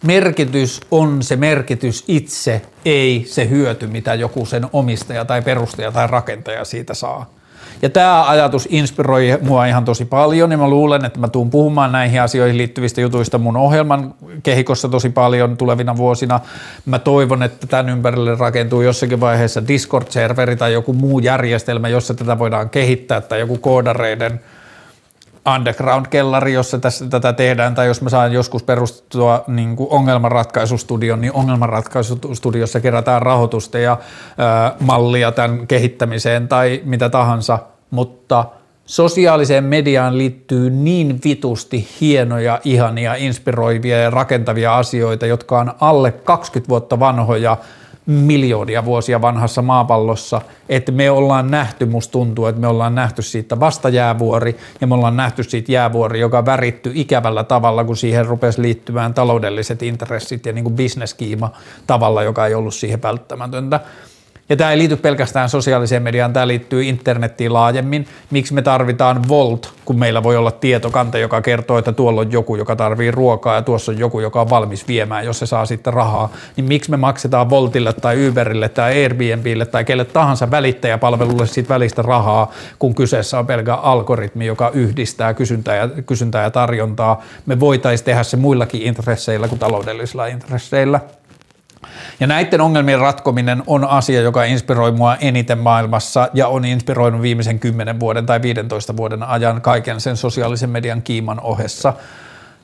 merkitys on se merkitys itse, ei se hyöty, mitä joku sen omistaja tai perustaja tai rakentaja siitä saa. Ja tämä ajatus inspiroi mua ihan tosi paljon ja mä luulen, että mä tuun puhumaan näihin asioihin liittyvistä jutuista mun ohjelman kehikossa tosi paljon tulevina vuosina. Mä toivon, että tämän ympärille rakentuu jossakin vaiheessa Discord-serveri tai joku muu järjestelmä, jossa tätä voidaan kehittää tai joku koodareiden – underground-kellari, jossa tässä, tätä tehdään, tai jos mä saan joskus perustua niin kuin ongelmanratkaisustudion, niin ongelmanratkaisustudiossa kerätään rahoitusta ja ää, mallia tämän kehittämiseen tai mitä tahansa, mutta sosiaaliseen mediaan liittyy niin vitusti hienoja, ihania, inspiroivia ja rakentavia asioita, jotka on alle 20 vuotta vanhoja – miljoonia vuosia vanhassa maapallossa, että me ollaan nähty, musta tuntuu, että me ollaan nähty siitä vasta jäävuori ja me ollaan nähty siitä jäävuori, joka väritty ikävällä tavalla, kun siihen rupesi liittymään taloudelliset intressit ja niin kuin bisneskiima tavalla, joka ei ollut siihen välttämätöntä. Ja tämä ei liity pelkästään sosiaaliseen mediaan, tämä liittyy internettiin laajemmin. Miksi me tarvitaan Volt, kun meillä voi olla tietokanta, joka kertoo, että tuolla on joku, joka tarvii ruokaa ja tuossa on joku, joka on valmis viemään, jos se saa sitten rahaa. Niin miksi me maksetaan Voltille tai Uberille tai Airbnbille tai kelle tahansa välittäjäpalvelulle siitä välistä rahaa, kun kyseessä on pelkä algoritmi, joka yhdistää kysyntää ja, kysyntää ja tarjontaa. Me voitaisiin tehdä se muillakin intresseillä kuin taloudellisilla intresseillä. Ja näiden ongelmien ratkominen on asia, joka inspiroi mua eniten maailmassa ja on inspiroinut viimeisen 10 vuoden tai 15 vuoden ajan kaiken sen sosiaalisen median kiiman ohessa.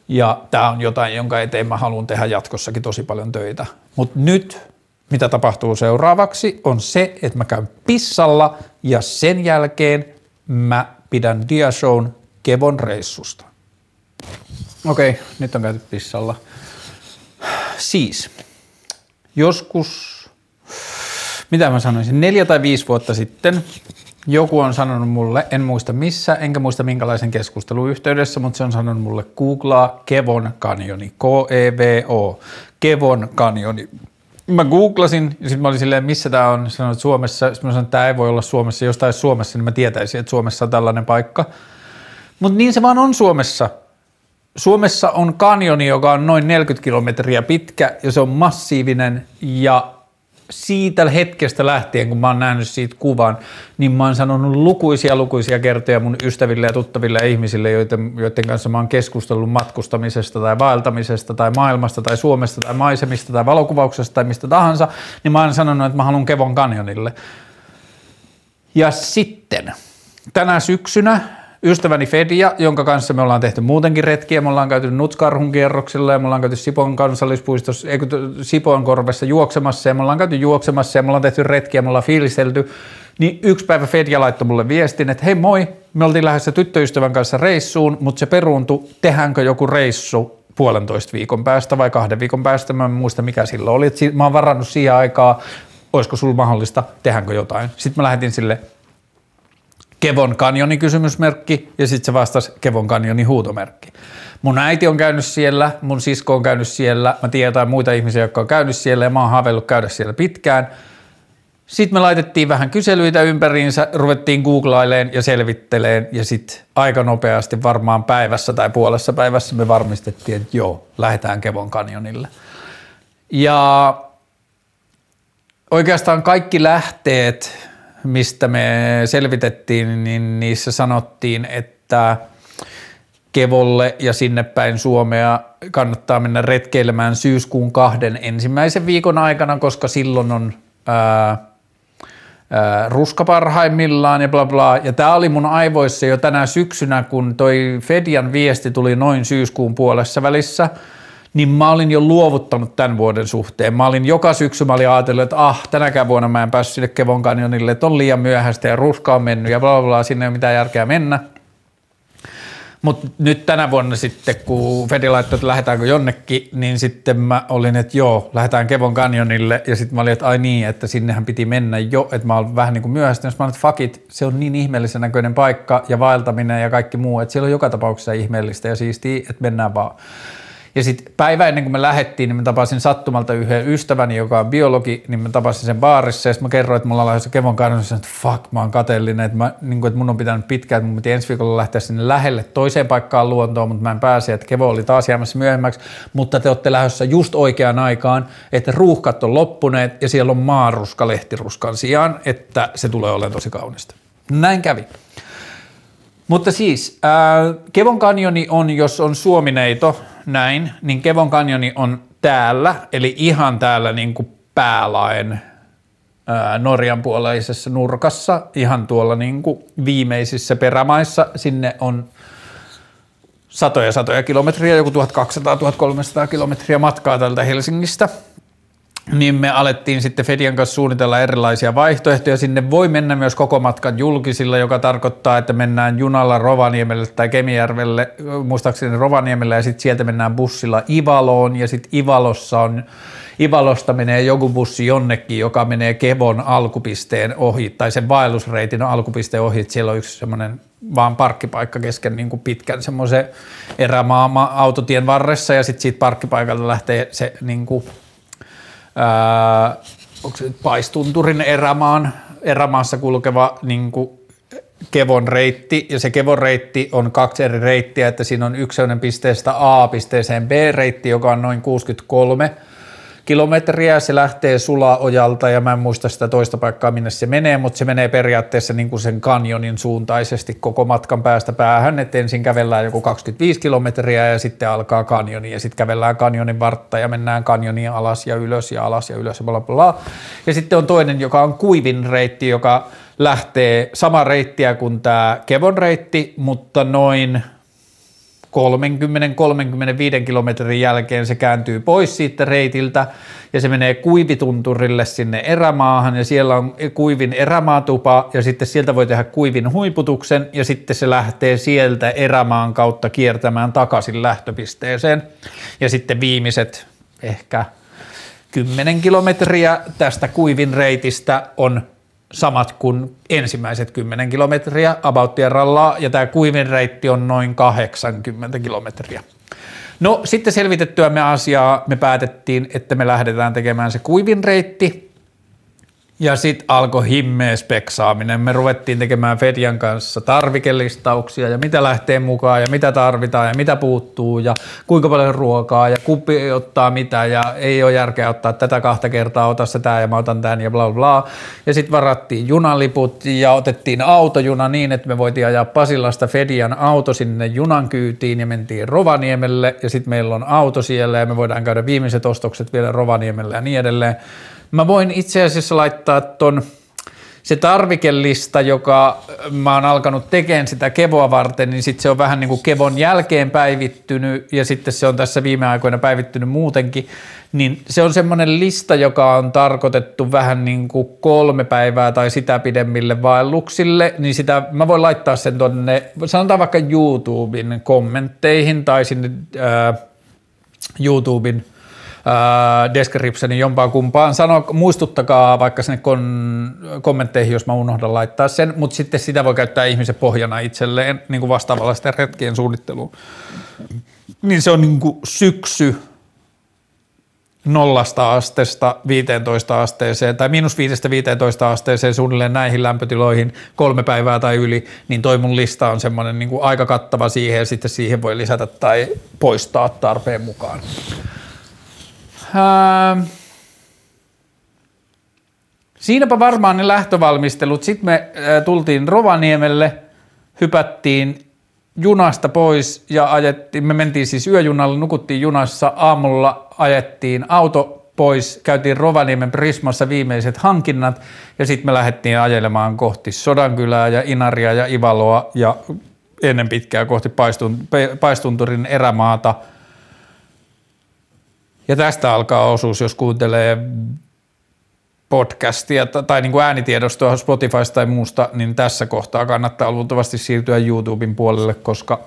Ja tämä on jotain, jonka eteen mä haluan tehdä jatkossakin tosi paljon töitä. Mutta nyt, mitä tapahtuu seuraavaksi, on se, että mä käyn pissalla ja sen jälkeen mä pidän diashown Kevon reissusta. Okei, nyt on käyty pissalla. Siis, joskus, mitä mä sanoisin, neljä tai viisi vuotta sitten joku on sanonut mulle, en muista missä, enkä muista minkälaisen keskustelun yhteydessä, mutta se on sanonut mulle, googlaa Kevon kanioni, K-E-V-O, Kevon kanioni. Mä googlasin ja sitten mä olin silleen, missä tämä on, sanoin, että Suomessa, sitten mä sanoin, että tämä ei voi olla Suomessa, jos tämä Suomessa, niin mä tietäisin, että Suomessa on tällainen paikka. Mutta niin se vaan on Suomessa. Suomessa on kanjoni, joka on noin 40 kilometriä pitkä ja se on massiivinen ja siitä hetkestä lähtien, kun mä oon nähnyt siitä kuvan, niin mä oon sanonut lukuisia lukuisia kertoja mun ystäville ja tuttaville ja ihmisille, joiden, joiden kanssa mä oon keskustellut matkustamisesta tai vaeltamisesta tai maailmasta tai Suomesta tai maisemista tai valokuvauksesta tai mistä tahansa, niin mä oon sanonut, että mä haluan Kevon kanjonille. Ja sitten tänä syksynä ystäväni Fedia, jonka kanssa me ollaan tehty muutenkin retkiä. Me ollaan käyty Nutskarhun kierroksilla ja me ollaan käyty Sipon kansallispuistossa, ei, Sipon korvessa juoksemassa ja me ollaan käyty juoksemassa ja me ollaan tehty retkiä, me ollaan fiilistelty. Niin yksi päivä Fedia laittoi mulle viestin, että hei moi, me oltiin lähdössä tyttöystävän kanssa reissuun, mutta se peruuntui, tehdäänkö joku reissu puolentoista viikon päästä vai kahden viikon päästä, mä en muista mikä silloin oli. Mä oon varannut siihen aikaa, olisiko sulla mahdollista, tehdäänkö jotain. Sitten mä lähetin sille Kevon kanjoni kysymysmerkki ja sitten se vastasi Kevon kanjoni huutomerkki. Mun äiti on käynyt siellä, mun sisko on käynyt siellä, mä tiedän jotain muita ihmisiä, jotka on käynyt siellä ja mä oon haaveillut käydä siellä pitkään. Sitten me laitettiin vähän kyselyitä ympäriinsä, ruvettiin googlaileen ja selvitteleen ja sitten aika nopeasti varmaan päivässä tai puolessa päivässä me varmistettiin, että joo, lähdetään Kevon kanjonille. Ja oikeastaan kaikki lähteet mistä me selvitettiin, niin niissä sanottiin, että Kevolle ja sinne päin Suomea kannattaa mennä retkeilemään syyskuun kahden ensimmäisen viikon aikana, koska silloin on ää, ää, ruska parhaimmillaan ja bla bla. Ja tämä oli mun aivoissa jo tänä syksynä, kun toi Fedian viesti tuli noin syyskuun puolessa välissä – niin mä olin jo luovuttanut tämän vuoden suhteen. Mä olin joka syksy, mä olin ajatellut, että ah, tänäkään vuonna mä en päässyt sille Kevon Canyonille, että on liian myöhäistä ja ruska on mennyt ja bla bla, bla sinne ei ole mitään järkeä mennä. Mutta nyt tänä vuonna sitten, kun Fedi laittoi, että lähdetäänkö jonnekin, niin sitten mä olin, että joo, lähdetään Kevon Canyonille. Ja sitten mä olin, että ai niin, että sinnehän piti mennä jo, että mä olin vähän niin kuin myöhästynyt. Mä olin, että fuck it, se on niin ihmeellisen näköinen paikka ja vaeltaminen ja kaikki muu, että siellä on joka tapauksessa ihmeellistä ja siistiä, että mennään vaan. Ja sitten päivä ennen kuin me lähdettiin, niin mä tapasin sattumalta yhden ystäväni, joka on biologi, niin mä tapasin sen baarissa ja sitten mä kerroin, että mulla on lähdössä Kevon kanssa, että fuck, mä oon kateellinen, että, mä, niin kuin, että mun on pitänyt pitkään, että mun piti ensi viikolla lähteä sinne lähelle toiseen paikkaan luontoon, mutta mä en pääse, että Kevo oli taas jäämässä myöhemmäksi, mutta te olette lähdössä just oikeaan aikaan, että ruuhkat on loppuneet ja siellä on maaruska lehtiruskan sijaan, että se tulee olemaan tosi kaunista. Näin kävi. Mutta siis, äh, Kevon kanjoni on, jos on suomineito, näin, niin Kevon kanjoni on täällä, eli ihan täällä niin kuin päälaen ää, Norjan puoleisessa nurkassa, ihan tuolla niin kuin viimeisissä perämaissa. Sinne on satoja satoja kilometriä, joku 1200-1300 kilometriä matkaa tältä Helsingistä – niin me alettiin sitten Fedian kanssa suunnitella erilaisia vaihtoehtoja. Sinne voi mennä myös koko matkan julkisilla, joka tarkoittaa, että mennään junalla Rovaniemelle tai Kemijärvelle, muistaakseni Rovaniemelle, ja sitten sieltä mennään bussilla Ivaloon, ja sitten Ivalossa on Ivalosta menee joku bussi jonnekin, joka menee Kevon alkupisteen ohi, tai sen vaellusreitin alkupisteen ohi, että siellä on yksi semmoinen vaan parkkipaikka kesken niin kuin pitkän semmoisen erämaa-autotien varressa, ja sitten siitä parkkipaikalta lähtee se niin kuin onko se Paistunturin erämaan, erämaassa kulkeva niin kuin Kevon reitti, ja se Kevon reitti on kaksi eri reittiä, että siinä on yksi pisteestä A pisteeseen B-reitti, joka on noin 63 kilometriä, se lähtee Sulaojalta ja mä en muista sitä toista paikkaa, minne se menee, mutta se menee periaatteessa niin kuin sen kanjonin suuntaisesti koko matkan päästä päähän, että ensin kävellään joku 25 kilometriä ja sitten alkaa kanjoni ja sitten kävellään kanjonin vartta ja mennään kanjonin alas ja ylös ja alas ja ylös ja bla bla bla. Ja sitten on toinen, joka on kuivin reitti, joka lähtee sama reittiä kuin tämä Kevon reitti, mutta noin 30-35 kilometrin jälkeen se kääntyy pois siitä reitiltä ja se menee kuivitunturille sinne erämaahan ja siellä on kuivin erämaatupa ja sitten sieltä voi tehdä kuivin huiputuksen ja sitten se lähtee sieltä erämaan kautta kiertämään takaisin lähtöpisteeseen. Ja sitten viimeiset ehkä 10 kilometriä tästä kuivin reitistä on samat kuin ensimmäiset 10 kilometriä abouttia rallaa, ja tämä kuivin reitti on noin 80 kilometriä. No sitten selvitettyä me asiaa, me päätettiin, että me lähdetään tekemään se kuivin reitti, Ja sitten alkoi himmeä speksaaminen. Me ruvettiin tekemään Fedian kanssa tarvikelistauksia ja mitä lähtee mukaan ja mitä tarvitaan ja mitä puuttuu ja kuinka paljon ruokaa ja kuppi ottaa mitä ja ei ole järkeä ottaa tätä kahta kertaa, ota se tää ja mä otan tämän ja bla bla bla. Ja sitten varattiin junaliput ja otettiin autojuna niin, että me voitiin ajaa Pasilasta Fedian auto sinne junan kyytiin ja mentiin Rovaniemelle ja sitten meillä on auto siellä ja me voidaan käydä viimeiset ostokset vielä Rovaniemelle ja niin edelleen. Mä voin itse asiassa laittaa ton se tarvikelista, joka mä oon alkanut tekemään sitä Kevoa varten, niin sitten se on vähän niin kuin Kevon jälkeen päivittynyt ja sitten se on tässä viime aikoina päivittynyt muutenkin, niin se on semmoinen lista, joka on tarkoitettu vähän niin kuin kolme päivää tai sitä pidemmille vaelluksille, niin sitä mä voin laittaa sen tonne, sanotaan vaikka YouTuben kommentteihin tai sinne ää, YouTuben äh, descriptionin jompaan kumpaan. Sano, muistuttakaa vaikka sinne kon, kommentteihin, jos mä unohdan laittaa sen, mutta sitten sitä voi käyttää ihmisen pohjana itselleen niin kuin vastaavalla sitten retkien suunnitteluun. Niin se on niin kuin syksy nollasta asteesta 15 asteeseen tai miinus 5 15 asteeseen suunnilleen näihin lämpötiloihin kolme päivää tai yli, niin toi mun lista on semmoinen niin aika kattava siihen ja sitten siihen voi lisätä tai poistaa tarpeen mukaan. Ähm, siinäpä varmaan ne lähtövalmistelut. Sitten me äh, tultiin Rovaniemelle, hypättiin junasta pois ja ajettiin, me mentiin siis yöjunalle, nukuttiin junassa, aamulla ajettiin auto pois, käytiin Rovaniemen Prismassa viimeiset hankinnat ja sitten me lähdettiin ajelemaan kohti Sodankylää ja Inaria ja Ivaloa ja ennen pitkää kohti Paistunturin erämaata – ja tästä alkaa osuus, jos kuuntelee podcastia tai niin kuin äänitiedostoa Spotifysta tai muusta, niin tässä kohtaa kannattaa luultavasti siirtyä YouTuben puolelle, koska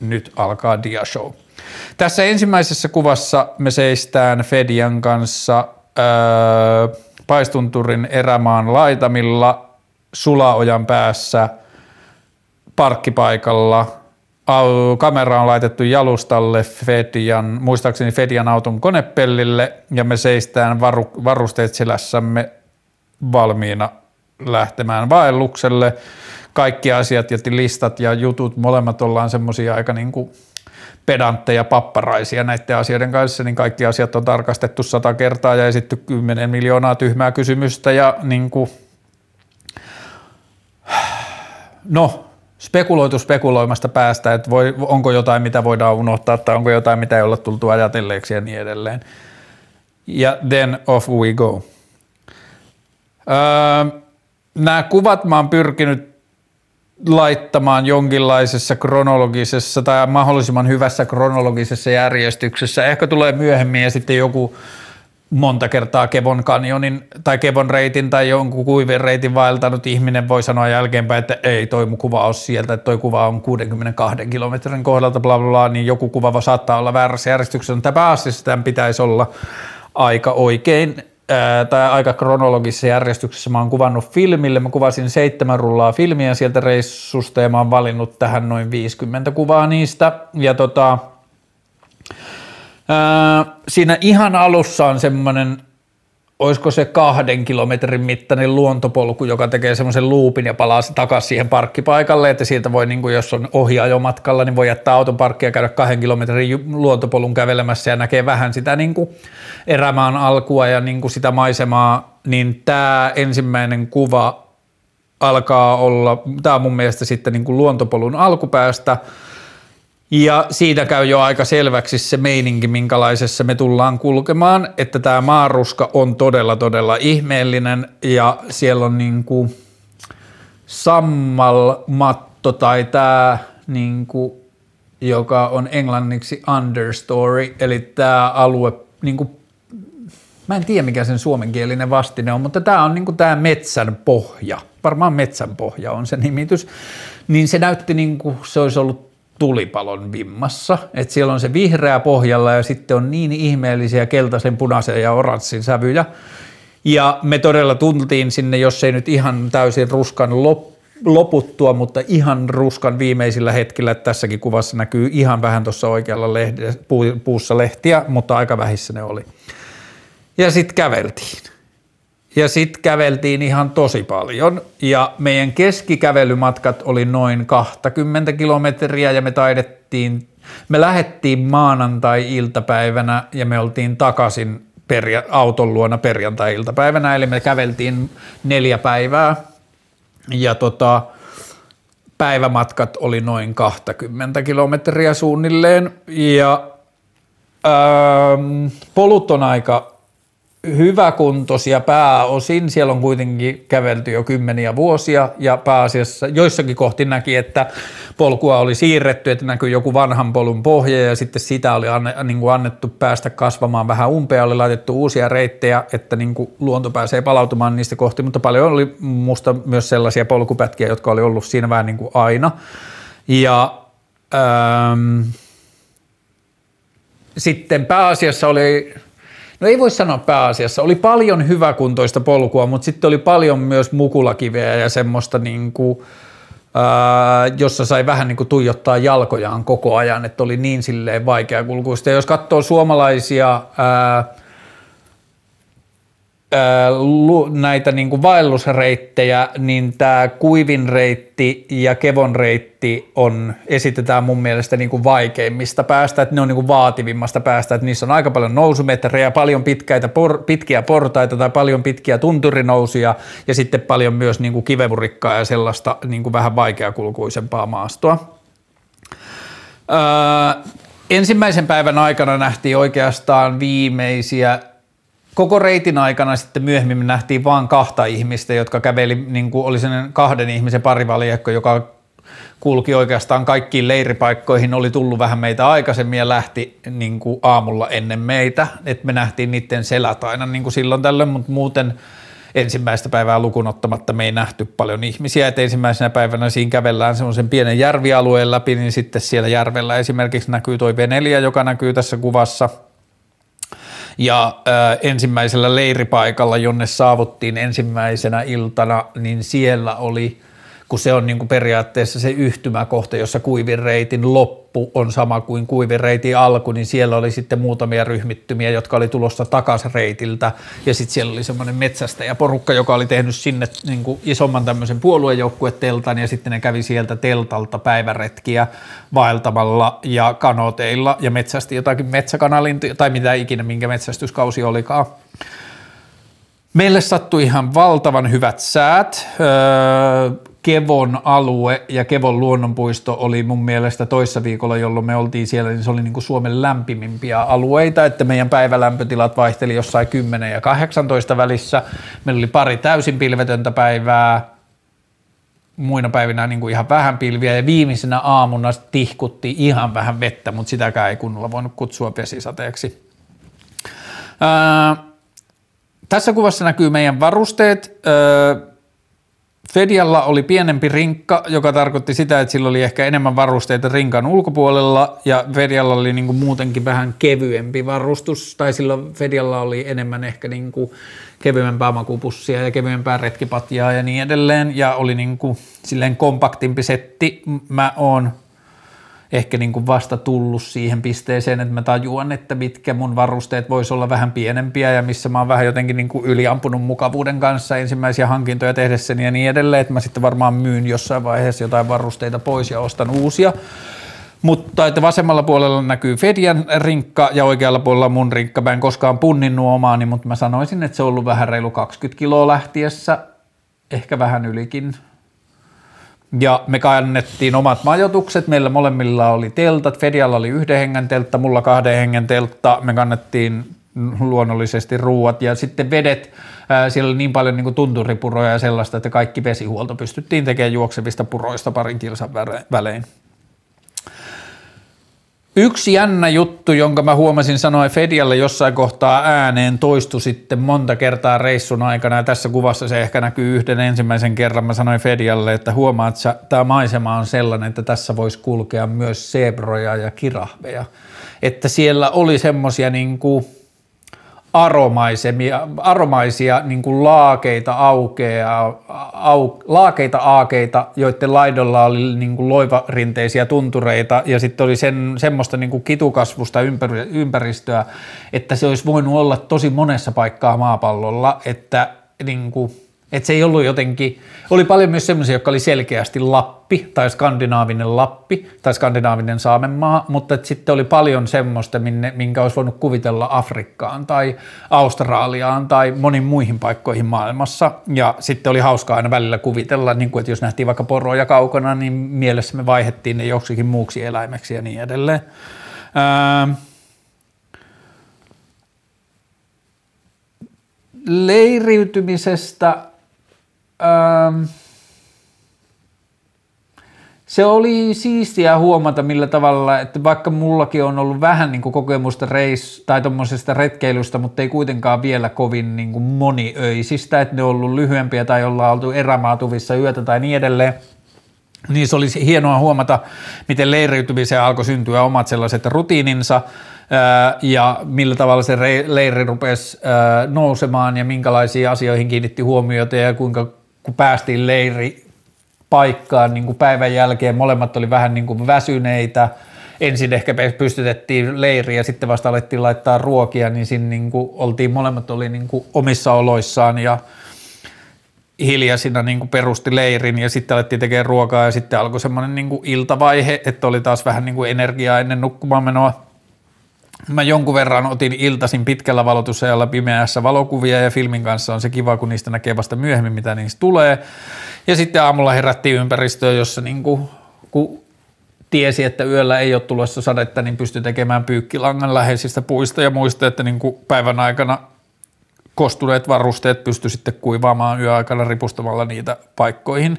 nyt alkaa Dia Show. Tässä ensimmäisessä kuvassa me seistään Fedian kanssa öö, Paistunturin erämaan laitamilla Sulaojan päässä parkkipaikalla – kamera on laitettu jalustalle Fedian, muistaakseni Fedian auton konepellille ja me seistään varu, varusteet selässämme valmiina lähtemään vaellukselle. Kaikki asiat ja listat ja jutut, molemmat ollaan semmoisia aika niin kuin pedantteja, papparaisia näiden asioiden kanssa, niin kaikki asiat on tarkastettu sata kertaa ja esitty 10 miljoonaa tyhmää kysymystä ja niin kuin, no spekuloitu spekuloimasta päästä, että voi, onko jotain, mitä voidaan unohtaa tai onko jotain, mitä ei olla tultu ajatelleeksi ja niin edelleen. Ja then off we go. Öö, nämä kuvat mä oon pyrkinyt laittamaan jonkinlaisessa kronologisessa tai mahdollisimman hyvässä kronologisessa järjestyksessä. Ehkä tulee myöhemmin ja sitten joku monta kertaa Kevon kanjonin tai Kevon reitin tai jonkun kuivin reitin vaeltanut ihminen voi sanoa jälkeenpäin, että ei toi kuva ole sieltä, että toi kuva on 62 kilometrin kohdalta, bla bla bla, niin joku kuva saa olla väärässä järjestyksessä, mutta pääasiassa tämän pitäisi olla aika oikein tai aika kronologisessa järjestyksessä. Mä oon kuvannut filmille, mä kuvasin seitsemän rullaa filmiä sieltä reissusta ja mä oon valinnut tähän noin 50 kuvaa niistä ja tota, siinä ihan alussa on semmoinen, olisiko se kahden kilometrin mittainen luontopolku, joka tekee semmoisen luupin ja palaa se takaisin siihen parkkipaikalle, että siitä voi, niin kuin jos on ohjaajomatkalla, niin voi jättää auton parkkia käydä kahden kilometrin luontopolun kävelemässä ja näkee vähän sitä niin kuin erämaan alkua ja niin kuin sitä maisemaa, niin tämä ensimmäinen kuva alkaa olla, tämä on mun mielestä sitten niin kuin luontopolun alkupäästä, ja siitä käy jo aika selväksi se meininki, minkälaisessa me tullaan kulkemaan, että tämä maaruska on todella todella ihmeellinen ja siellä on niin kuin sammalmatto tai tämä niin kuin, joka on englanniksi understory, eli tämä alue niin kuin, mä en tiedä mikä sen suomenkielinen vastine on, mutta tämä on niin kuin tämä metsän pohja, varmaan metsän pohja on se nimitys, niin se näytti niin kuin se olisi ollut tulipalon vimmassa. että siellä on se vihreä pohjalla ja sitten on niin ihmeellisiä keltaisen, punaisen ja oranssin sävyjä. Ja me todella tuntiin sinne, jos ei nyt ihan täysin ruskan loputtua, mutta ihan ruskan viimeisillä hetkillä, tässäkin kuvassa näkyy ihan vähän tuossa oikealla lehde, puussa lehtiä, mutta aika vähissä ne oli. Ja sitten käveltiin. Ja sitten käveltiin ihan tosi paljon. Ja meidän keskikävelymatkat oli noin 20 kilometriä ja me taidettiin, me lähettiin maanantai-iltapäivänä ja me oltiin takaisin perja, auton luona perjantai-iltapäivänä, eli me käveltiin neljä päivää. Ja tota, päivämatkat oli noin 20 kilometriä suunnilleen. Ja ähm, polut on aika hyväkuntoisia pääosin. Siellä on kuitenkin kävelty jo kymmeniä vuosia ja pääasiassa joissakin kohti näki, että polkua oli siirretty, että näkyy joku vanhan polun pohja ja sitten sitä oli niin annettu päästä kasvamaan vähän umpea, oli laitettu uusia reittejä, että niin luonto pääsee palautumaan niistä kohti, mutta paljon oli musta myös sellaisia polkupätkiä, jotka oli ollut siinä vähän niin kuin aina. Ja ähm, sitten pääasiassa oli no ei voi sanoa pääasiassa, oli paljon hyväkuntoista polkua, mutta sitten oli paljon myös mukulakiveä ja semmoista niin kuin, ää, jossa sai vähän niin kuin tuijottaa jalkojaan koko ajan, että oli niin silleen vaikea kulkuista. Ja jos katsoo suomalaisia ää, näitä niin kuin vaellusreittejä, niin tämä kuivin reitti ja kevon reitti on, esitetään mun mielestä niin kuin vaikeimmista päästä, että ne on niin kuin vaativimmasta päästä, että niissä on aika paljon nousumetrejä, paljon pitkäitä, por, pitkiä portaita tai paljon pitkiä tunturinousuja ja sitten paljon myös niin kuin kivevurikkaa ja sellaista niin kuin vähän vaikeakulkuisempaa maastoa. Öö, ensimmäisen päivän aikana nähtiin oikeastaan viimeisiä koko reitin aikana sitten myöhemmin me nähtiin vain kahta ihmistä, jotka käveli, niin kuin oli sellainen kahden ihmisen parivaljakko, joka kulki oikeastaan kaikkiin leiripaikkoihin, oli tullut vähän meitä aikaisemmin ja lähti niin kuin aamulla ennen meitä, että me nähtiin niiden selät aina niin kuin silloin tällöin, mutta muuten ensimmäistä päivää lukunottamatta me ei nähty paljon ihmisiä, että ensimmäisenä päivänä siinä kävellään semmoisen pienen järvialueen läpi, niin sitten siellä järvellä esimerkiksi näkyy toi Venelia, joka näkyy tässä kuvassa – ja äh, ensimmäisellä leiripaikalla, jonne saavuttiin ensimmäisenä iltana, niin siellä oli kun se on niin kuin periaatteessa se yhtymäkohta, jossa kuivin reitin loppu on sama kuin kuivin reitin alku, niin siellä oli sitten muutamia ryhmittymiä, jotka oli tulossa takaisin reitiltä, ja sitten siellä oli semmoinen metsästäjäporukka, joka oli tehnyt sinne niin kuin isomman tämmöisen puoluejoukkueteltan, ja sitten ne kävi sieltä teltalta päiväretkiä vaeltamalla ja kanoteilla, ja metsästi jotakin metsäkanalintuja, tai mitä ikinä, minkä metsästyskausi olikaan. Meille sattui ihan valtavan hyvät säät. Öö, Kevon alue ja Kevon luonnonpuisto oli mun mielestä toissa viikolla, jolloin me oltiin siellä, niin se oli niin kuin Suomen lämpimimpiä alueita, että meidän päivälämpötilat vaihteli jossain 10 ja 18 välissä. Meillä oli pari täysin pilvetöntä päivää, muina päivinä niin kuin ihan vähän pilviä ja viimeisenä aamuna tihkutti ihan vähän vettä, mutta sitäkään ei kunnolla voinut kutsua vesisateeksi. Ää, tässä kuvassa näkyy meidän varusteet. Ää, Fedialla oli pienempi rinkka, joka tarkoitti sitä, että sillä oli ehkä enemmän varusteita rinkan ulkopuolella ja Fedialla oli niin kuin muutenkin vähän kevyempi varustus, tai silloin Fedialla oli enemmän ehkä niin kuin kevyempää makupussia ja kevyempää retkipatjaa ja niin edelleen ja oli niin kuin silleen kompaktimpi setti. Mä oon ehkä niin kuin vasta tullut siihen pisteeseen, että mä tajuan, että mitkä mun varusteet vois olla vähän pienempiä ja missä mä oon vähän jotenkin niin kuin yliampunut mukavuuden kanssa ensimmäisiä hankintoja tehdessäni ja niin edelleen, että mä sitten varmaan myyn jossain vaiheessa jotain varusteita pois ja ostan uusia. Mutta että vasemmalla puolella näkyy Fedian rinkka ja oikealla puolella mun rinkka. Mä en koskaan punninnut omaani, mutta mä sanoisin, että se on ollut vähän reilu 20 kiloa lähtiessä, ehkä vähän ylikin ja me kannettiin omat majoitukset, meillä molemmilla oli teltat, Fedialla oli yhden hengen teltta, mulla kahden hengen teltta, me kannettiin luonnollisesti ruuat ja sitten vedet, siellä oli niin paljon niin tunturipuroja ja sellaista, että kaikki vesihuolto pystyttiin tekemään juoksevista puroista parin kilsan välein. Yksi jännä juttu, jonka mä huomasin sanoa Fedialle jossain kohtaa ääneen, toistu sitten monta kertaa reissun aikana ja tässä kuvassa se ehkä näkyy yhden ensimmäisen kerran. Mä sanoin Fedialle, että huomaat, että tämä maisema on sellainen, että tässä voisi kulkea myös sebroja ja kirahveja. Että siellä oli semmoisia niin kuin aromaisia, aromaisia niin kuin laakeita, aukea, au, laakeita aakeita, joiden laidolla oli niin kuin loivarinteisiä tuntureita. Ja sitten oli sen, semmoista niin kuin kitukasvusta ympäristöä, että se olisi voinut olla tosi monessa paikkaa maapallolla, että niin kuin, että se ei ollut jotenkin, oli paljon myös semmoisia, jotka oli selkeästi Lappi tai skandinaavinen Lappi tai skandinaavinen Saamenmaa, mutta sitten oli paljon semmoista, minne, minkä olisi voinut kuvitella Afrikkaan tai Australiaan tai moniin muihin paikkoihin maailmassa. Ja sitten oli hauskaa aina välillä kuvitella, niin kuin, että jos nähtiin vaikka poroja kaukana, niin mielessä me vaihettiin ne joksikin muuksi eläimeksi ja niin edelleen. Ää, leiriytymisestä ähm, se oli siistiä huomata millä tavalla, että vaikka mullakin on ollut vähän niin kuin kokemusta reis tai tuommoisesta retkeilystä, mutta ei kuitenkaan vielä kovin niin kuin moniöisistä, että ne on ollut lyhyempiä tai ollaan oltu erämaatuvissa yötä tai niin edelleen, niin se olisi hienoa huomata, miten leiriytymiseen alkoi syntyä omat sellaiset rutiininsa, ja millä tavalla se leiri rupesi nousemaan ja minkälaisiin asioihin kiinnitti huomiota ja kuinka kun päästiin leiri paikkaan niin kuin päivän jälkeen, molemmat oli vähän niin kuin väsyneitä, ensin ehkä pystytettiin leiriä ja sitten vasta alettiin laittaa ruokia, niin siinä niin kuin oltiin, molemmat oli niin kuin omissa oloissaan ja hiljaisina niin kuin perusti leirin ja sitten alettiin tekemään ruokaa ja sitten alkoi semmoinen niin kuin iltavaihe, että oli taas vähän niin kuin energiaa ennen nukkumaan menoa Mä jonkun verran otin iltasin pitkällä valotusajalla pimeässä valokuvia ja filmin kanssa on se kiva, kun niistä näkee vasta myöhemmin, mitä niistä tulee. Ja sitten aamulla herättiin ympäristöön, jossa niin kuin, kun tiesi, että yöllä ei ole tulossa sadetta, niin pystyi tekemään pyykkilangan läheisistä puista ja muista, että niin kuin päivän aikana kostuneet varusteet pysty sitten kuivaamaan yöaikana ripustamalla niitä paikkoihin.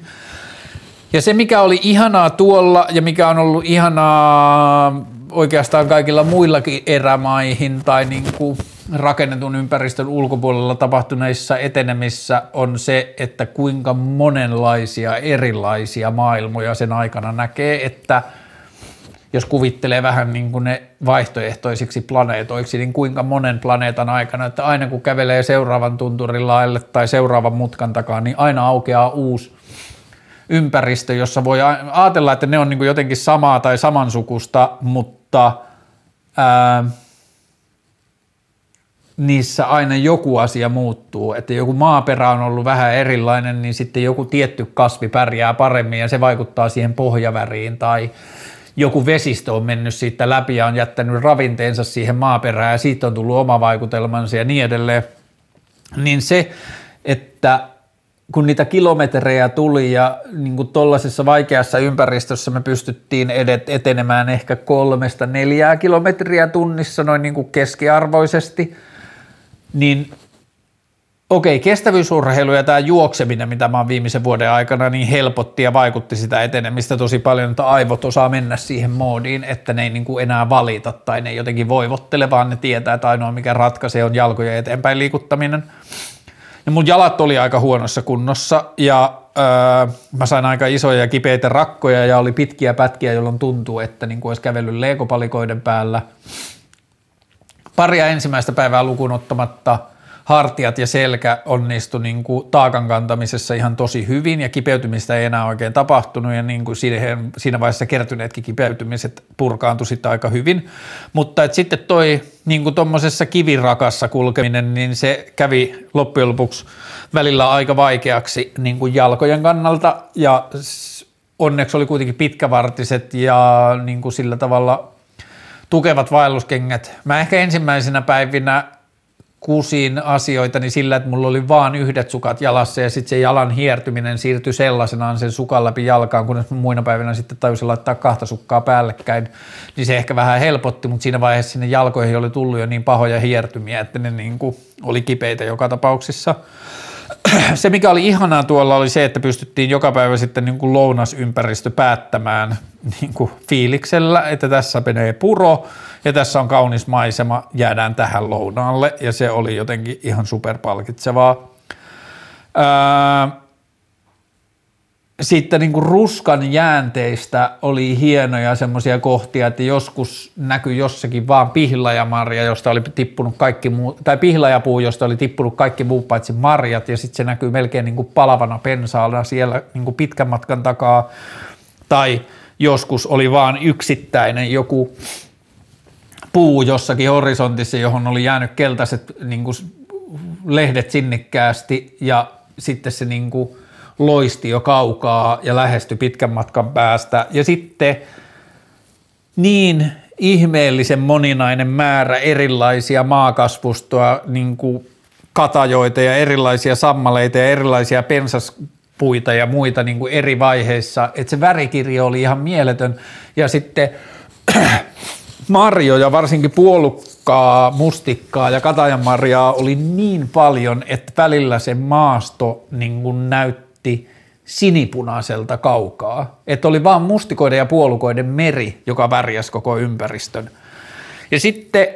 Ja se, mikä oli ihanaa tuolla ja mikä on ollut ihanaa oikeastaan kaikilla muillakin erämaihin tai niin kuin rakennetun ympäristön ulkopuolella tapahtuneissa etenemissä on se, että kuinka monenlaisia erilaisia maailmoja sen aikana näkee, että jos kuvittelee vähän niin kuin ne vaihtoehtoisiksi planeetoiksi, niin kuinka monen planeetan aikana, että aina kun kävelee seuraavan tunturin laille tai seuraavan mutkan takaa, niin aina aukeaa uusi ympäristö, jossa voi ajatella, että ne on niin jotenkin samaa tai samansukusta, mutta ää, niissä aina joku asia muuttuu, että joku maaperä on ollut vähän erilainen, niin sitten joku tietty kasvi pärjää paremmin ja se vaikuttaa siihen pohjaväriin. Tai joku vesistö on mennyt siitä läpi ja on jättänyt ravinteensa siihen maaperään ja siitä on tullut oma vaikutelmansa ja niin edelleen, niin se, että kun niitä kilometrejä tuli ja niin kuin tollaisessa vaikeassa ympäristössä me pystyttiin edet, etenemään ehkä kolmesta neljää kilometriä tunnissa noin niin kuin keskiarvoisesti, niin okei, kestävyysurheilu ja tämä juokseminen, mitä mä oon viimeisen vuoden aikana, niin helpotti ja vaikutti sitä etenemistä tosi paljon, että aivot osaa mennä siihen moodiin, että ne ei niin kuin enää valita tai ne ei jotenkin voivottele, vaan ne tietää, että ainoa mikä ratkaisee on jalkojen eteenpäin liikuttaminen – ja mun jalat oli aika huonossa kunnossa ja öö, mä sain aika isoja ja kipeitä rakkoja ja oli pitkiä pätkiä, jolloin tuntuu, että niin kuin olisi kävellyt leekopalikoiden päällä. Paria ensimmäistä päivää lukuun ottamatta – hartiat ja selkä onnistu niin kuin taakan kantamisessa ihan tosi hyvin ja kipeytymistä ei enää oikein tapahtunut ja niin kuin siinä, siinä vaiheessa kertyneetkin kipeytymiset purkaantui sitten aika hyvin. Mutta et sitten toi niin kuin tuommoisessa kivirakassa kulkeminen, niin se kävi loppujen lopuksi välillä aika vaikeaksi niin kuin jalkojen kannalta ja onneksi oli kuitenkin pitkävartiset ja niin kuin sillä tavalla tukevat vaelluskengät. Mä ehkä ensimmäisenä päivinä kusin asioita niin sillä, että mulla oli vaan yhdet sukat jalassa ja sitten se jalan hiertyminen siirtyi sellaisenaan sen sukan läpi jalkaan, kunnes muina päivinä sitten tajusin laittaa kahta sukkaa päällekkäin, niin se ehkä vähän helpotti, mutta siinä vaiheessa sinne jalkoihin oli tullut jo niin pahoja hiertymiä, että ne niin kuin oli kipeitä joka tapauksessa. Se, mikä oli ihanaa tuolla, oli se, että pystyttiin joka päivä sitten niin kuin lounasympäristö päättämään niin kuin fiiliksellä, että tässä menee puro, ja tässä on kaunis maisema, jäädään tähän lounaalle ja se oli jotenkin ihan superpalkitsevaa. Öö, sitten niin kuin ruskan jäänteistä oli hienoja semmoisia kohtia, että joskus näkyi jossakin vaan pihlajamarja, josta oli tippunut kaikki muu, tai pihlajapuu, josta oli tippunut kaikki muut paitsi marjat, ja sitten se näkyy melkein niin kuin palavana pensaalla siellä niin kuin pitkän matkan takaa. Tai joskus oli vaan yksittäinen joku puu jossakin horisontissa, johon oli jäänyt keltaiset niin kuin lehdet sinnikkäästi ja sitten se niin kuin loisti jo kaukaa ja lähestyi pitkän matkan päästä. Ja sitten niin ihmeellisen moninainen määrä erilaisia maakasvustoa, niin kuin katajoita ja erilaisia sammaleita ja erilaisia pensaspuita ja muita niin kuin eri vaiheissa, että se värikirjo oli ihan mieletön. Ja sitten marjoja, varsinkin puolukkaa, mustikkaa ja katajanmarjaa oli niin paljon, että välillä se maasto niin kuin näytti sinipunaiselta kaukaa. Että oli vaan mustikoiden ja puolukoiden meri, joka värjäsi koko ympäristön. Ja sitten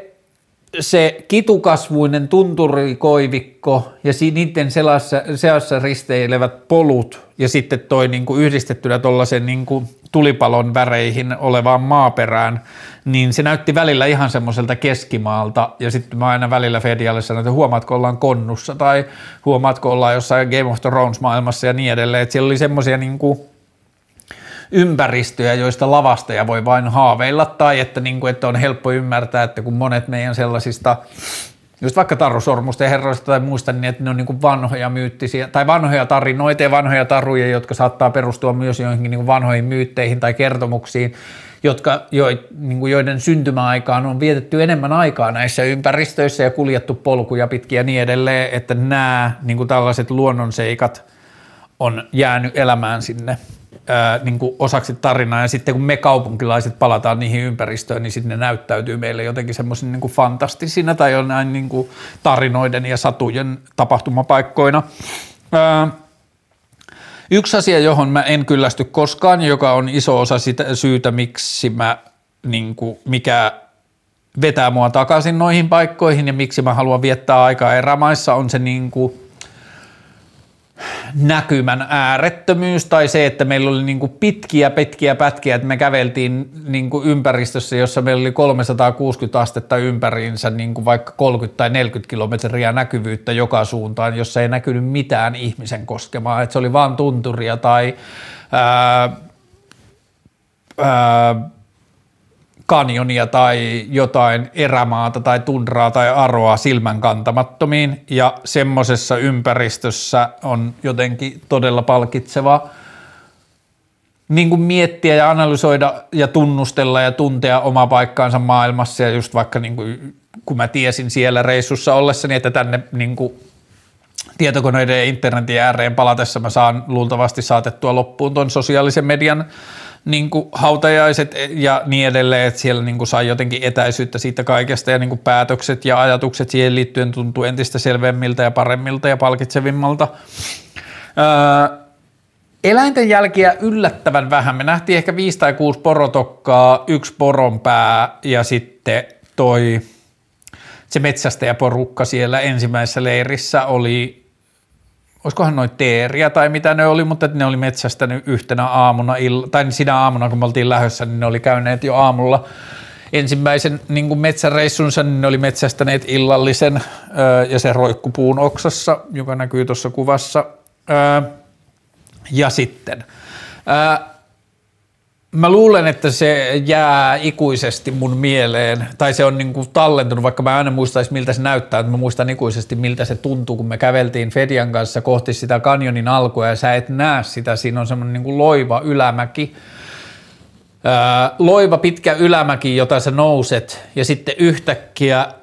se kitukasvuinen tunturikoivikko ja niiden seassa, seassa risteilevät polut ja sitten toi niin kuin yhdistettynä tuollaisen niin kuin tulipalon väreihin olevaan maaperään, niin se näytti välillä ihan semmoiselta keskimaalta. Ja sitten mä aina välillä Fedialle sanoin, että huomaatko ollaan konnussa tai huomaatko ollaan jossain Game of Thrones maailmassa ja niin edelleen, että siellä oli semmoisia niin kuin ympäristöjä, joista lavastaja voi vain haaveilla, tai että, niin kuin, että on helppo ymmärtää, että kun monet meidän sellaisista just vaikka Sormusten herroista tai muista, niin että ne on niin kuin vanhoja myyttisiä, tai vanhoja tarinoita ja vanhoja taruja, jotka saattaa perustua myös joihinkin niin vanhoihin myytteihin tai kertomuksiin, jotka, jo, niin joiden syntymäaikaan on vietetty enemmän aikaa näissä ympäristöissä ja kuljettu polkuja pitkiä ja niin edelleen, että nämä niin kuin tällaiset luonnonseikat on jäänyt elämään sinne ää, niin kuin osaksi tarinaa ja sitten kun me kaupunkilaiset palataan niihin ympäristöön, niin sitten ne näyttäytyy meille jotenkin semmoisen niin fantastisina tai jonain niin kuin tarinoiden ja satujen tapahtumapaikkoina. Ää, yksi asia, johon mä en kyllästy koskaan, joka on iso osa sitä syytä, miksi mä, niin kuin, mikä vetää mua takaisin noihin paikkoihin ja miksi mä haluan viettää aikaa erämaissa, on se niin kuin näkymän äärettömyys tai se, että meillä oli niin kuin pitkiä, pitkiä pätkiä, että me käveltiin niin kuin ympäristössä, jossa meillä oli 360 astetta ympäriinsä niin kuin vaikka 30 tai 40 kilometriä näkyvyyttä joka suuntaan, jossa ei näkynyt mitään ihmisen koskemaa, että se oli vaan tunturia tai ää, ää, kanjonia tai jotain erämaata tai tundraa tai aroa silmän kantamattomiin. Ja semmoisessa ympäristössä on jotenkin todella palkitseva niin kuin miettiä ja analysoida ja tunnustella ja tuntea oma paikkaansa maailmassa. Ja just vaikka niin kuin, kun mä tiesin siellä reissussa ollessani, että tänne niin kuin tietokoneiden ja internetin ääreen palatessa mä saan luultavasti saatettua loppuun tuon sosiaalisen median niin kuin hautajaiset ja niin edelleen, että siellä niin kuin sai jotenkin etäisyyttä siitä kaikesta ja niin kuin päätökset ja ajatukset siihen liittyen tuntuu entistä selvemmiltä ja paremmilta ja palkitsevimmalta. Öö, eläinten jälkiä yllättävän vähän. Me nähtiin ehkä viisi tai kuusi porotokkaa, yksi poronpää ja sitten toi se metsästäjäporukka siellä ensimmäisessä leirissä oli olisikohan noin teeriä tai mitä ne oli, mutta ne oli metsästänyt yhtenä aamuna, tai sinä aamuna kun me oltiin lähdössä, niin ne oli käyneet jo aamulla ensimmäisen niin kuin metsäreissunsa, niin ne oli metsästäneet illallisen ja se roikkupuun oksassa, joka näkyy tuossa kuvassa. Ja sitten Mä luulen, että se jää ikuisesti mun mieleen, tai se on niin kuin tallentunut, vaikka mä aina muistaisin miltä se näyttää, että mä muistan ikuisesti miltä se tuntuu, kun me käveltiin Fedian kanssa kohti sitä kanjonin alkua ja sä et näe sitä, siinä on semmoinen niin kuin loiva ylämäki, Ää, loiva pitkä ylämäki, jota sä nouset ja sitten yhtäkkiä öö,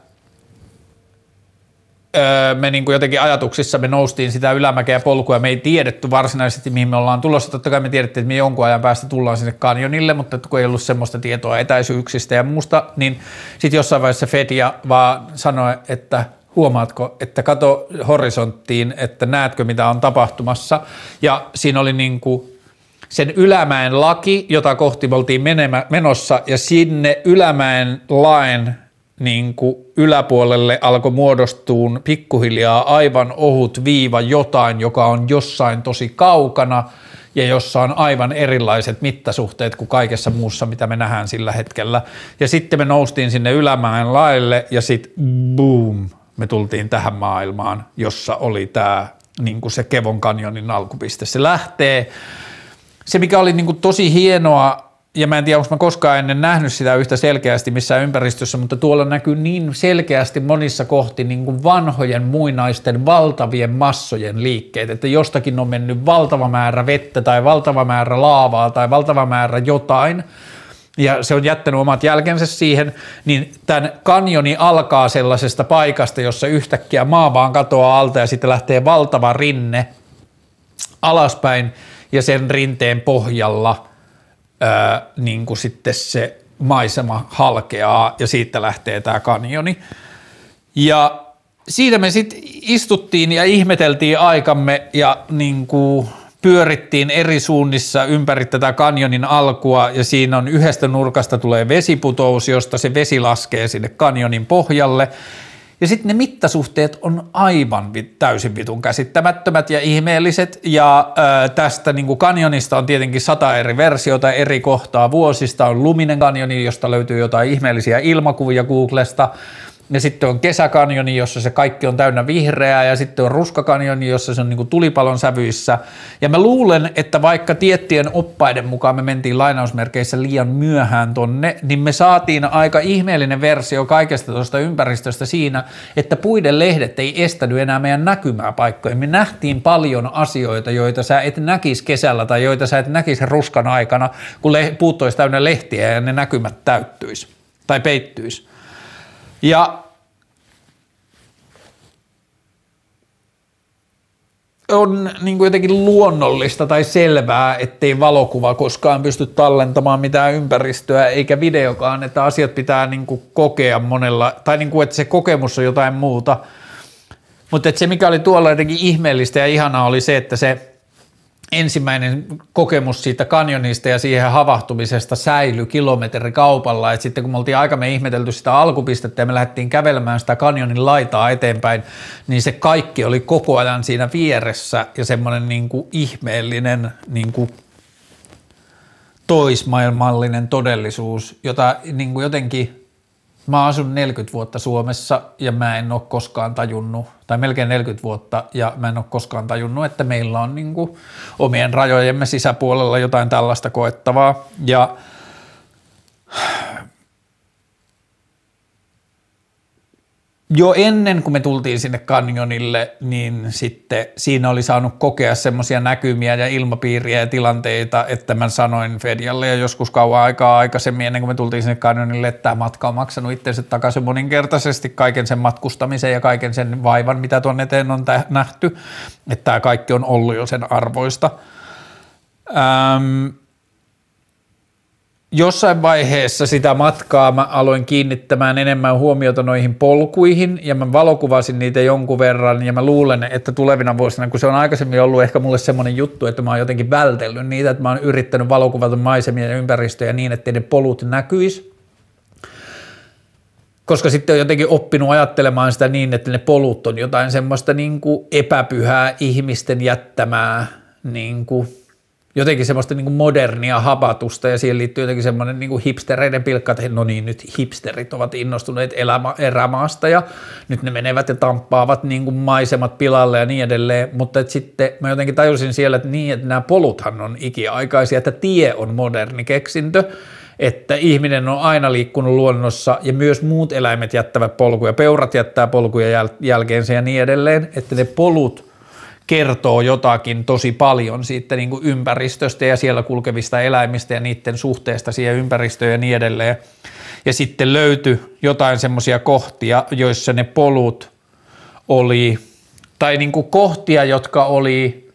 me niin kuin jotenkin ajatuksissa me noustiin sitä ylämäkeä polkua me ei tiedetty varsinaisesti, mihin me ollaan tulossa. Totta kai me tiedettiin, että me jonkun ajan päästä tullaan sinne kanjonille, mutta kun ei ollut semmoista tietoa etäisyyksistä ja muusta, niin sitten jossain vaiheessa Fedia vaan sanoi, että huomaatko, että kato horisonttiin, että näetkö mitä on tapahtumassa. Ja siinä oli niin kuin sen ylämäen laki, jota kohti me oltiin menemä, menossa, ja sinne ylämäen laen niin kuin yläpuolelle alkoi muodostua pikkuhiljaa aivan ohut viiva jotain, joka on jossain tosi kaukana ja jossa on aivan erilaiset mittasuhteet kuin kaikessa muussa, mitä me nähdään sillä hetkellä. Ja sitten me noustiin sinne ylämäen laille ja sitten boom, me tultiin tähän maailmaan, jossa oli tämä niin se Kevon kanjonin alkupiste. Se lähtee, se mikä oli niin kuin tosi hienoa ja mä en tiedä, onko mä koskaan ennen nähnyt sitä yhtä selkeästi missään ympäristössä, mutta tuolla näkyy niin selkeästi monissa kohti niin kuin vanhojen muinaisten valtavien massojen liikkeet, että jostakin on mennyt valtava määrä vettä tai valtava määrä laavaa tai valtava määrä jotain, ja se on jättänyt omat jälkensä siihen, niin tämän kanjoni alkaa sellaisesta paikasta, jossa yhtäkkiä maa vaan katoaa alta ja sitten lähtee valtava rinne alaspäin ja sen rinteen pohjalla – ää, niin kuin sitten se maisema halkeaa ja siitä lähtee tämä kanjoni. Ja siitä me sitten istuttiin ja ihmeteltiin aikamme ja niin kuin pyörittiin eri suunnissa ympäri tätä kanjonin alkua ja siinä on yhdestä nurkasta tulee vesiputous, josta se vesi laskee sinne kanjonin pohjalle ja sitten ne mittasuhteet on aivan täysin vitun käsittämättömät ja ihmeelliset. Ja ää, tästä niin kanjonista on tietenkin sata eri versiota eri kohtaa vuosista. On Luminen kanjoni, josta löytyy jotain ihmeellisiä ilmakuvia Googlesta ja sitten on kesäkanjoni, jossa se kaikki on täynnä vihreää, ja sitten on ruskakanjoni, jossa se on niin tulipalon sävyissä. Ja mä luulen, että vaikka tiettyjen oppaiden mukaan me mentiin lainausmerkeissä liian myöhään tonne, niin me saatiin aika ihmeellinen versio kaikesta tuosta ympäristöstä siinä, että puiden lehdet ei estänyt enää meidän näkymää paikkoja. Me nähtiin paljon asioita, joita sä et näkisi kesällä tai joita sä et näkisi ruskan aikana, kun puut olisi täynnä lehtiä ja ne näkymät täyttyisi tai peittyisi. Ja on niin kuin jotenkin luonnollista tai selvää, ettei valokuva koskaan pysty tallentamaan mitään ympäristöä eikä videokaan, että asiat pitää niin kuin kokea monella, tai niin kuin, että se kokemus on jotain muuta. Mutta se, mikä oli tuolla jotenkin ihmeellistä ja ihanaa, oli se, että se ensimmäinen kokemus siitä kanjonista ja siihen havahtumisesta säilyi kilometrikaupalla. Et sitten kun me oltiin aikamme ihmetelty sitä alkupistettä ja me lähdettiin kävelemään sitä kanjonin laitaa eteenpäin, niin se kaikki oli koko ajan siinä vieressä ja semmoinen niin kuin ihmeellinen niin kuin toismaailmallinen todellisuus, jota niin kuin jotenkin Mä asun 40 vuotta Suomessa ja mä en ole koskaan tajunnut, tai melkein 40 vuotta, ja mä en ole koskaan tajunnut, että meillä on niin kuin omien rajojemme sisäpuolella jotain tällaista koettavaa. Ja jo ennen kuin me tultiin sinne kanyonille, niin sitten siinä oli saanut kokea semmoisia näkymiä ja ilmapiiriä ja tilanteita, että mä sanoin Fedialle ja joskus kauan aikaa aikaisemmin ennen kuin me tultiin sinne kanyonille, että tämä matka on maksanut itsensä takaisin moninkertaisesti kaiken sen matkustamisen ja kaiken sen vaivan, mitä tuonne eteen on nähty, että tämä kaikki on ollut jo sen arvoista. Öm, jossain vaiheessa sitä matkaa mä aloin kiinnittämään enemmän huomiota noihin polkuihin ja mä valokuvasin niitä jonkun verran ja mä luulen, että tulevina vuosina, kun se on aikaisemmin ollut ehkä mulle semmoinen juttu, että mä oon jotenkin vältellyt niitä, että mä oon yrittänyt valokuvata maisemia ja ympäristöjä niin, että ne polut näkyis. Koska sitten on jotenkin oppinut ajattelemaan sitä niin, että ne polut on jotain semmoista niin kuin epäpyhää ihmisten jättämää niin kuin jotenkin semmoista niin modernia habatusta ja siihen liittyy jotenkin semmoinen niin hipstereiden pilkka, että no niin, nyt hipsterit ovat innostuneet elämä, erämaasta ja nyt ne menevät ja tamppaavat niin maisemat pilalle ja niin edelleen, mutta että sitten mä jotenkin tajusin siellä, että niin, että nämä poluthan on ikiaikaisia, että tie on moderni keksintö, että ihminen on aina liikkunut luonnossa ja myös muut eläimet jättävät polkuja, peurat jättää polkuja jäl- jälkeensä ja niin edelleen, että ne polut kertoo jotakin tosi paljon siitä niin kuin ympäristöstä ja siellä kulkevista eläimistä ja niiden suhteesta siihen ympäristöön ja niin edelleen. Ja sitten löytyi jotain semmoisia kohtia, joissa ne polut oli, tai niin kuin kohtia, jotka oli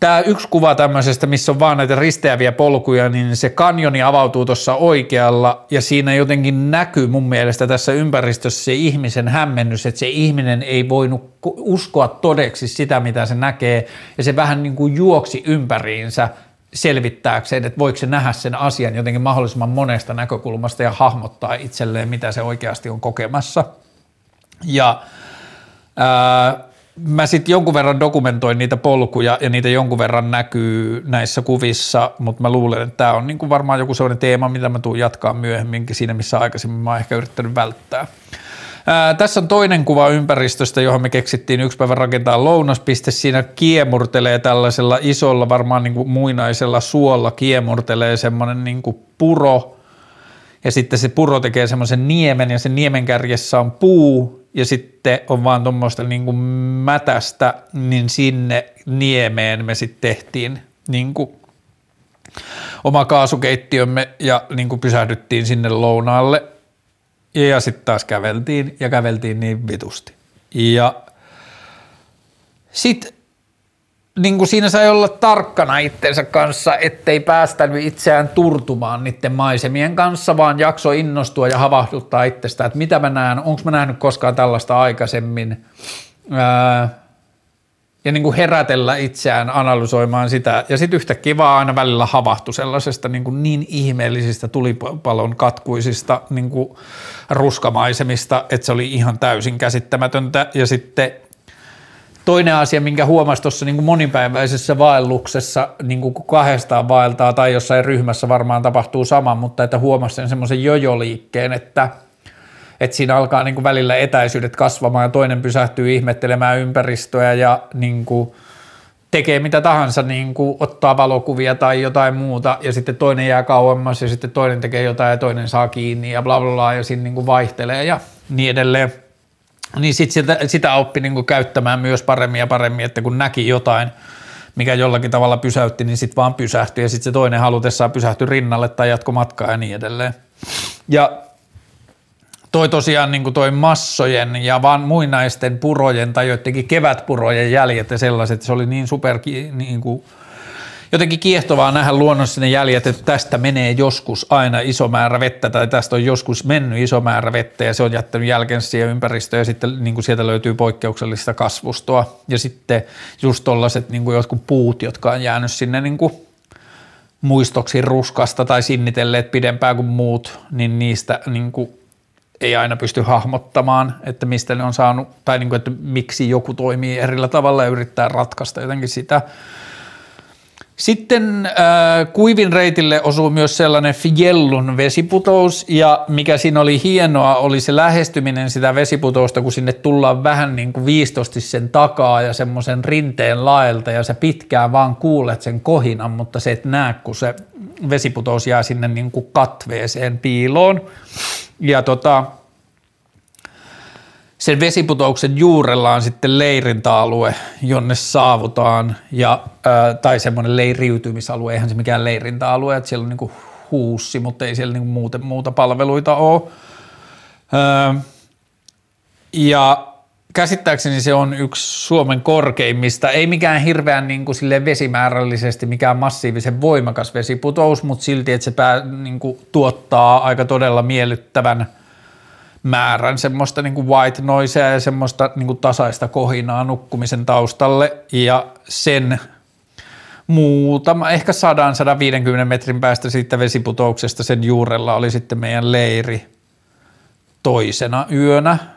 Tämä yksi kuva tämmöisestä, missä on vaan näitä risteäviä polkuja, niin se kanjoni avautuu tuossa oikealla ja siinä jotenkin näkyy mun mielestä tässä ympäristössä se ihmisen hämmennys, että se ihminen ei voinut uskoa todeksi sitä, mitä se näkee ja se vähän niin kuin juoksi ympäriinsä selvittääkseen, että voiko se nähdä sen asian jotenkin mahdollisimman monesta näkökulmasta ja hahmottaa itselleen, mitä se oikeasti on kokemassa. Ja ää, mä sitten jonkun verran dokumentoin niitä polkuja ja niitä jonkun verran näkyy näissä kuvissa, mutta mä luulen, että tämä on niinku varmaan joku sellainen teema, mitä mä tuun jatkaa myöhemminkin siinä, missä aikaisemmin mä oon ehkä yrittänyt välttää. Ää, tässä on toinen kuva ympäristöstä, johon me keksittiin yksi päivä rakentaa lounaspiste. Siinä kiemurtelee tällaisella isolla, varmaan niin kuin muinaisella suolla kiemurtelee semmoinen niin puro. Ja sitten se puro tekee semmoisen niemen ja sen niemen kärjessä on puu ja sitten on vaan tuommoista niin kuin mätästä, niin sinne niemeen me sitten tehtiin niin kuin oma kaasukeittiömme ja niin kuin pysähdyttiin sinne lounaalle – ja sitten taas käveltiin ja käveltiin niin vitusti. Ja sitten niin kuin siinä sai olla tarkkana itsensä kanssa, ettei päästänyt itseään turtumaan niiden maisemien kanssa, vaan jakso innostua ja havahduttaa itsestä, että mitä mä näen, onko mä nähnyt koskaan tällaista aikaisemmin. Ää, ja niin kuin herätellä itseään analysoimaan sitä. Ja sitten yhtäkkiä vaan aina välillä havahtu sellaisesta niin, kuin niin ihmeellisistä tulipalon katkuisista niin kuin ruskamaisemista, että se oli ihan täysin käsittämätöntä. Ja sitten toinen asia, minkä huomasi tuossa niin monipäiväisessä vaelluksessa, niin kuin kahdestaan vaeltaa tai jossain ryhmässä varmaan tapahtuu sama, mutta että huomasi sen semmoisen jojoliikkeen, että – että siinä alkaa niin kuin välillä etäisyydet kasvamaan ja toinen pysähtyy ihmettelemään ympäristöä ja niin kuin tekee mitä tahansa, niin kuin ottaa valokuvia tai jotain muuta ja sitten toinen jää kauemmas ja sitten toinen tekee jotain ja toinen saa kiinni ja bla bla bla ja siinä niin kuin vaihtelee ja niin edelleen. Niin sit sitä, sitä oppi niin käyttämään myös paremmin ja paremmin, että kun näki jotain, mikä jollakin tavalla pysäytti, niin sitten vaan pysähtyi ja sitten se toinen halutessaan pysähtyi rinnalle tai jatko matkaa ja niin edelleen. Ja toi tosiaan niin toi massojen ja vaan muinaisten purojen tai joidenkin kevätpurojen jäljet ja sellaiset, se oli niin super niin kuin, jotenkin kiehtovaa nähdä luonnossa ne jäljet, että tästä menee joskus aina iso määrä vettä tai tästä on joskus mennyt iso määrä vettä ja se on jättänyt jälkensä siihen ympäristöön ja sitten niin kuin sieltä löytyy poikkeuksellista kasvustoa ja sitten just tollaiset niin kuin jotkut puut, jotka on jäänyt sinne niin kuin muistoksi ruskasta tai sinnitelleet pidempään kuin muut, niin niistä niin kuin ei aina pysty hahmottamaan, että mistä ne on saanut, tai niin kuin, että miksi joku toimii erillä tavalla ja yrittää ratkaista jotenkin sitä. Sitten äh, kuivin reitille osuu myös sellainen Fjellun vesiputous, ja mikä siinä oli hienoa, oli se lähestyminen sitä vesiputousta, kun sinne tullaan vähän niin kuin viistosti sen takaa ja semmoisen rinteen laelta, ja sä pitkään vaan kuulet sen kohinan, mutta se et näe, kun se vesiputous jää sinne niin kuin katveeseen piiloon. Ja tota, sen vesiputouksen juurella on sitten leirintäalue, jonne saavutaan, ja, ää, tai semmoinen leiriytymisalue, eihän se mikään leirintäalue, että siellä on niinku huussi, mutta ei siellä niinku muuten muuta palveluita ole. Ää, ja käsittääkseni se on yksi Suomen korkeimmista, ei mikään hirveän niin kuin vesimäärällisesti mikään massiivisen voimakas vesiputous, mutta silti, että se pää, niin kuin, tuottaa aika todella miellyttävän määrän semmoista niin kuin white noisea ja semmoista niin kuin tasaista kohinaa nukkumisen taustalle. Ja sen muutama, ehkä 100-150 metrin päästä siitä vesiputouksesta sen juurella oli sitten meidän leiri toisena yönä –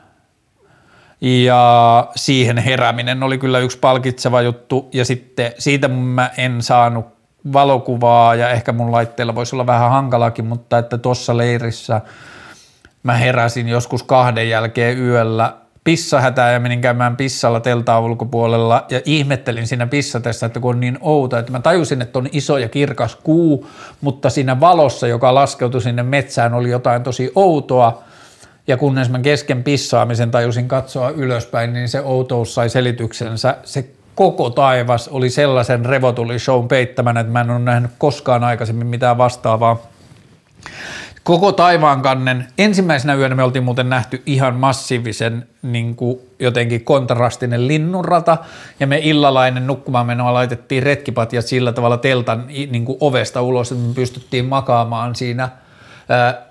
ja siihen herääminen oli kyllä yksi palkitseva juttu. Ja sitten siitä mä en saanut valokuvaa ja ehkä mun laitteella voisi olla vähän hankalakin, mutta että tuossa leirissä mä heräsin joskus kahden jälkeen yöllä pissahätää ja menin käymään pissalla teltaa ulkopuolella ja ihmettelin siinä pissatessa, että kun on niin outo, että mä tajusin, että on iso ja kirkas kuu, mutta siinä valossa, joka laskeutui sinne metsään, oli jotain tosi outoa ja kunnes mä kesken pissaamisen tajusin katsoa ylöspäin, niin se outous sai selityksensä. Se koko taivas oli sellaisen revotuli shown peittämän, että mä en ole nähnyt koskaan aikaisemmin mitään vastaavaa. Koko taivaan kannen. Ensimmäisenä yönä me oltiin muuten nähty ihan massiivisen niin kuin jotenkin kontrastinen linnunrata ja me illalainen nukkumaan menoa laitettiin retkipatja sillä tavalla teltan niin kuin ovesta ulos, että me pystyttiin makaamaan siinä –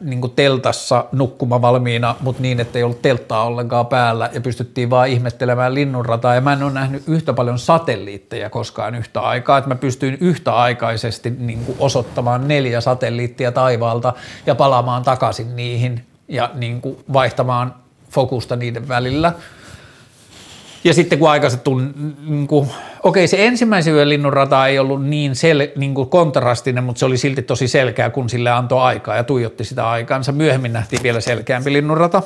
niin kuin teltassa nukkuma valmiina, mutta niin, että ei ollut telttaa ollenkaan päällä ja pystyttiin vaan ihmettelemään linnunrataa. Ja mä en ole nähnyt yhtä paljon satelliitteja koskaan yhtä aikaa, että mä pystyin yhtäaikaisesti niin kuin osoittamaan neljä satelliittia taivaalta ja palaamaan takaisin niihin ja niin kuin vaihtamaan fokusta niiden välillä – ja sitten kun aikaiset niin kuin, okei se ensimmäisen yön linnunrata ei ollut niin, sel, niin kuin kontrastinen, mutta se oli silti tosi selkeä, kun sille antoi aikaa ja tuijotti sitä aikaansa. Myöhemmin nähtiin vielä selkeämpi linnunrata.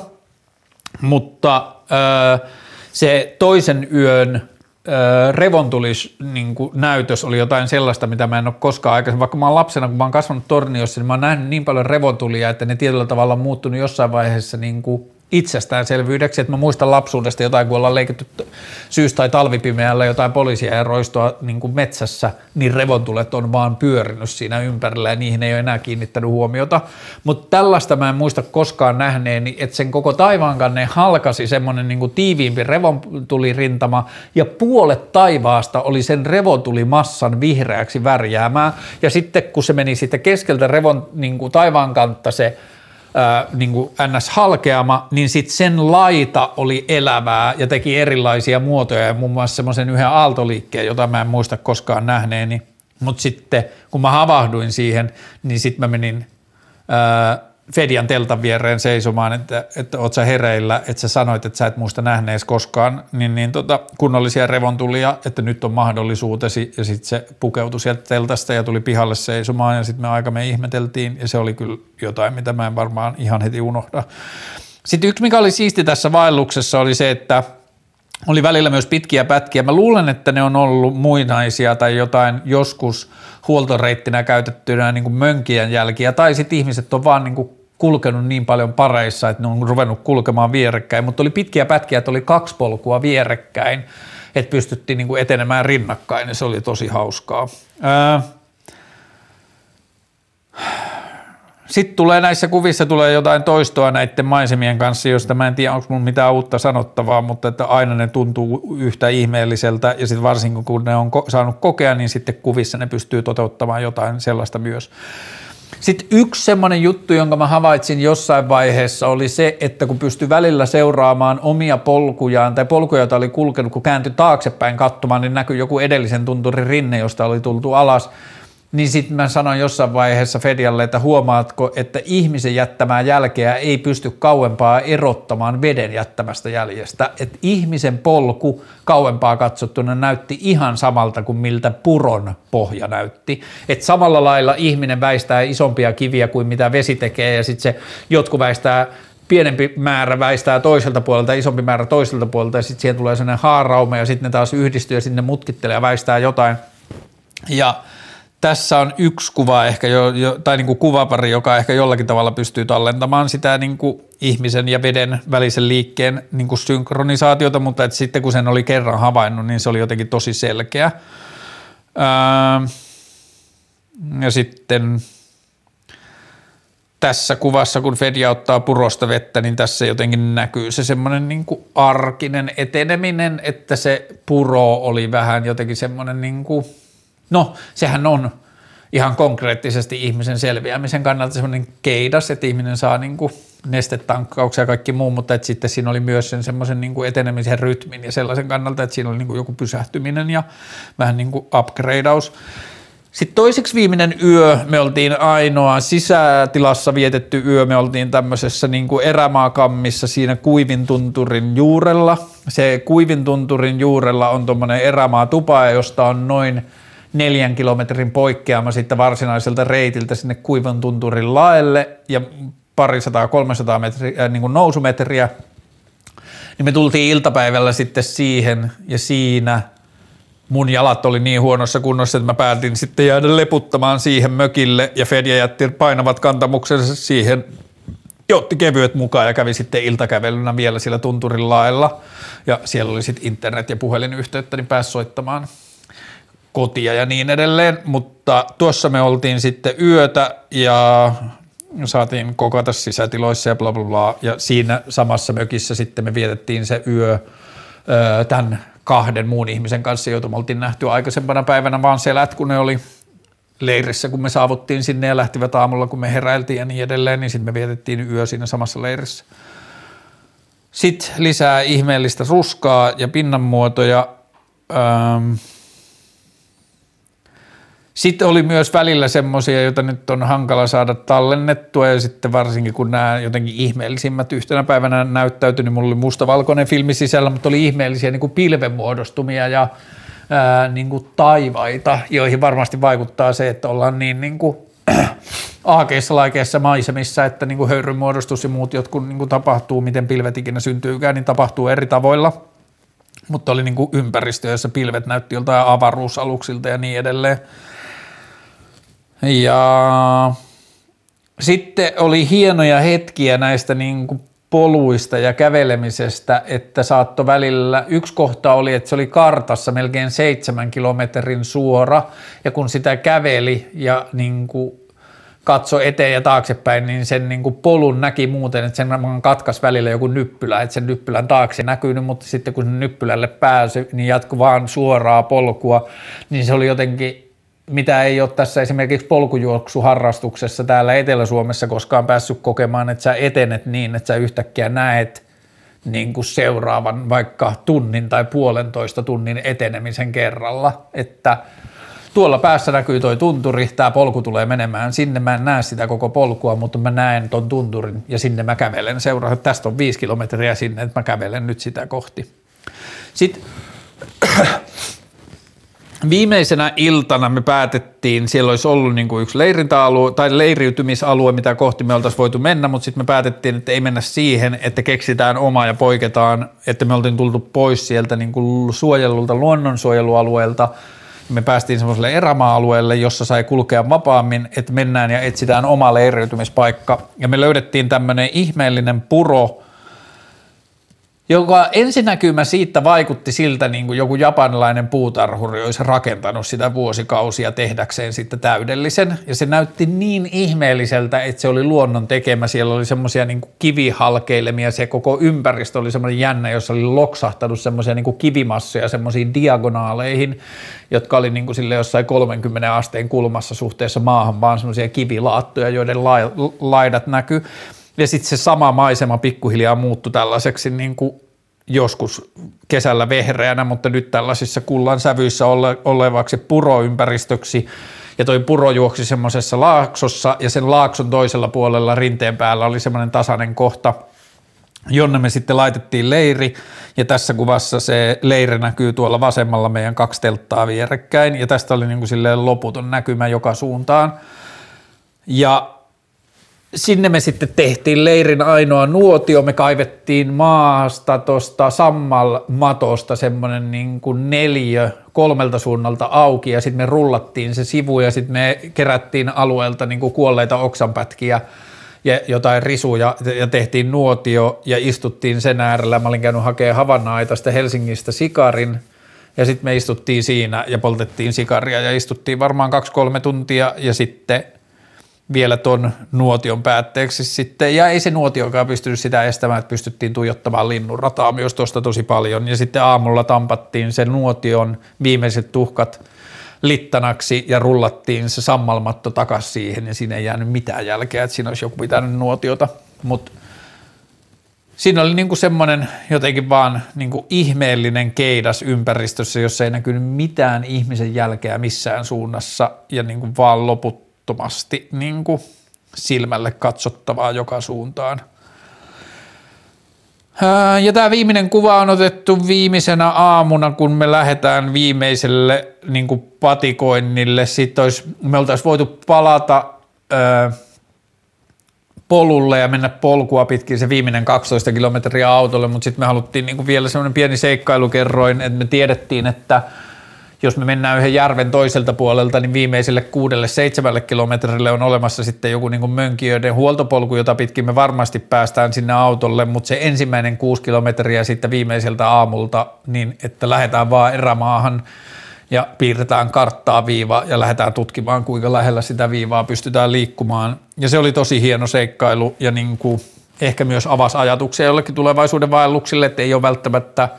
Mutta öö, se toisen yön revontulis niin näytös oli jotain sellaista, mitä mä en ole koskaan aikaisemmin, vaikka mä oon lapsena, kun mä oon kasvanut Torniossa, niin mä oon nähnyt niin paljon revontulia, että ne tietyllä tavalla on muuttunut jossain vaiheessa niin kuin itsestäänselvyydeksi, että mä muistan lapsuudesta jotain, kun ollaan leikitty syys- tai talvipimeällä jotain poliisia ja roistoa niin kuin metsässä, niin revontulet on vaan pyörinyt siinä ympärillä ja niihin ei ole enää kiinnittänyt huomiota. Mutta tällaista mä en muista koskaan nähneeni, että sen koko taivaankanne halkasi semmoinen niin tiiviimpi revontulirintama ja puolet taivaasta oli sen revontulimassan vihreäksi värjäämää ja sitten kun se meni sitten keskeltä revon niin kuin taivaan kantta se ää, niin kuin ns. halkeama, niin sitten sen laita oli elävää ja teki erilaisia muotoja ja muun muassa semmoisen yhden aaltoliikkeen, jota mä en muista koskaan nähneeni. Mutta sitten kun mä havahduin siihen, niin sitten mä menin ää, Fedian teltan viereen seisomaan, että, että oot sä hereillä, että sä sanoit, että sä et muista nähnees koskaan, niin, niin tota, kunnollisia revontulia, että nyt on mahdollisuutesi ja sitten se pukeutui sieltä teltasta ja tuli pihalle seisomaan ja sitten me aika me ihmeteltiin ja se oli kyllä jotain, mitä mä en varmaan ihan heti unohda. Sitten yksi, mikä oli siisti tässä vaelluksessa oli se, että oli välillä myös pitkiä pätkiä. Mä luulen, että ne on ollut muinaisia tai jotain joskus huoltoreittinä käytettynä niin kuin mönkien jälkiä, tai sitten ihmiset on vaan niin kuin kulkenut niin paljon pareissa, että ne on ruvennut kulkemaan vierekkäin, mutta oli pitkiä pätkiä, että oli kaksi polkua vierekkäin, että pystyttiin niin kuin etenemään rinnakkain ja se oli tosi hauskaa. Ää, sitten tulee näissä kuvissa tulee jotain toistoa näiden maisemien kanssa, josta mä en tiedä, onko mun mitään uutta sanottavaa, mutta että aina ne tuntuu yhtä ihmeelliseltä ja sitten varsinkin kun ne on saanut kokea, niin sitten kuvissa ne pystyy toteuttamaan jotain sellaista myös. Sitten yksi semmoinen juttu, jonka mä havaitsin jossain vaiheessa oli se, että kun pystyi välillä seuraamaan omia polkujaan tai polkuja, joita oli kulkenut, kun kääntyi taaksepäin katsomaan, niin näkyi joku edellisen tunturin rinne, josta oli tultu alas – niin sitten mä sanoin jossain vaiheessa Fedialle, että huomaatko, että ihmisen jättämää jälkeä ei pysty kauempaa erottamaan veden jättämästä jäljestä. Että ihmisen polku kauempaa katsottuna näytti ihan samalta kuin miltä puron pohja näytti. Että samalla lailla ihminen väistää isompia kiviä kuin mitä vesi tekee ja sitten se jotkut väistää pienempi määrä väistää toiselta puolelta, isompi määrä toiselta puolelta ja sitten siihen tulee sellainen haarauma ja sitten ne taas yhdistyy ja sinne mutkittelee ja väistää jotain. Ja tässä on yksi kuva ehkä jo, jo tai niin kuin kuvapari, joka ehkä jollakin tavalla pystyy tallentamaan sitä niin kuin ihmisen ja veden välisen liikkeen niin kuin synkronisaatiota, mutta että sitten kun sen oli kerran havainnut, niin se oli jotenkin tosi selkeä. Ää, ja sitten tässä kuvassa, kun Fedia ottaa purosta vettä, niin tässä jotenkin näkyy se semmoinen niin kuin arkinen eteneminen, että se puro oli vähän jotenkin semmoinen niin kuin – No, sehän on ihan konkreettisesti ihmisen selviämisen kannalta semmoinen keidas, että ihminen saa niin kuin nestetankkauksia ja kaikki muu, mutta että sitten siinä oli myös sen semmoisen niin kuin etenemisen rytmin ja sellaisen kannalta, että siinä oli niin kuin joku pysähtyminen ja vähän niin kuin upgradeaus. Sitten toiseksi viimeinen yö, me oltiin ainoa sisätilassa vietetty yö, me oltiin tämmöisessä niin kuin erämaakammissa siinä Kuivintunturin juurella. Se Kuivintunturin juurella on tuommoinen erämaatupa, josta on noin – neljän kilometrin poikkeama sitten varsinaiselta reitiltä sinne Kuivan tunturin laelle ja parisataa, 300 metriä, äh, niin kuin nousumetriä, niin me tultiin iltapäivällä sitten siihen ja siinä mun jalat oli niin huonossa kunnossa, että mä päätin sitten jäädä leputtamaan siihen mökille ja Fedja jätti painavat kantamuksensa siihen ja otti kevyet mukaan ja kävi sitten iltakävelynä vielä sillä tunturin laella. Ja siellä oli sitten internet- ja puhelinyhteyttä, niin pääsi soittamaan kotia ja niin edelleen, mutta tuossa me oltiin sitten yötä ja saatiin kokata sisätiloissa ja bla bla bla, ja siinä samassa mökissä sitten me vietettiin se yö tämän kahden muun ihmisen kanssa, joita me oltiin nähty aikaisempana päivänä vaan selät, kun ne oli leirissä, kun me saavuttiin sinne ja lähtivät aamulla, kun me heräiltiin ja niin edelleen, niin sitten me vietettiin yö siinä samassa leirissä. Sitten lisää ihmeellistä ruskaa ja pinnanmuotoja. Ähm, sitten oli myös välillä semmoisia, joita nyt on hankala saada tallennettua ja sitten varsinkin kun nämä jotenkin ihmeellisimmät yhtenä päivänä näyttäytyi, niin mulla oli mustavalkoinen filmi sisällä, mutta oli ihmeellisiä niin kuin pilvenmuodostumia ja ää, niin kuin taivaita, joihin varmasti vaikuttaa se, että ollaan niin, niin kuin, aakeissa laikeissa maisemissa, että niin kuin höyryn muodostus ja muut jotkut niin kuin tapahtuu, miten pilvet ikinä syntyykään, niin tapahtuu eri tavoilla. Mutta oli niin kuin ympäristö, jossa pilvet näytti joltain avaruusaluksilta ja niin edelleen. Ja sitten oli hienoja hetkiä näistä niin kuin poluista ja kävelemisestä, että saatto välillä, yksi kohta oli, että se oli kartassa melkein seitsemän kilometrin suora, ja kun sitä käveli ja niin kuin katso eteen ja taaksepäin, niin sen niin kuin polun näki muuten, että sen katkas välillä joku nyppylä, että sen nyppylän taakse näkynyt, mutta sitten kun sen nyppylälle pääsi, niin jatku vaan suoraa polkua, niin se oli jotenkin mitä ei ole tässä esimerkiksi polkujuoksuharrastuksessa täällä Etelä-Suomessa koskaan päässyt kokemaan, että sä etenet niin, että sä yhtäkkiä näet niin kuin seuraavan vaikka tunnin tai puolentoista tunnin etenemisen kerralla, että tuolla päässä näkyy toi tunturi, tämä polku tulee menemään. Sinne, mä en näe sitä koko polkua, mutta mä näen ton tunturin ja sinne mä kävelen. Seuraan, tästä on viisi kilometriä sinne, että mä kävelen nyt sitä kohti. Sitten Viimeisenä iltana me päätettiin, siellä olisi ollut niin kuin yksi leirintäalue tai leiriytymisalue, mitä kohti me oltaisiin voitu mennä, mutta sitten me päätettiin, että ei mennä siihen, että keksitään oma ja poiketaan, että me oltiin tultu pois sieltä niin kuin suojellulta luonnonsuojelualueelta. Me päästiin semmoiselle erämaa-alueelle, jossa sai kulkea vapaammin, että mennään ja etsitään oma leiriytymispaikka. Ja me löydettiin tämmöinen ihmeellinen puro, joka ensinäkymä siitä vaikutti siltä, niin kuin joku japanilainen puutarhuri olisi rakentanut sitä vuosikausia tehdäkseen sitten täydellisen. Ja se näytti niin ihmeelliseltä, että se oli luonnon tekemä. Siellä oli semmoisia niin kivihalkeilemia, se koko ympäristö oli semmoinen jännä, jossa oli loksahtanut semmoisia niin kivimassoja semmoisiin diagonaaleihin, jotka oli niin kuin sille jossain 30 asteen kulmassa suhteessa maahan, vaan semmoisia kivilaattoja, joiden laidat näkyy. Ja sitten se sama maisema pikkuhiljaa muuttui tällaiseksi niin kuin joskus kesällä vehreänä, mutta nyt tällaisissa kullan sävyissä ole, olevaksi puroympäristöksi. Ja toi puro juoksi semmoisessa laaksossa ja sen laakson toisella puolella rinteen päällä oli semmoinen tasainen kohta, jonne me sitten laitettiin leiri. Ja tässä kuvassa se leiri näkyy tuolla vasemmalla meidän kaksi telttaa vierekkäin. Ja tästä oli niin kuin loputon näkymä joka suuntaan. Ja sinne me sitten tehtiin leirin ainoa nuotio, me kaivettiin maasta tuosta sammal-matosta semmoinen niin kuin neljä kolmelta suunnalta auki ja sitten me rullattiin se sivu ja sitten me kerättiin alueelta niin kuin kuolleita oksanpätkiä ja jotain risuja ja tehtiin nuotio ja istuttiin sen äärellä. Mä olin käynyt hakemaan Havanna-aitasta Helsingistä sikarin ja sitten me istuttiin siinä ja poltettiin sikaria ja istuttiin varmaan kaksi-kolme tuntia ja sitten – vielä ton nuotion päätteeksi sitten, ja ei se nuotiokaan pystynyt sitä estämään, että pystyttiin tuijottamaan linnunrataa myös tuosta tosi paljon, ja sitten aamulla tampattiin sen nuotion viimeiset tuhkat littanaksi ja rullattiin se sammalmatto takaisin siihen, ja siinä ei jäänyt mitään jälkeä, että siinä olisi joku pitänyt nuotiota, mutta siinä oli niinku semmoinen jotenkin vaan niinku ihmeellinen keidas ympäristössä, jossa ei näkynyt mitään ihmisen jälkeä missään suunnassa. Ja niinku vaan loput ehdottomasti niin kuin silmälle katsottavaa joka suuntaan. Ja tämä viimeinen kuva on otettu viimeisenä aamuna, kun me lähdetään viimeiselle niin kuin patikoinnille. Sitten olisi, me oltaisiin voitu palata ää, polulle ja mennä polkua pitkin se viimeinen 12 kilometriä autolle, mutta sitten me haluttiin niin kuin vielä semmoinen pieni seikkailukerroin, että me tiedettiin, että – jos me mennään yhden järven toiselta puolelta, niin viimeiselle kuudelle seitsemälle kilometrille on olemassa sitten joku niin kuin mönkijöiden huoltopolku, jota pitkin me varmasti päästään sinne autolle, mutta se ensimmäinen kuusi kilometriä sitten viimeiseltä aamulta, niin että lähdetään vaan erämaahan ja piirretään karttaa viiva ja lähdetään tutkimaan, kuinka lähellä sitä viivaa pystytään liikkumaan. Ja se oli tosi hieno seikkailu ja niin kuin ehkä myös avasi ajatuksia jollekin tulevaisuuden vaelluksille, että ei ole välttämättä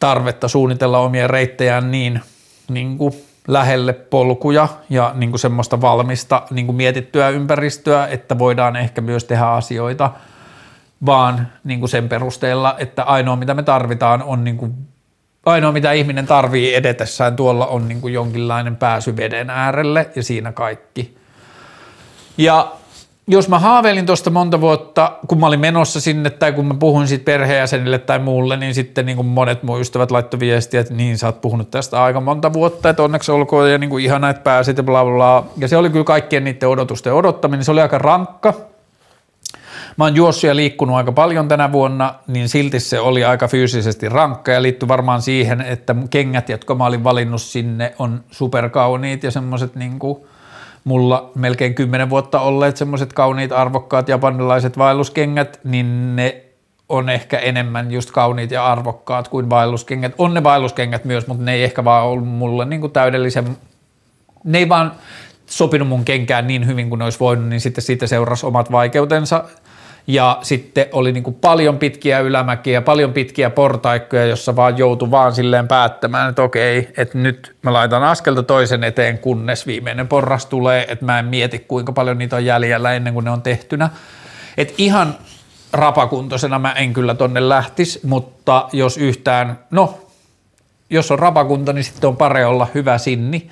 tarvetta suunnitella omia reittejään niin – niin kuin lähelle polkuja ja niin kuin semmoista valmista niin kuin mietittyä ympäristöä, että voidaan ehkä myös tehdä asioita, vaan niin kuin sen perusteella, että ainoa mitä me tarvitaan on niin kuin, ainoa mitä ihminen tarvii edetessään tuolla on niin kuin jonkinlainen pääsy veden äärelle ja siinä kaikki. Ja jos mä haaveilin tuosta monta vuotta, kun mä olin menossa sinne tai kun mä puhuin siitä perheenjäsenille tai muulle, niin sitten niin kuin monet mun ystävät laittoi viestiä, että niin sä oot puhunut tästä aika monta vuotta, että onneksi olkoon ja niin kuin ihana, että pääsit ja bla bla. Ja se oli kyllä kaikkien niiden odotusten odottaminen, se oli aika rankka. Mä oon juossut ja liikkunut aika paljon tänä vuonna, niin silti se oli aika fyysisesti rankka ja liittyi varmaan siihen, että kengät, jotka mä olin valinnut sinne, on superkauniit ja semmoiset niin kuin – mulla melkein kymmenen vuotta olleet semmoiset kauniit arvokkaat japanilaiset vaelluskengät, niin ne on ehkä enemmän just kauniit ja arvokkaat kuin vaelluskengät. On ne vaelluskengät myös, mutta ne ei ehkä vaan ollut mulle niin kuin täydellisen, ne ei vaan sopinut mun kenkään niin hyvin kuin ne olisi voinut, niin sitten siitä seurasi omat vaikeutensa – ja sitten oli niin kuin paljon pitkiä ylämäkiä, paljon pitkiä portaikkoja, jossa vaan joutui vaan silleen päättämään, että okei, että nyt mä laitan askelta toisen eteen, kunnes viimeinen porras tulee, että mä en mieti kuinka paljon niitä on jäljellä ennen kuin ne on tehtynä. Että ihan rapakuntoisena mä en kyllä tonne lähtisi, mutta jos yhtään, no jos on rapakunta, niin sitten on pare olla hyvä sinni,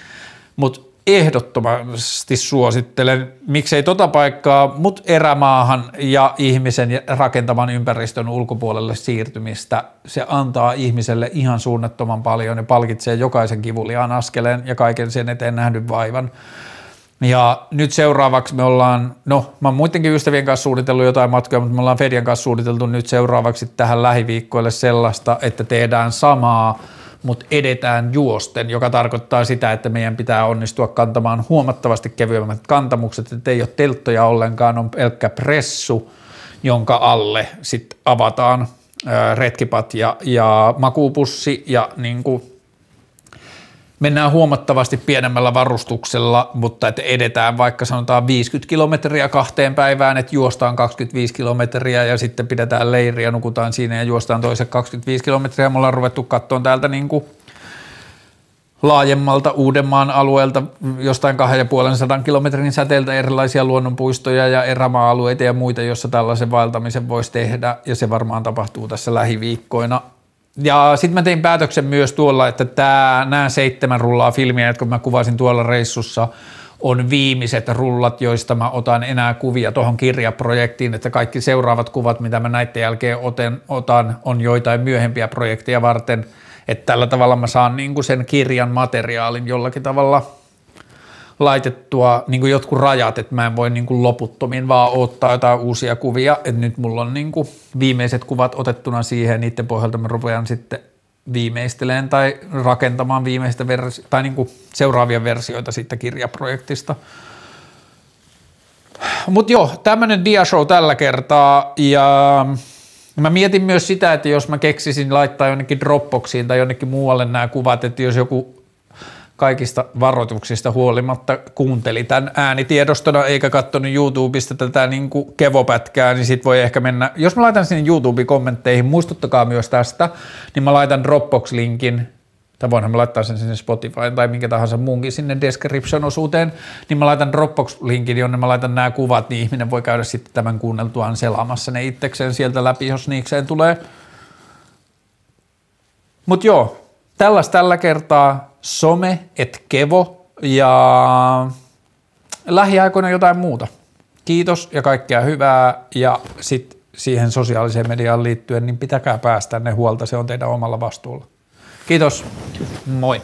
mutta ehdottomasti suosittelen, miksei tota paikkaa, mutta erämaahan ja ihmisen rakentaman ympäristön ulkopuolelle siirtymistä. Se antaa ihmiselle ihan suunnattoman paljon ja palkitsee jokaisen kivuliaan askeleen ja kaiken sen eteen nähdyn vaivan. Ja nyt seuraavaksi me ollaan, no mä oon muidenkin ystävien kanssa suunnitellut jotain matkoja, mutta me ollaan Fedian kanssa suunniteltu nyt seuraavaksi tähän lähiviikkoille sellaista, että tehdään samaa – mutta edetään juosten, joka tarkoittaa sitä, että meidän pitää onnistua kantamaan huomattavasti kevyemmät kantamukset, että ei ole telttoja ollenkaan, on pelkkä pressu, jonka alle sitten avataan retkipat ja, ja makuupussi ja niin kuin mennään huomattavasti pienemmällä varustuksella, mutta että edetään vaikka sanotaan 50 kilometriä kahteen päivään, että juostaan 25 kilometriä ja sitten pidetään leiriä, nukutaan siinä ja juostaan toiset 25 kilometriä. Me ollaan ruvettu katsoa täältä niin kuin laajemmalta Uudenmaan alueelta jostain 250 kilometrin säteeltä erilaisia luonnonpuistoja ja erämaa-alueita ja muita, joissa tällaisen vaeltamisen voisi tehdä ja se varmaan tapahtuu tässä lähiviikkoina ja sitten mä tein päätöksen myös tuolla, että tämä, nämä seitsemän rullaa filmiä, jotka mä kuvasin tuolla reissussa, on viimeiset rullat, joista mä otan enää kuvia tuohon kirjaprojektiin, että kaikki seuraavat kuvat, mitä mä näiden jälkeen otan, otan on joitain myöhempiä projekteja varten, että tällä tavalla mä saan niin kuin sen kirjan materiaalin jollakin tavalla – laitettua niin kuin jotkut rajat, että mä en voi niin kuin loputtomin vaan ottaa jotain uusia kuvia, että nyt mulla on niin kuin viimeiset kuvat otettuna siihen, niiden pohjalta mä rupean sitten viimeisteleen tai rakentamaan viimeistä versi- tai niin kuin seuraavia versioita siitä kirjaprojektista. Mutta joo, tämmöinen diashow tällä kertaa ja mä mietin myös sitä, että jos mä keksisin laittaa jonnekin Dropboxiin tai jonnekin muualle nämä kuvat, että jos joku kaikista varoituksista huolimatta kuunteli tämän äänitiedostona eikä katsonut YouTubesta tätä niin kuin kevopätkää, niin sit voi ehkä mennä, jos mä laitan sinne YouTube-kommentteihin, muistuttakaa myös tästä, niin mä laitan Dropbox-linkin, tai voinhan mä laittaa sen sinne Spotify tai minkä tahansa muunkin sinne description-osuuteen, niin mä laitan Dropbox-linkin, jonne mä laitan nämä kuvat, niin ihminen voi käydä sitten tämän kuunneltuaan selaamassa ne itsekseen sieltä läpi, jos niikseen tulee. Mutta joo, tällaista tällä kertaa some et kevo ja lähiaikoina jotain muuta. Kiitos ja kaikkea hyvää ja sitten siihen sosiaaliseen mediaan liittyen, niin pitäkää päästä ne huolta, se on teidän omalla vastuulla. Kiitos, moi.